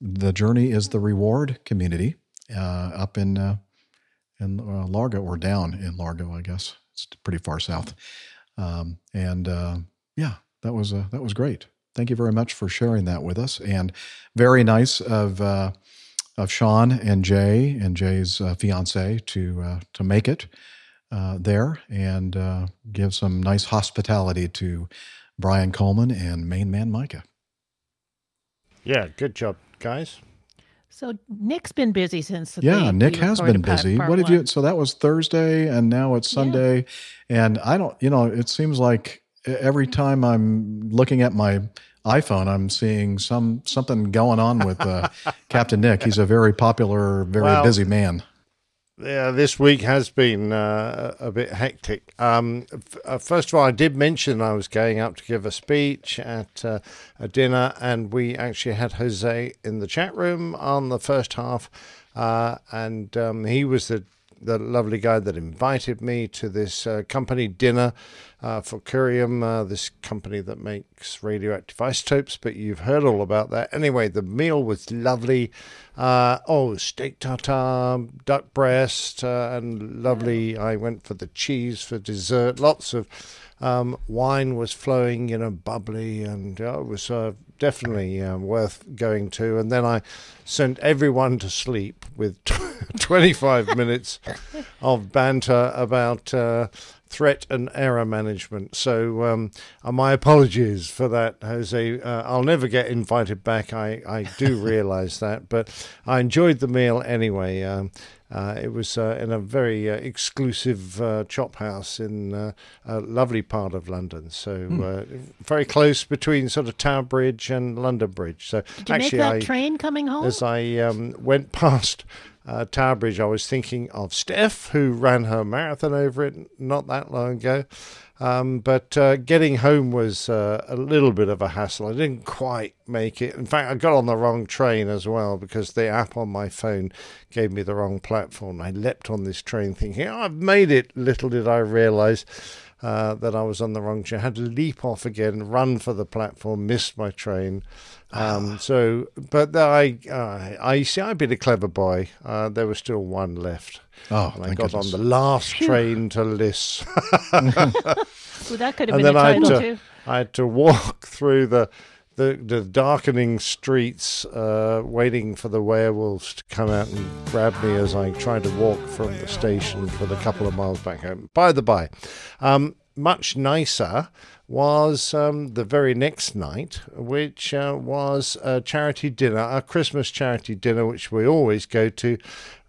the journey is the reward community up in in Largo or down in Largo, I guess it's pretty far south. Um, and yeah, that was that was great. Thank you very much for sharing that with us, and very nice of uh, of Sean and Jay and Jay's uh, fiance to uh, to make it uh, there and uh, give some nice hospitality to Brian Coleman and main man Micah. Yeah, good job, guys. So Nick's been busy since the Yeah, day Nick has been busy. part What did you? So that was Thursday, and now it's Sunday, and I don't. You know, it seems like every time I'm looking at my iPhone, I'm seeing some something going on with uh, Captain Nick. He's a very popular, very Well, busy man. Yeah, this week has been uh, a bit hectic. Um, f- uh, first of all, I did mention I was going up to give a speech at uh, a dinner, and we actually had Jose in the chat room on the first half, uh, and um, he was the the lovely guy that invited me to this uh, company dinner uh, for Curium, uh, this company that makes radioactive isotopes. But you've heard all about that. Anyway, the meal was lovely. Uh, oh, steak tartare, duck breast, uh, and lovely. I went for the cheese for dessert. Lots of um, wine was flowing, you know, bubbly, and uh, it was definitely um, worth going to. And then I sent everyone to sleep with 25 minutes of banter about uh, threat and error management. So um, uh, my apologies for that, Jose. Uh, I'll never get invited back. I, I do realize that, but I enjoyed the meal anyway. Um, uh, it was uh, in a very uh, exclusive uh, chop house in uh, a lovely part of London. So uh, very close between sort of Tower Bridge and London Bridge. So Did you actually, make that I, train coming home? as I um, went past uh, Tower Bridge, I was thinking of Steph, who ran her marathon over it not that long ago. Um, but uh, getting home was uh, a little bit of a hassle. I didn't quite make it. In fact, I got on the wrong train as well because the app on my phone gave me the wrong platform. I leapt on this train thinking, oh, I've made it. Little did I realize uh, that I was on the wrong train. I had to leap off again, run for the platform, missed my train. Um, so, but I, uh, I see, I've been a clever boy. Uh, there was still one left. Oh, and I got goodness. on the last Phew. train to Liss. Well, that could have and been then a I had title to, too. I had to walk through the the, the darkening streets, uh, waiting for the werewolves to come out and grab me as I tried to walk from the station for the couple of miles back home. By the by, um, much nicer was um, the very next night, which uh, was a charity dinner, a Christmas charity dinner, which we always go to,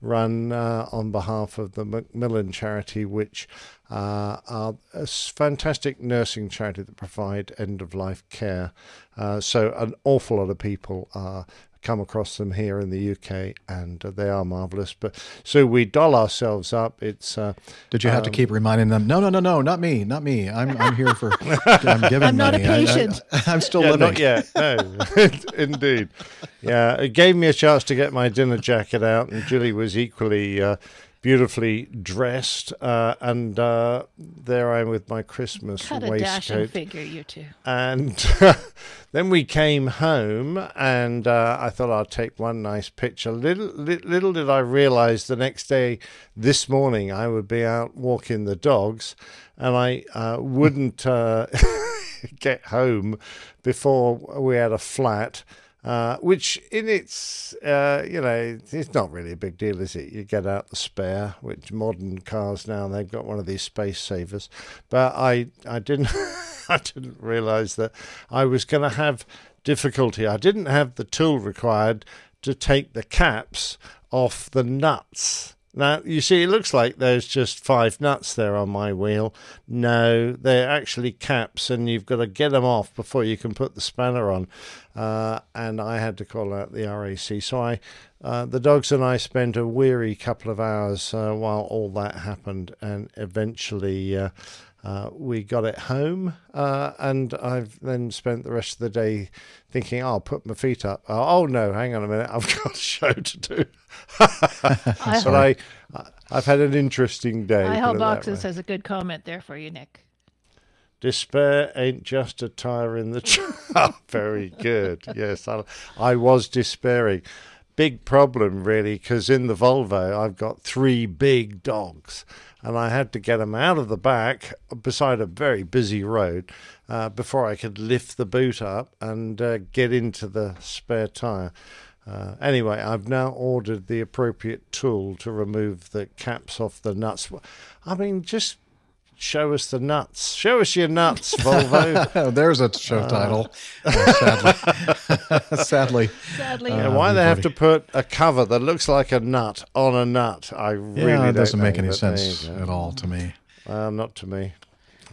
run uh, on behalf of the Macmillan charity, which uh, are a fantastic nursing charity that provide end of life care. Uh, so an awful lot of people uh, come across them here in the UK, and uh, they are marvelous. But so we doll ourselves up. It's uh, Did you have to um, keep reminding them? No, no, no, no, not me, not me. I'm I'm here for. I'm giving I'm not a money. I- I- patient. I'm still yeah, living. Not yet. No, indeed. Yeah, it gave me a chance to get my dinner jacket out, and Julie was equally uh, beautifully dressed. Uh, and uh, there I am with my Christmas Cut a dashing waistcoat. figure, you two. And then we came home, and uh, I thought I'd take one nice picture. Little, little did I realize the next day, this morning, I would be out walking the dogs, and I uh, wouldn't uh, get home before we had a flat. Uh, which in its, uh, you know, it's not really a big deal, is it? You get out the spare, which modern cars now they've got one of these space savers. But I, I didn't, I didn't realise that I was going to have difficulty. I didn't have the tool required to take the caps off the nuts. Now, you see, it looks like there's just five nuts there on my wheel. No, they're actually caps, and you've got to get them off before you can put the spanner on. Uh, and I had to call out the RAC. So I, uh, the dogs and I spent a weary couple of hours uh, while all that happened, and eventually. Uh, we got it home, uh, and I've then spent the rest of the day thinking, "I'll put my feet up." Oh, oh, no, hang on a minute, I've got a show to do. but I, I've had an interesting day. I hope Boxes has a good comment there for you, Nick. Despair ain't just a tire in the trap. Very good. Yes, I, I was despairing. Big problem, really, because in the Volvo I've got three big dogs, and I had to get them out of the back beside a very busy road uh, before I could lift the boot up and uh, get into the spare tire. Uh, anyway, I've now ordered the appropriate tool to remove the caps off the nuts. I mean, just show us the nuts. Show us your nuts, Volvo. There's a show Uh, title. sadly, sadly. Sadly. Yeah, Uh, why we've they have to put a cover that looks like a nut on a nut? I really Yeah, it don't doesn't make know, any sense at all to me. Uh, not to me.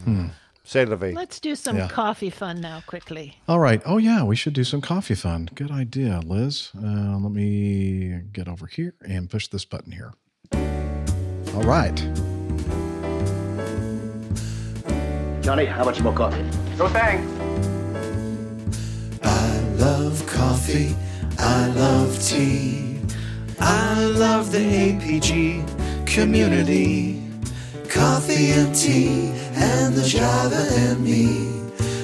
Hmm. C'est la vie. Let's do some Yeah. coffee fun now, quickly. All right. Oh, yeah, we should do some coffee fun. Good idea, Liz. Uh, let me get over here and push this button here. All right. Johnny, how much more coffee? No thanks. I love coffee. I love tea. I love the APG community. Coffee and tea and the Java and me.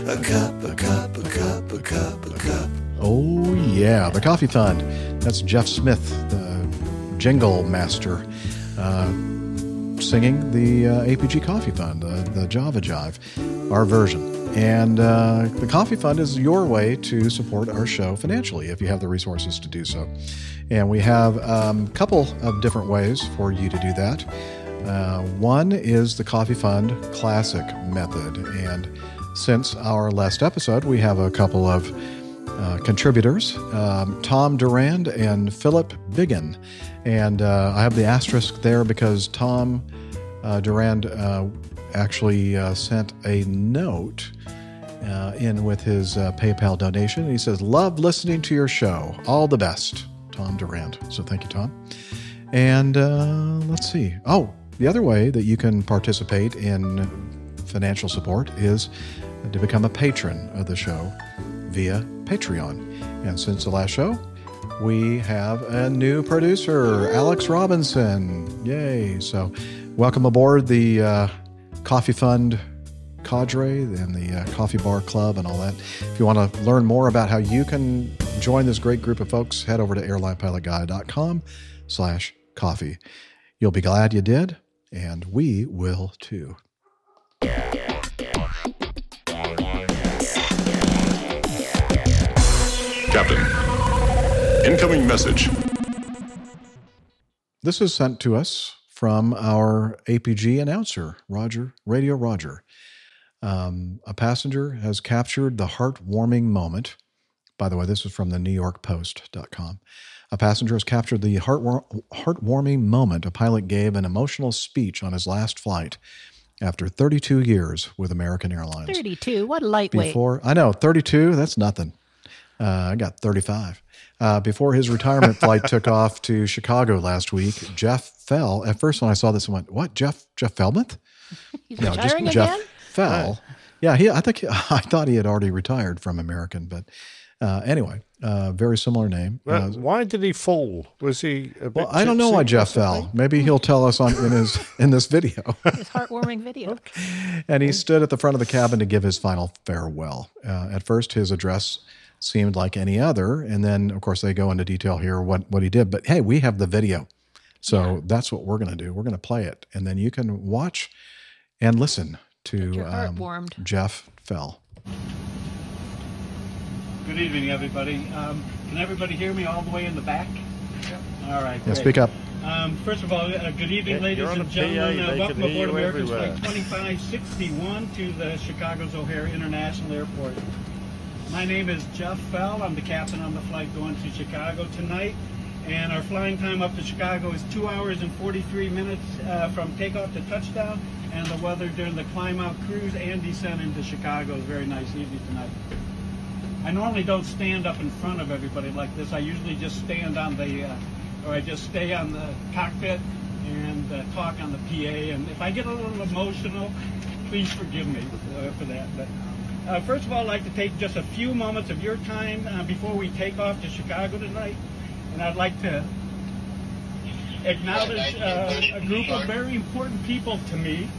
A cup, a cup, a cup, a cup, a cup. Oh, yeah, the Coffee Fund. That's Geoff Smith, the jingle master, uh, singing the uh, APG Coffee Fund, uh, the Java Jive, our version. And uh, the Coffee Fund is your way to support our show financially if you have the resources to do so. And we have a um, couple of different ways for you to do that. Uh, one is the Coffee Fund Classic method. And since our last episode, we have a couple of uh, contributors um, Tom Durand and Philip Biggin. And uh, I have the asterisk there because Tom uh, Durand uh, actually uh, sent a note uh, in with his uh, PayPal donation. He says, Love listening to your show. All the best, Tom Durand. So thank you, Tom. And let's see. Oh, the other way that you can participate in financial support is to become a patron of the show via Patreon. And since the last show, we have a new producer, Alex Robinson. Yay. So, welcome aboard the uh, Coffee Fund cadre and the uh, Coffee Bar Club and all that. If you want to learn more about how you can join this great group of folks, head over to airlinepilotguy.com slash coffee. You'll be glad you did, and we will too. Captain. Incoming message. This is sent to us from our APG announcer, Roger, Radio Roger. Um, a passenger has captured the heartwarming moment. By the way, this is from the New York Post.com. A passenger has captured the heartwar- heartwarming moment a pilot gave an emotional speech on his last flight after 32 years with American Airlines. 32. What a lightweight. Before I know 32, that's nothing. Uh, I got 35. Uh, before his retirement flight took off to Chicago last week, Jeff fell. At first, when I saw this, I went, "What? Jeff? Jeff Feldman? He's no, retiring Jeff again? fell. Yeah, he. I think I thought he had already retired from American, but uh, anyway, uh, very similar name. Well, Uh, why did he fall? Was he? A bit well, I don't know why Jeff fell. Maybe he'll tell us on in his in this video. His heartwarming video. and he stood at the front of the cabin to give his final farewell. Uh, at first, his address seemed like any other, and then, of course, they go into detail here what what he did. But hey, we have the video, so that's what we're going to do. We're going to play it, and then you can watch and listen to um. Jeff Fell. Good evening, everybody. Um, can everybody hear me all the way in the back? All right. Yeah, great. speak up. Um, first of all, uh, good evening, Yeah, ladies and gentlemen. PA, Uh, welcome aboard you America's. Flight 2561 to the Chicago's O'Hare International Airport. My name is Jeff Fell. I'm the captain on the flight going to Chicago tonight. And our flying time up to Chicago is 2 hours and 43 minutes uh, from takeoff to touchdown. And the weather during the climb out cruise and descent into Chicago is very nice evening tonight. I normally don't stand up in front of everybody like this. I usually just stand on the, uh, or I just stay on the cockpit and uh, talk on the PA. And if I get a little emotional, please forgive me uh, for that. But uh, first of all, I'd like to take just a few moments of your time uh, before we take off to Chicago tonight. And I'd like to acknowledge uh, a group of very important people to me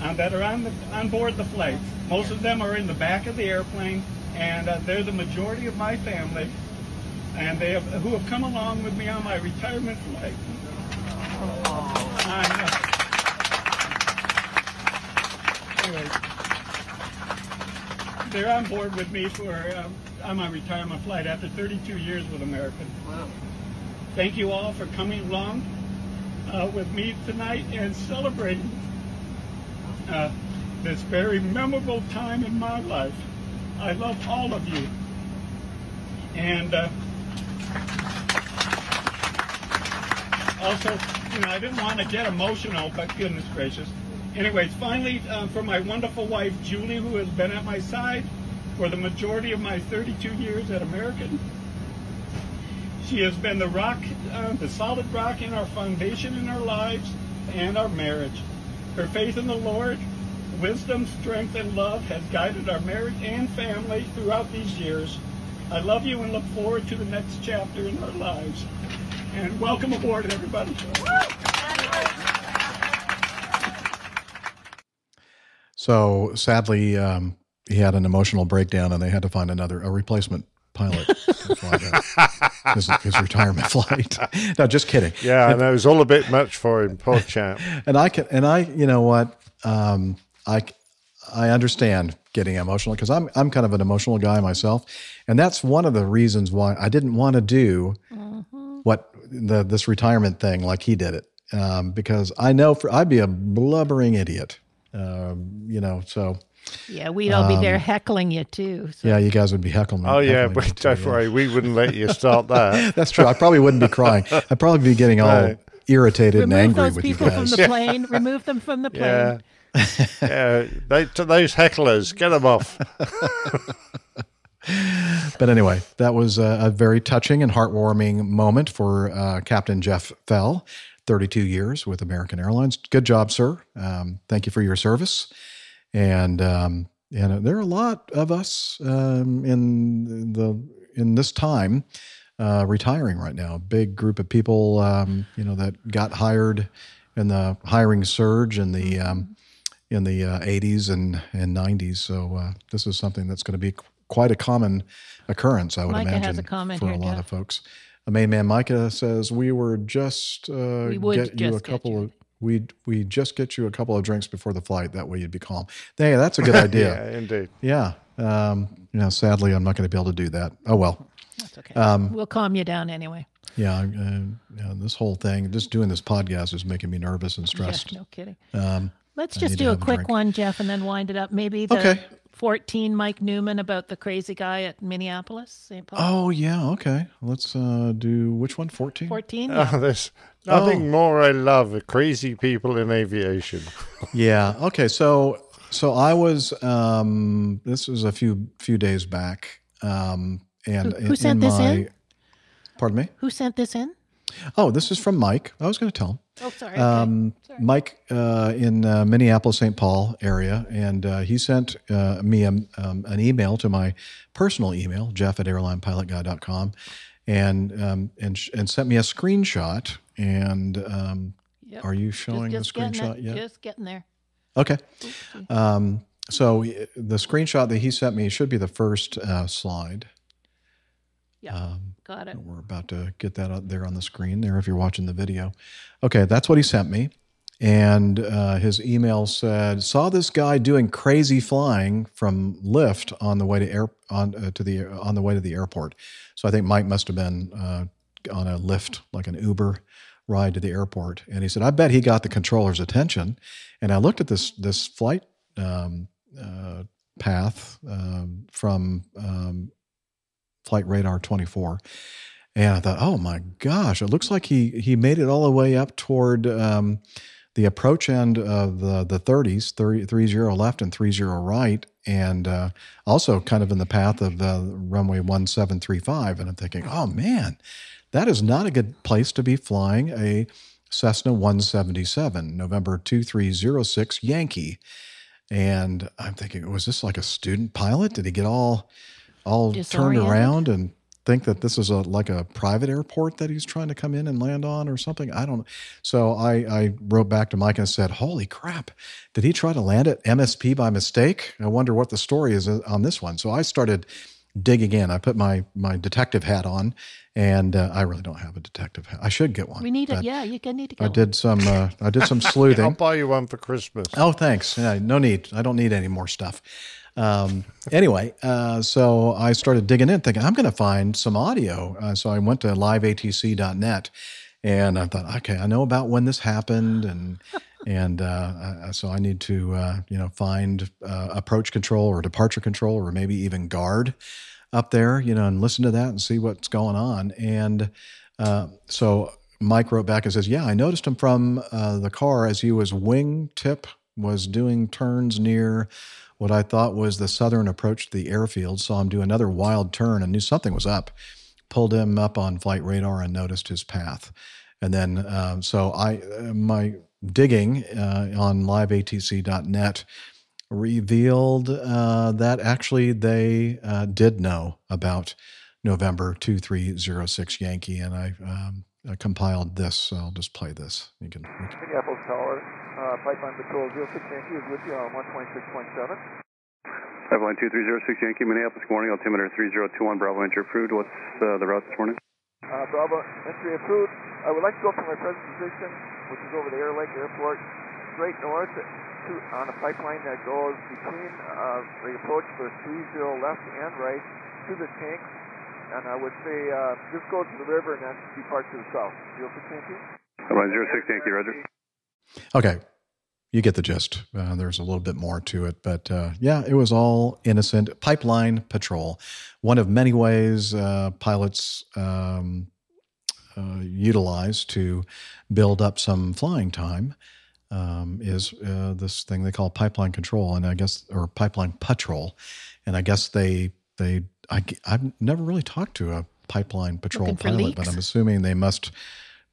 uh, that are on, the, on board the flight. Most of them are in the back of the airplane, and uh, they're the majority of my family, and they have, who have come along with me on my retirement flight. Uh, anyway, they're on board with me for um, on my retirement flight after 32 years with American. Wow. Thank you all for coming along uh, with me tonight and celebrating uh, this very memorable time in my life. I love all of you. And uh, also, you know, I didn't want to get emotional, but goodness gracious. Anyways, finally, uh, for my wonderful wife, Julie, who has been at my side for the majority of my 32 years at American. She has been the rock, uh, the solid rock in our foundation in our lives and our marriage. Her faith in the Lord, wisdom, strength, and love has guided our marriage and family throughout these years. I love you and look forward to the next chapter in our lives. And welcome aboard, everybody. So sadly, um, he had an emotional breakdown, and they had to find another a replacement pilot to fly his, his retirement flight. no, just kidding. Yeah, and know it was all a bit much for him, poor chap. and I can, and I, you know what, um, I, I understand getting emotional because I'm, I'm kind of an emotional guy myself, and that's one of the reasons why I didn't want to do what the this retirement thing like he did it, um, because I know for I'd be a blubbering idiot, um, you know. So Yeah, we'd all be there um, heckling you too. So. Yeah, you guys would be heckling. Oh yeah, heckling me but too, don't yeah. worry, we wouldn't let you start that. That's true. I probably wouldn't be crying. I'd probably be getting all Right. irritated Remove and angry those with you people from the plane. Remove them from the plane. Yeah. yeah, they, to those hecklers, get them off. But anyway, that was a, a very touching and heartwarming moment for uh, Captain Jeff Fell, 32 years with American Airlines. Good job, sir. Um, thank you for your service. And um, and there are a lot of us um, in the in this time uh, retiring right now. A big group of people, um, you know, that got hired in the hiring surge in the um, in the uh, 80s and, and 90s. So uh, this is something that's going to be quite a common occurrence, I would Micah imagine, a for a lot Jeff. of folks. A main man Micah says we were just uh, We would get you a just get couple of we we just get you a couple of drinks before the flight. That way you'd be calm. Hey, that's a good idea. Yeah, indeed. Yeah. Um, you know, sadly, I'm not going to be able to do that. Oh well. That's okay. Um, we'll calm you down anyway. yeah, uh, you know, this whole thing, just doing this podcast is making me nervous and stressed. Yeah, no kidding. Um, Let's I just do a quick drink. one, Jeff, and then wind it up. Maybe the Okay. 14 Mike Newman about the crazy guy at Minneapolis, St. Paul. Oh yeah, okay. Let's uh, do which one? Fourteen. 14? Oh, Yeah. there's nothing Oh. more I love crazy people in aviation. yeah. Okay. So so I was um this was a few few days back. Um and Who- who sent this in? Pardon me? Who sent this in? Oh, this is from Mike. I was going to tell him. Oh, sorry. okay. Um, Mike uh, in uh, Minneapolis, St. Paul area, and uh, he sent uh, me a, um, an email to my personal email, jeff at airlinepilotguy.com, and um, and sh- and sent me a screenshot. And um, Yep. are you showing just the screenshot yet? Just getting there. Okay. Um, so the screenshot that he sent me should be the first uh, slide. Yeah. Um, Got it. we're about to get that out there on the screen there if you're watching the video. Okay, that's what he sent me. And uh, his email said, "Saw this guy doing crazy flying from Lyft on the way to air on uh, to the on the way to the airport." So I think Mike must have been uh, on a Lyft, like an Uber ride to the airport. And he said, "I bet he got the controller's attention." And I looked at this this flight um, uh, path um, from um, Flight Radar 24. And I thought, oh my gosh, it looks like he he made it all the way up toward um, the approach end of the, the 30s, 30, 30 left and 30 right, and uh, also kind of in the path of uh, runway 1735. And I'm thinking, oh man, that is not a good place to be flying a Cessna 177, November 2306 Yankee. And I'm thinking, was this like a student pilot? Did he get all all turned Disoriented? around and think that this is a like a private airport that he's trying to come in and land on or something? I don't know. So I, I wrote back to Mike and said, Holy crap, did he try to land at MSP by mistake? I wonder what the story is uh, on this one. So I started digging in. I put my my detective hat on, and uh, I really don't have a detective hat. I should get one. We need it. but Yeah, you can need to go. I did some. Uh, I did some sleuthing. I'll buy you one for Christmas. Oh, thanks. Yeah, no need. I don't need any more stuff. Um, anyway, uh, so I started digging in, thinking I'm going to find some audio. Uh, so I went to liveatc.net, and I thought, okay, I know about when this happened, and and uh, so I need to uh, you know find uh, approach control or departure control or maybe even guard up there, you know, and listen to that and see what's going on. And uh, so Mike wrote back and says, "Yeah, I noticed him from the car as he was wingtip was doing turns near." What I thought was the southern approach to the airfield, saw him do another wild turn and knew something was up. Pulled him up on flight radar and noticed his path. And then, um, so I, uh, my digging uh, on liveatc.net revealed uh, that actually they uh, did know about November 2306 Yankee. And I, um, I compiled this. So I'll just play this. You can, you can uh, Pipeline Patrol 06 Yankee is with you on 126.7. Pipeline 2306 Yankee, Minneapolis, good morning. Altimeter 3021, Bravo entry approved. What's uh, the route this morning? Uh, Bravo, entry approved. I would like to go from my present position, which is over the Airlake Airport, straight north to, on a pipeline that goes between uh, the approach for 30 left and right to the tanks. And I would say uh, just go to the river and then depart to the south. 06 Yankee? Pipeline 06 Yankee, Roger. Okay. You get the gist. Uh, there's a little bit more to it, but uh, yeah, it was all innocent. Pipeline patrol, one of many ways uh, pilots um, uh, utilize to build up some flying time um, is uh, this thing they call pipeline control, and I guess or pipeline patrol, and I guess they they I, I've never really talked to a pipeline patrol Looking for pilot, but? I'm assuming they must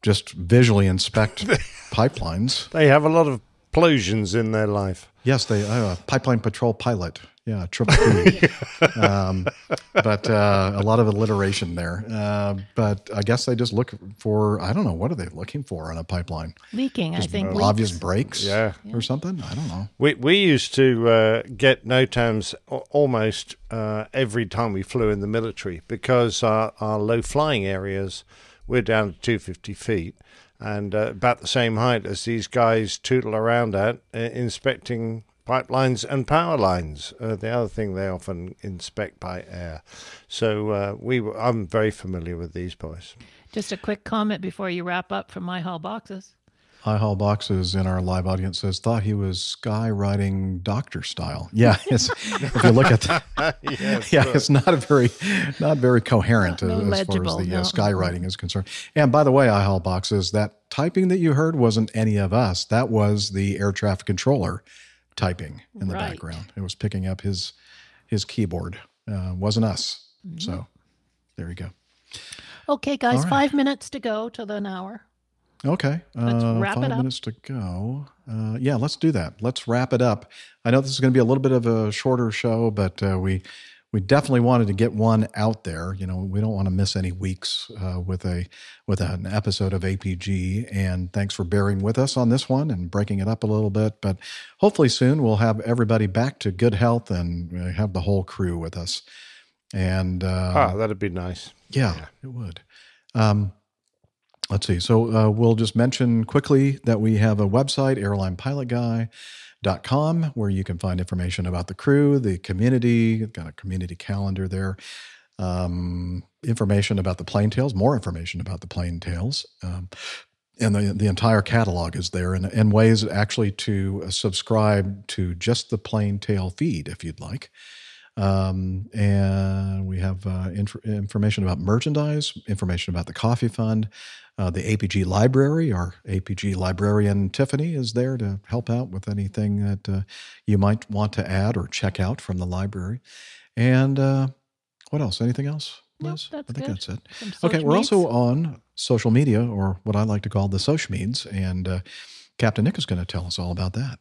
just visually inspect pipelines. They have a lot of plosions in their life. Yes, they uh, pipeline patrol pilot. Yeah, triple P. um, but uh, a lot of alliteration there. Uh, but I guess they just look for I don't know what are they looking for on a pipeline? Leaking, I think. obvious leaks. breaks, Yeah. or something. I don't know. We we used to uh, get NOTAMs a- almost uh, every time we flew in the military because our, our low flying areas we're down to 250 feet and uh, about the same height as these guys tootle around at uh, inspecting pipelines and power lines. Uh, the other thing they often inspect by air. So uh, we I'm very familiar with these boys. Just a quick comment before you wrap up from my hall boxes. I Hall Boxes in our live audience says thought he was sky riding doctor style. Yeah, it's, if you look at that, Yes, yeah, right. it's not a very, not very coherent No as, as far as the no. uh, skywriting is concerned. And by the way, I haul Boxes, that typing that you heard wasn't any of us. That was the air traffic controller typing in the Right. background. It was picking up his his keyboard. Uh, wasn't us. Mm-hmm. So there you go. Okay, guys, All right. five minutes to go to the an hour. Okay. Let's uh, wrap it five up. minutes to go. Uh, yeah, let's do that. Let's wrap it up. I know this is going to be a little bit of a shorter show, but uh, we we definitely wanted to get one out there. You know, we don't want to miss any weeks uh, with a with an episode of APG. And thanks for bearing with us on this one and breaking it up a little bit. But hopefully soon we'll have everybody back to good health and uh, have the whole crew with us. And uh, ah, that'd be nice. yeah, it would. Um, let's see. So uh, we'll just mention quickly that we have a website, airlinepilotguy.com, where you can find information about the crew, the community. Got a community calendar there. Um, information about the plane tails, more information about the plane tails. Um, and the, the entire catalog is there and, and ways actually to subscribe to just the plane tail feed if you'd like um, and we have uh, inf- information about merchandise information about the coffee fund uh, the apg library our apg librarian tiffany is there to help out with anything that uh, you might want to add or check out from the library and uh, what else anything else Liz? that's I think good. that's it. Okay, we're meds? also on social media, or what I like to call the social meds, and uh, Captain Nick is going to tell us all about that.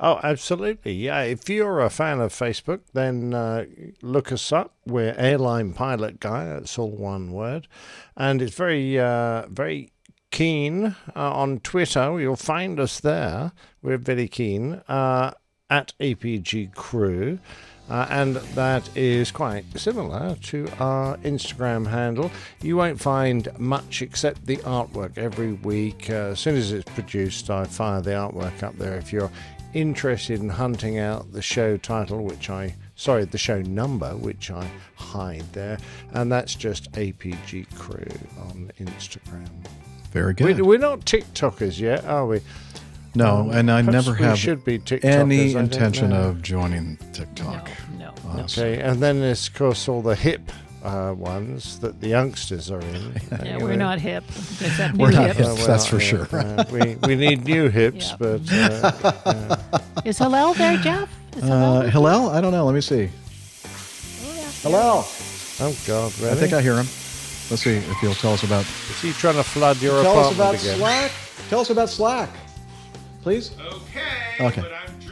Oh, absolutely. Yeah. If you're a fan of Facebook, then uh, look us up. We're Airline Pilot Guy. That's all one word. And it's very, uh, very keen uh, on Twitter. You'll find us there. We're very keen uh, at APG Crew. Uh, and that is quite similar to our Instagram handle. You won't find much except the artwork every week. Uh, as soon as it's produced, I fire the artwork up there. If you're interested in hunting out the show title, which I sorry, the show number, which I hide there, and that's just APG Crew on Instagram. Very good. We, we're not TikTokers yet, are we? No, Um, and I never have should be TikTokers, any intention of joining TikTok. No, honestly. Okay, and then there's of course all the hip uh, ones that the youngsters are in. Yeah, we're not hip. New We're not hips. hip, Oh, well, that's for yeah, sure. uh, we we need new hips, Yeah. but uh, yeah. Is Hillel there, Jeff? Is Hillel Uh. Hillel? I don't know. Let me see. Hillel. oh god, really? I think I hear him. Let's see if he'll tell us about. Is he trying to flood your tell us apartment about again? Slack. Tell us about Slack, please. Okay, Okay.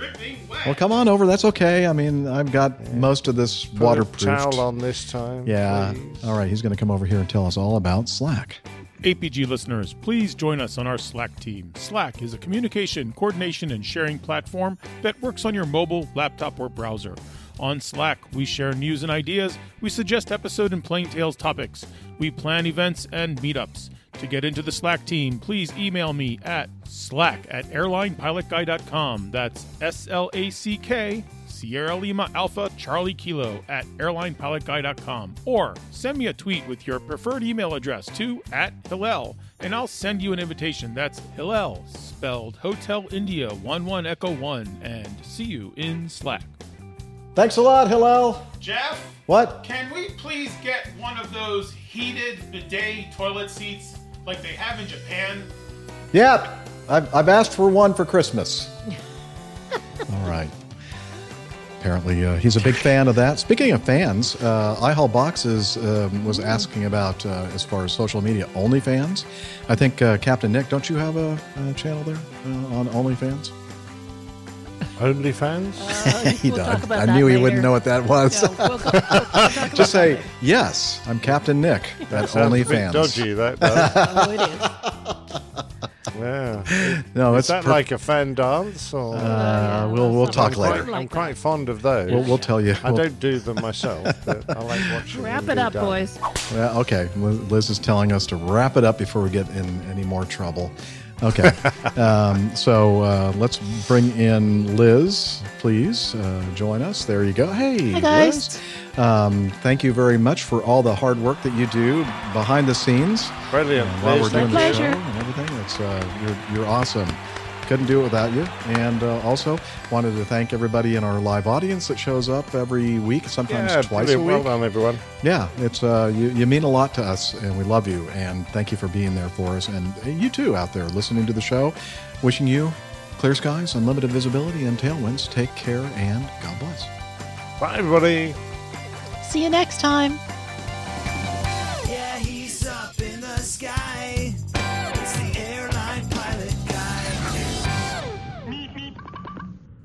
But I'm dripping wet. Well, come on over. That's okay. I mean, I've got most of this Put a waterproofed. towel on this time. Yeah. please. All right. He's going to come over here and tell us all about Slack. APG listeners, please join us on our Slack team. Slack is a communication, coordination, and sharing platform that works on your mobile, laptop, or browser. On Slack, we share news and ideas, we suggest episode and plane tails topics, we plan events and meetups. To get into the Slack team, please email me at slack at airlinepilotguy.com. That's S L A C K Sierra Lima Alpha Charlie Kilo at airlinepilotguy.com or send me a tweet with your preferred email address to at Hillel and I'll send you an invitation. That's Hillel, spelled Hotel India 11 Echo 1, and see you in Slack. Thanks a lot, Hillel. Jeff? What? Can we please get one of those heated bidet toilet seats like they have in Japan? Yeah. I've, I've asked for one for Christmas. all right. Apparently, uh, he's a big fan of that. Speaking of fans, uh, iHaul Boxes um, was asking about, uh, as far as social media, OnlyFans. I think, uh, Captain Nick, don't you have a, a channel there uh, on OnlyFans? OnlyFans? he we'll does. talk about I that knew he wouldn't know what that was. No, we'll go- we'll- we'll talk about Just say, that yes, I'm Captain Nick at Sounds a bit OnlyFans. dodgy, that does. Oh, it is. yeah. No, Is it's that per- like a fan dance or? Uh, we'll we'll talk I'm quite- later. I'm quite fond of those. We'll, we'll tell you. I don't do them myself, but I like watching. Wrap them it up, done. boys. Yeah, okay. Liz Liz is telling us to wrap it up before we get in any more trouble. Okay. um, so uh, let's bring in Liz, please. Uh, join us. There you go. Hey, Hi, guys. Liz. Um, thank you very much for all the hard work that you do behind the scenes. Brilliant. uh, while Liz, we're doing the you. show and everything. It's uh, you're you're awesome. Couldn't do it without you. And uh, also wanted to thank everybody in our live audience that shows up every week, sometimes Yeah, twice a brilliant. week. Well done, everyone. Yeah, it's uh, you, you mean a lot to us, and we love you. And thank you for being there for us, and you too out there listening to the show. Wishing you clear skies, unlimited visibility, and tailwinds. Take care, and God bless. Bye, everybody. See you next time.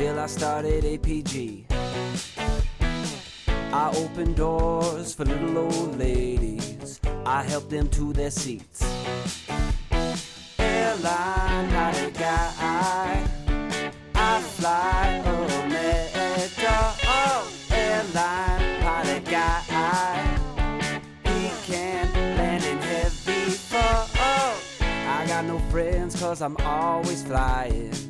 till I started APG. I opened doors for little old ladies. I helped them to their seats. Airline Airline pilot guy. I fly Omega. Oh, airline guy. In heavy fall. I got no friends cause I'm always flying.